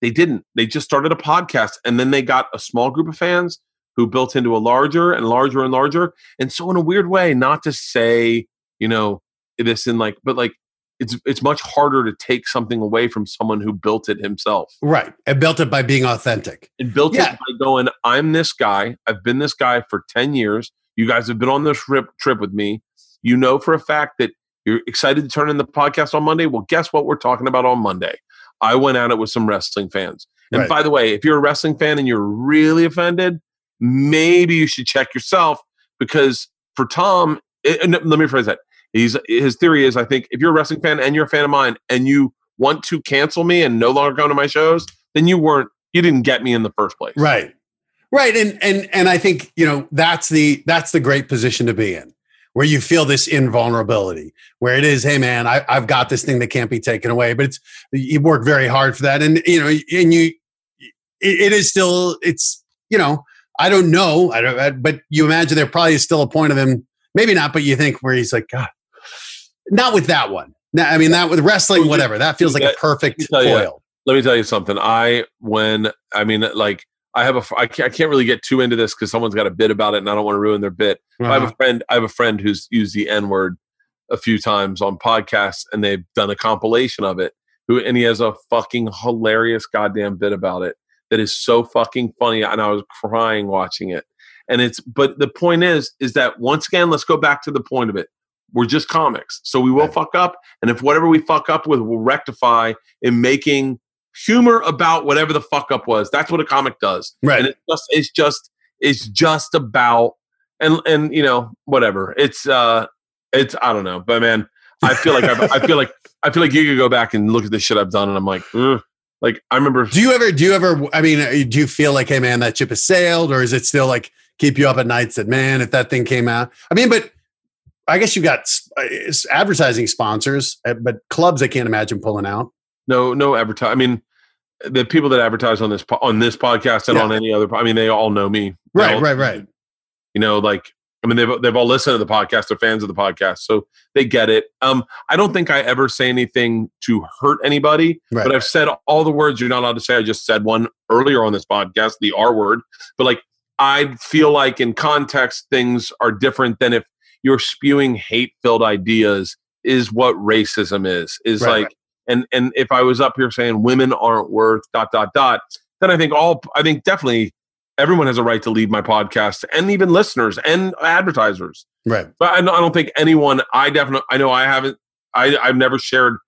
they didn't. They just started a podcast and then they got a small group of fans who built into a larger and larger and larger. And so in a weird way, not to say, you know, this in like, but like it's it's much harder to take something away from someone who built it himself right and built it by being authentic and built Yeah. it by going, I'm this guy. I've been this guy for 10 years. You guys have been on this trip, trip with me. You know for a fact that you're excited to turn in the podcast on Monday. Well, guess what we're talking about on Monday? I went at it with some wrestling fans. And Right. by the way, if you're a wrestling fan and you're really offended, maybe you should check yourself because for Tom, eh, let me phrase that. He's his theory is I think if you're a wrestling fan and you're a fan of mine and you want to cancel me and no longer go to my shows, then you weren't you didn't get me in the first place. Right. Right. And and and I think, you know, that's the that's the great position to be in, where you feel this invulnerability, where it is, hey man, I, I've got this thing that can't be taken away. But it's you work very hard for that. And you know, and you it, it is still it's, you know, I don't know. I don't I- but you imagine there probably is still a point of him, maybe not, but you think where he's like, God, not with that one. No, I mean that with wrestling, whatever. That feels like a perfect Let tell you, foil. Let me tell you something. I when I mean like I have a I can't, I can't really get too into this because someone's got a bit about it and I don't want to ruin their bit. I have Uh-huh. a friend. I have a friend who's used the N word a few times on podcasts, and they've done a compilation of it. Who and he has a fucking hilarious goddamn bit about it that is so fucking funny, and I was crying watching it. And it's but the point is, is that once again, let's go back to the point of it. We're just comics, so we will Right. fuck up, and if whatever we fuck up with, we'll rectify in making humor about whatever the fuck up was. That's what a comic does Right. and it's just it's just it's just about and and you know whatever it's uh it's i don't know but man i feel like I've, i feel like i feel like you could go back and look at the shit i've done and i'm like "Ugh." like i remember Do you ever, do you ever, I mean, uh, do you feel like, hey, man, that ship has sailed, or is it still like keep you up at nights that, man, if that thing came out? I mean, but I guess you got uh, advertising sponsors, uh, but clubs I can't imagine pulling out. no no advertise i mean the people that advertise on this po- on this podcast and Yeah. on any other po- i mean they all know me Right, all- right, right. you know like i mean they've, they've all listened to the podcast they're fans of the podcast so they get it um i don't think i ever say anything to hurt anybody Right. but I've said all the words you're not allowed to say. I just said one earlier on this podcast, the R word. But like, I feel like in context, things are different than if you're spewing hate filled ideas, is what racism is. Is Right, like, and and if I was up here saying women aren't worth dot dot dot, then I think all I think definitely everyone has a right to leave my podcast, and even listeners and advertisers. right. But I don't, I don't think anyone. I definitely. I know I haven't. I I've never shared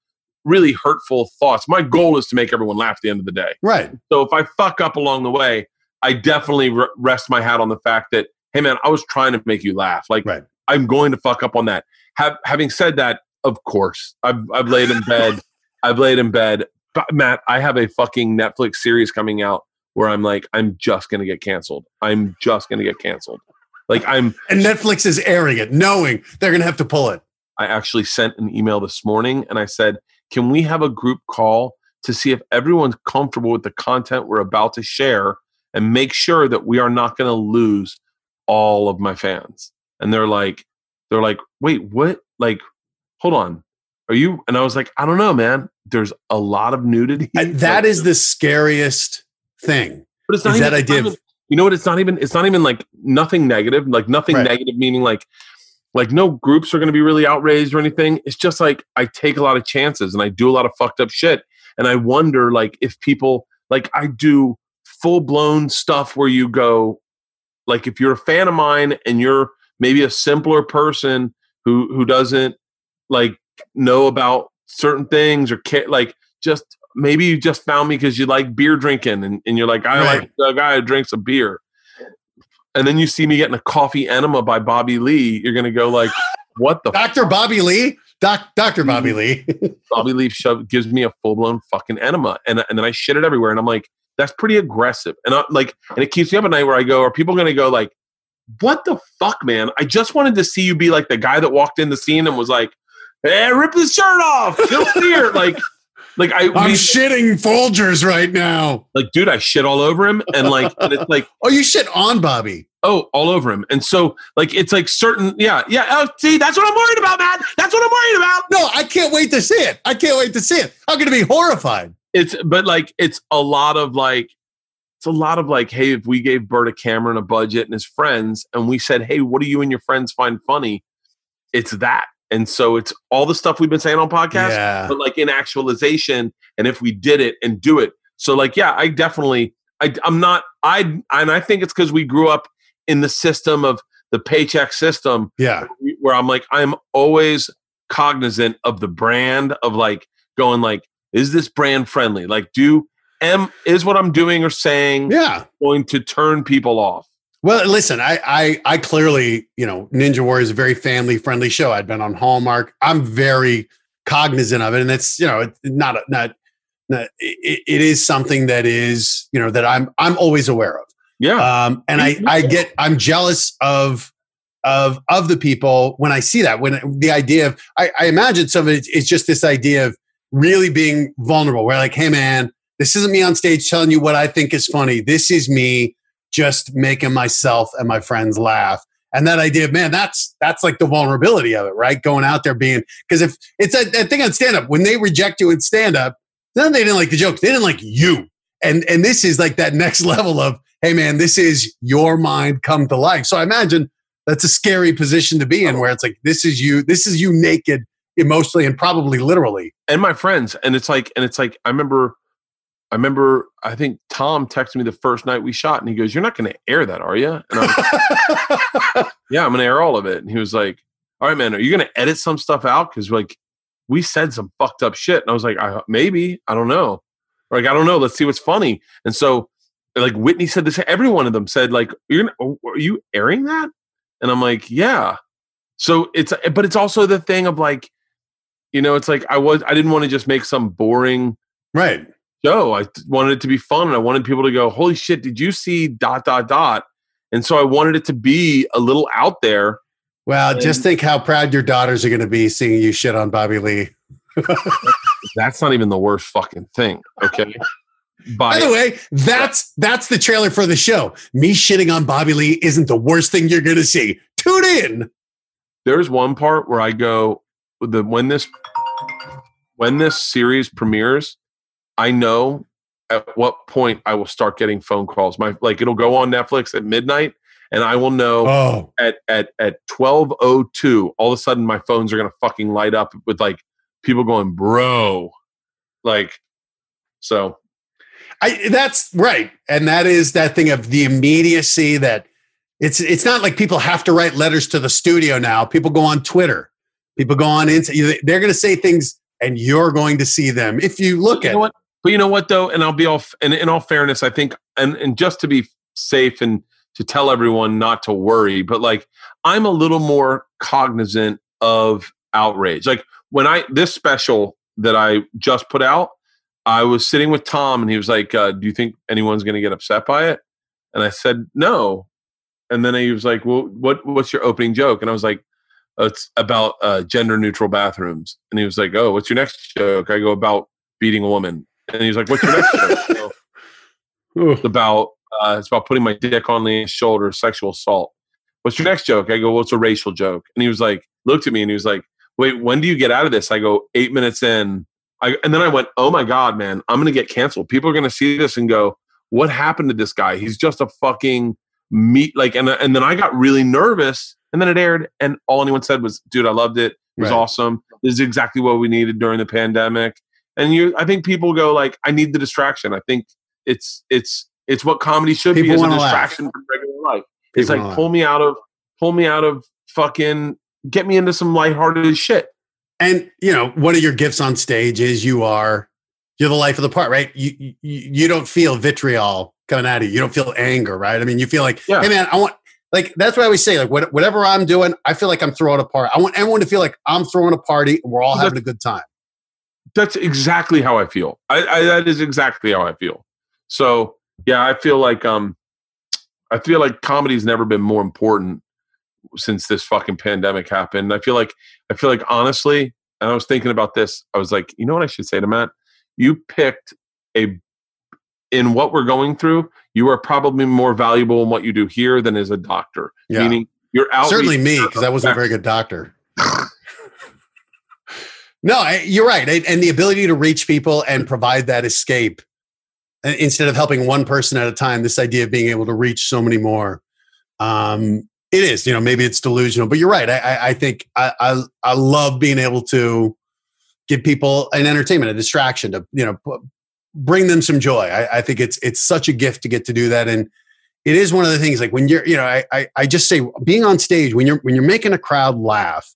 really hurtful thoughts. My goal is to make everyone laugh at the end of the day. Right. So if I fuck up along the way, I definitely re- rest my hat on the fact that hey man, I was trying to make you laugh. Like Right. I'm going to fuck up on that. Have, having said that, of course, I've I've laid in bed. I've laid in bed. But Matt, I have a fucking Netflix series coming out where I'm like, I'm just gonna get canceled. I'm just gonna get canceled. Like I'm And Netflix is airing it, knowing they're going to have to pull it. I actually sent an email this morning and I said, Can we have a group call to see if everyone's comfortable with the content we're about to share and make sure that we are not going to lose all of my fans? And they're like, They're like, Wait, what? Like, hold on. Are you? And I was like, I don't know, man. There's a lot of nudity. And that Like, is the scariest thing. but it's not even, that idea of- you know what? It's not even. It's not even like nothing negative. Like nothing Right. negative meaning like like no groups are going to be really outraged or anything. It's just like I take a lot of chances and I do a lot of fucked up shit. And I wonder like if people like I do full blown stuff where you go like if you're a fan of mine and you're maybe a simpler person who who doesn't like know about certain things or care like just maybe you just found me because you like beer drinking and, and you're like i Right. like a guy who drinks a beer and then you see me getting a coffee enema by bobby lee you're gonna go like what the Dr. Bobby Lee, Doc, Dr. Bobby mm-hmm. Lee. Bobby Lee shove, gives me a full blown fucking enema, and and then I shit it everywhere, and I'm like, that's pretty aggressive, and I like, and it keeps me up at night where I go, are people gonna go like, what the fuck, man? I just wanted to see you be like the guy that walked in the scene and was like, hey, rip his shirt off, kill fear, like, like I, I'm we- shitting Folgers right now. like, dude, I shit all over him, and like, and it's like. Oh, you shit on Bobby. Oh, all over him. And so, like, it's like certain, yeah, yeah. Oh, see, that's what I'm worried about, man. That's what I'm worried about. No, I can't wait to see it. I can't wait to see it. I'm going to be horrified. it's but like it's a lot of like it's a lot of like hey if we gave Bert a camera a budget and his friends and we said hey what do you and your friends find funny it's that and so it's all the stuff we've been saying on podcasts Yeah. but like in actualization and if we did it and do it so like yeah I definitely I I'm not I and I think it's because we grew up in the system of the paycheck system Yeah. where I'm like, I'm always cognizant of the brand of like going like, is this brand friendly? Like, do am is what I'm doing or saying Yeah. going to turn people off? Well, listen, I, I, I clearly, you know, Ninja Warrior is a very family friendly show. I'd been on Hallmark. I'm very cognizant of it, and it's, you know, it's not, a- not, not it, it is something that is, you know, that I'm, I'm always aware of. Yeah. Um, and I, I get, I'm jealous of, of, of the people when I see that. When the idea of, I, I imagine some of it is just this idea of really being vulnerable. Where like, hey man, this isn't me on stage telling you what I think is funny. This is me just making myself and my friends laugh. And that idea of man, that's that's like the vulnerability of it, right? Going out there being because if it's a, a thing on stand up, when they reject you in stand up, then they didn't like the joke. They didn't like you. And and this is like that next level of, hey man, this is your mind come to life. So I imagine that's a scary position to be in where it's like this is you, this is you naked emotionally and probably literally. and my friends and it's like and it's like i remember i remember i think tom texted me the first night we shot and he goes you're not going to air that are you and i'm yeah i'm going to air all of it. And he was like all right man are you going to edit some stuff out? Because like we said some fucked up shit and i was like I, maybe i don't know. Like i don't know let's see what's funny. And so like whitney said this every one of them said like you're gonna, oh, are you airing that? And i'm like yeah. So it's but it's also the thing of like you know it's like i was i didn't want to just make some boring right. Show i wanted it to be fun and i wanted people to go holy shit did you see dot dot dot and so i wanted it to be a little out there Well, just think how proud your daughters are going to be seeing you shit on Bobby Lee. that's not even the worst fucking thing okay By by the way, that's that's the trailer for the show. Me shitting on Bobby Lee isn't the worst thing you're going to see. Tune in. there's one part where i go the when this when this series premieres i know at what point i will start getting phone calls my like it'll go on netflix at midnight and i will know Oh, at at at twelve oh two, all of a sudden my phones are gonna fucking light up with like people going, bro, like so. I that's right, and that is that thing of the immediacy that it's it's not like people have to write letters to the studio now. People go on Twitter, people go on Insta. They're going to say things, and you're going to see them if you look you at. But you know what though, and I'll be all and in all fairness, I think, and and just to be safe and to tell everyone not to worry, but like I'm a little more cognizant of outrage. Like when I this special that I just put out, I was sitting with Tom and he was like, uh, "Do you think anyone's going to get upset by it?" And I said, "No." And then he was like, "Well, what what's your opening joke?" And I was like, oh, "It's about uh, gender neutral bathrooms." And he was like, "Oh, what's your next joke?" I go about beating a woman. And he was like, "What's your next joke?" I go, it's about uh, it's about putting my dick on the shoulder, sexual assault. What's your next joke? I go, well, a racial joke. And he was like, looked at me and he was like, wait, when do you get out of this? I go, eight minutes in. I, and then I went, oh my God, man, I'm going to get canceled. People are going to see this and go, what happened to this guy? He's just a fucking meat. Like, and, and then I got really nervous and then it aired and all anyone said was, dude, I loved it. It was Right. awesome. This is exactly what we needed during the pandemic. And you, I think people go like, I need the distraction. I think it's, it's, it's what comedy should be as a wanna laugh. distraction from regular life. It's like pull me out of pull me out of fucking get me into some lighthearted shit. And you know, one of your gifts on stage is you are you're the life of the part, right? You you, you don't feel vitriol coming out of you. You don't feel anger, right? I mean, you feel like, Yeah. hey man, I want like that's what I always say. Like what, whatever I'm doing, I feel like I'm throwing a party. I want everyone to feel like I'm throwing a party and we're all having a good time. That's exactly how I feel. I, I that is exactly how I feel. So yeah, I feel like um I feel like comedy's never been more important since this fucking pandemic happened. I feel like I feel like honestly, and I was thinking about this, I was like, you know what I should say to Matt? You picked a in what we're going through, you are probably more valuable in what you do here than as a doctor. Yeah. Meaning you're out. Certainly me, because I wasn't a very good doctor. no, you're right. And- the ability to reach people and provide that escape instead of helping one person at a time, this idea of being able to reach so many more. Um, it is, you know, maybe it's delusional, but you're right. I, I, think I, I, I love being able to give people an entertainment, a distraction to, you know, bring them some joy. I, I think it's, it's such a gift to get to do that. And it is one of the things like when you're, you know, I, I, I just say being on stage, when you're, when you're making a crowd laugh,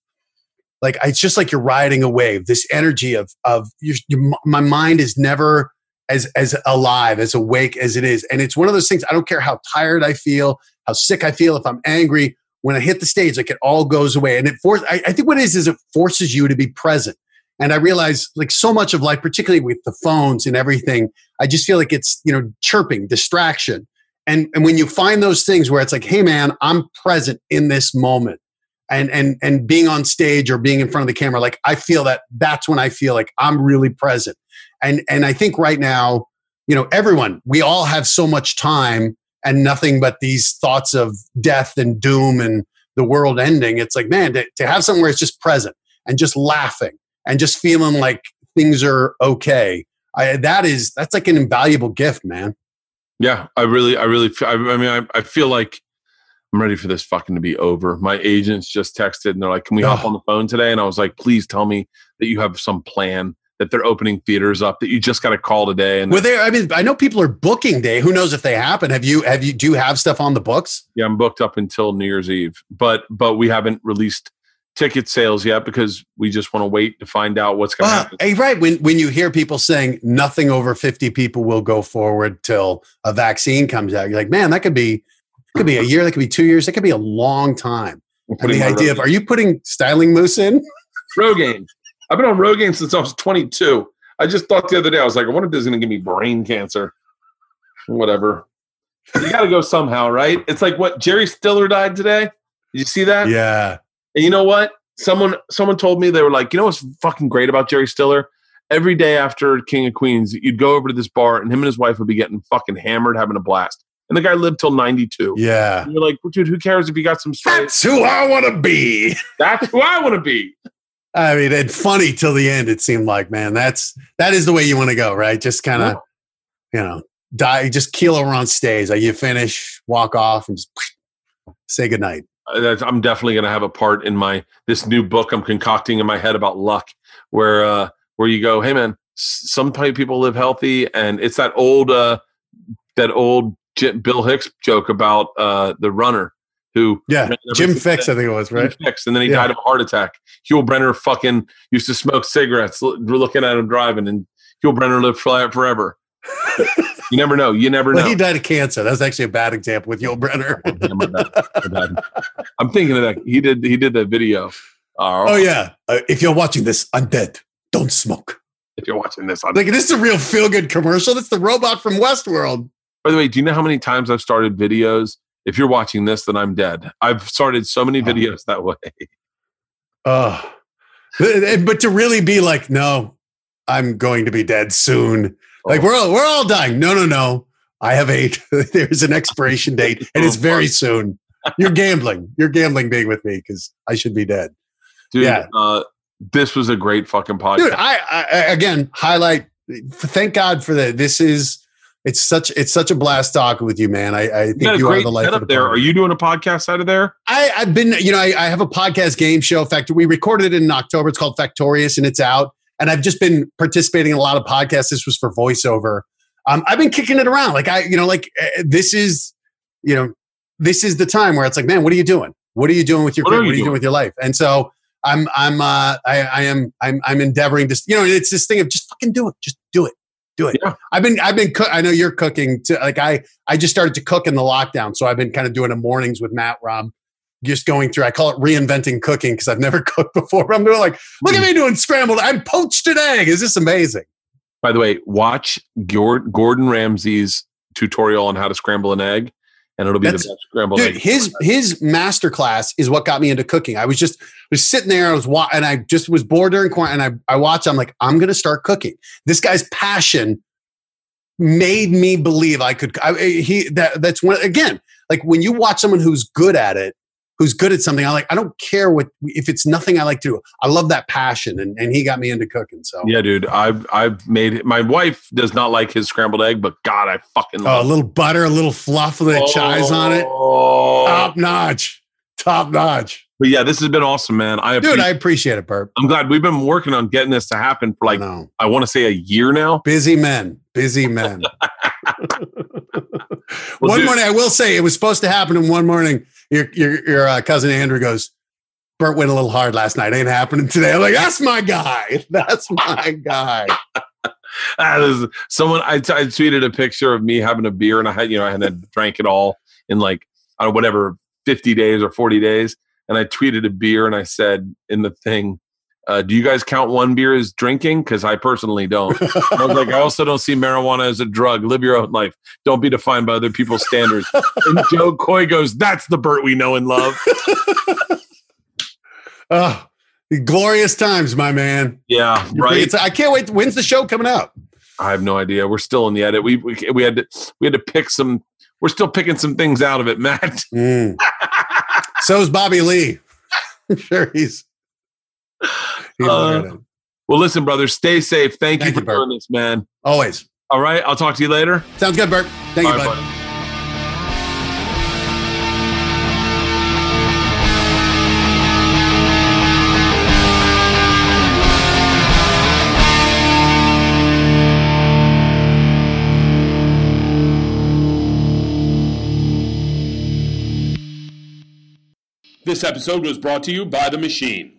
like it's just like you're riding a wave, this energy of, of your, your, my mind is never as as alive, as awake as it is. And it's one of those things. I don't care how tired I feel, how sick I feel, if I'm angry. When I hit the stage, like it all goes away, and it force. I, I think what it is is it forces you to be present. And I realize, like so much of life, particularly with the phones and everything, I just feel like it's you know chirping, distraction. And and when you find those things where it's like, hey man, I'm present in this moment, and and and being on stage or being in front of the camera, like I feel that that's when I feel like I'm really present. And and I think right now, you know, everyone, we all have so much time and nothing but these thoughts of death and doom and the world ending. It's like, man, to, to have something where it's just present and just laughing and just feeling like things are okay. I, that is that's like an invaluable gift, man. Yeah, I really, I really, I, I mean, I, I feel like I'm ready for this fucking to be over. My agents just texted and they're like, "Can we hop on the phone today?" And I was like, "Please tell me that you have some plan that they're opening theaters up that you just got a call today." And well, there. I mean, I know people are booking day. Who knows if they happen? Have you? Have you? Do you have stuff on the books? Yeah, I'm booked up until New Year's Eve, but but we haven't released ticket sales yet because we just want to wait to find out what's going to ah, Well, happen. hey, right. When when you hear people saying nothing over 50 people will go forward till a vaccine comes out, you're like, man, that could be could be a year, that could be two years, that could be a long time. I'm And the idea of are you putting styling mousse in? Rogaine. I've been on Rogaine since I was 22. I just thought the other day, I was like, I wonder if this is going to give me brain cancer. Whatever. You got to go somehow, right? It's like what Jerry Stiller died today. Did you see that? Yeah. And you know what? Someone someone told me they were like, you know what's fucking great about Jerry Stiller? Every day after King of Queens, you'd go over to this bar and him and his wife would be getting fucking hammered, having a blast. And the guy lived till 92. Yeah. And you're like, dude, who cares if you got some straight? That's who I want to be. That's who I want to be. I mean, it's funny till the end, it seemed like, man, that's that is the way you want to go, right? Just kind of, you know, die, just keel over on stage. Like you finish, walk off, and just say goodnight. I'm definitely going to have a part in my this new book I'm concocting in my head about luck, where uh, where you go, hey man, some type people live healthy, and it's that old uh, that old J- Bill Hicks joke about uh, the runner who Yeah. Jim Fixx. I think it was, Jim right? Fixx, and then he Yeah. died of a heart attack. Yul Brynner fucking used to smoke cigarettes, l- looking at him driving, and Yul Brynner lived for- forever. you never know. You never Well, know. he died of cancer. That's actually a bad example with Yul Brynner. Yeah, my bad, my bad. I'm thinking of that. He did. He did that video. Uh, Oh yeah. Uh, if you're watching this, I'm dead. Don't smoke. If you're watching this, on Like this is a real feel good commercial. That's the robot from Westworld. By the way, do you know how many times I've started videos? If you're watching this, then I'm dead. I've started so many Oh. videos that way. Oh, but to really be like, no, I'm going to be dead soon. Like Oh. we're all we're all dying. No, no, no. I have eight. There's an expiration date, and it's very soon. You're gambling. You're gambling being with me because I should be dead. dude. Yeah. Uh, this was a great fucking podcast. dude I, I I- again highlight thank god for that this is it's such it's such a blast talking with you man. I, I think a you are the life of the there. Are you doing a podcast out of there? I, i've been you know I, I have a podcast game show. Fact we recorded it in october. It's called factorious and it's out. And i've just been participating in a lot of podcasts. This was for voiceover. Um, i've been kicking it around. Like i you know like uh, this is you know this is the time where it's like man what are you doing? What are you doing with your What career? are you what are you doing doing? with your life? And so I'm I'm uh I, I am I'm I'm endeavoring to you know it's this thing of just fucking do it. Just do it do it. Yeah. I've been I've been cook I know you're cooking to like I I just started to cook in the lockdown so I've been kind of doing the mornings with Matt Rob just going through I call it reinventing cooking because I've never cooked before. I'm doing like look at me doing scrambled I'm poached an egg is this amazing? By the way, watch Gord- Gordon Ramsay's tutorial on how to scramble an egg, and it'll be That's- the best scrambled dude egg. his his master class is what got me into cooking i was just was sitting there i was wa- and i just was bored during quarantine and i i watched i'm like i'm gonna start cooking this guy's passion made me believe i could I, he that that's one again like when you watch someone who's good at it who's good at something i like i don't care what if it's nothing i like to do i love that passion and, and he got me into cooking so Yeah, dude. I've I've made my wife does not like his scrambled egg, but God, I fucking love it. oh, a little butter a little fluff with the chives on it Oh. top notch top notch But yeah, this has been awesome, man. I dude appreciate, i appreciate it Bert. I'm glad we've been working on getting this to happen for like no. I want to say a year now. busy men busy men one dude- morning i will say it was supposed to happen in one morning your your, your uh, cousin andrew goes bert went a little hard last night. Ain't happening today. I'm like that's my guy. That's my guy. This is- someone I, t- I tweeted a picture of me having a beer and I had you know I hadn't drank it all in like I don't know, whatever fifty days or forty days, and I tweeted a beer and I said in the thing, uh, "Do you guys count one beer as drinking? Because I personally don't." I was like, I also don't see marijuana as a drug. Live your own life. Don't be defined by other people's standards. And Jo Koy goes, "That's the Bert we know and love." Oh, glorious times, my man. Yeah, right. It's- I can't wait. When's the show coming out? I have no idea. We're still in the edit. We we, we had to we had to pick some. We're still picking some things out of it, Matt. Mm. So's Bobby Lee. I'm sure he's. Uh, looking at it. Well, listen, brother, stay safe. Thank, Thank you you, for Bert. doing this, man. Always. All right, I'll talk to you later. Sounds good, Bert. Thank you, All right, bud. buddy. This episode was brought to you by The Machine.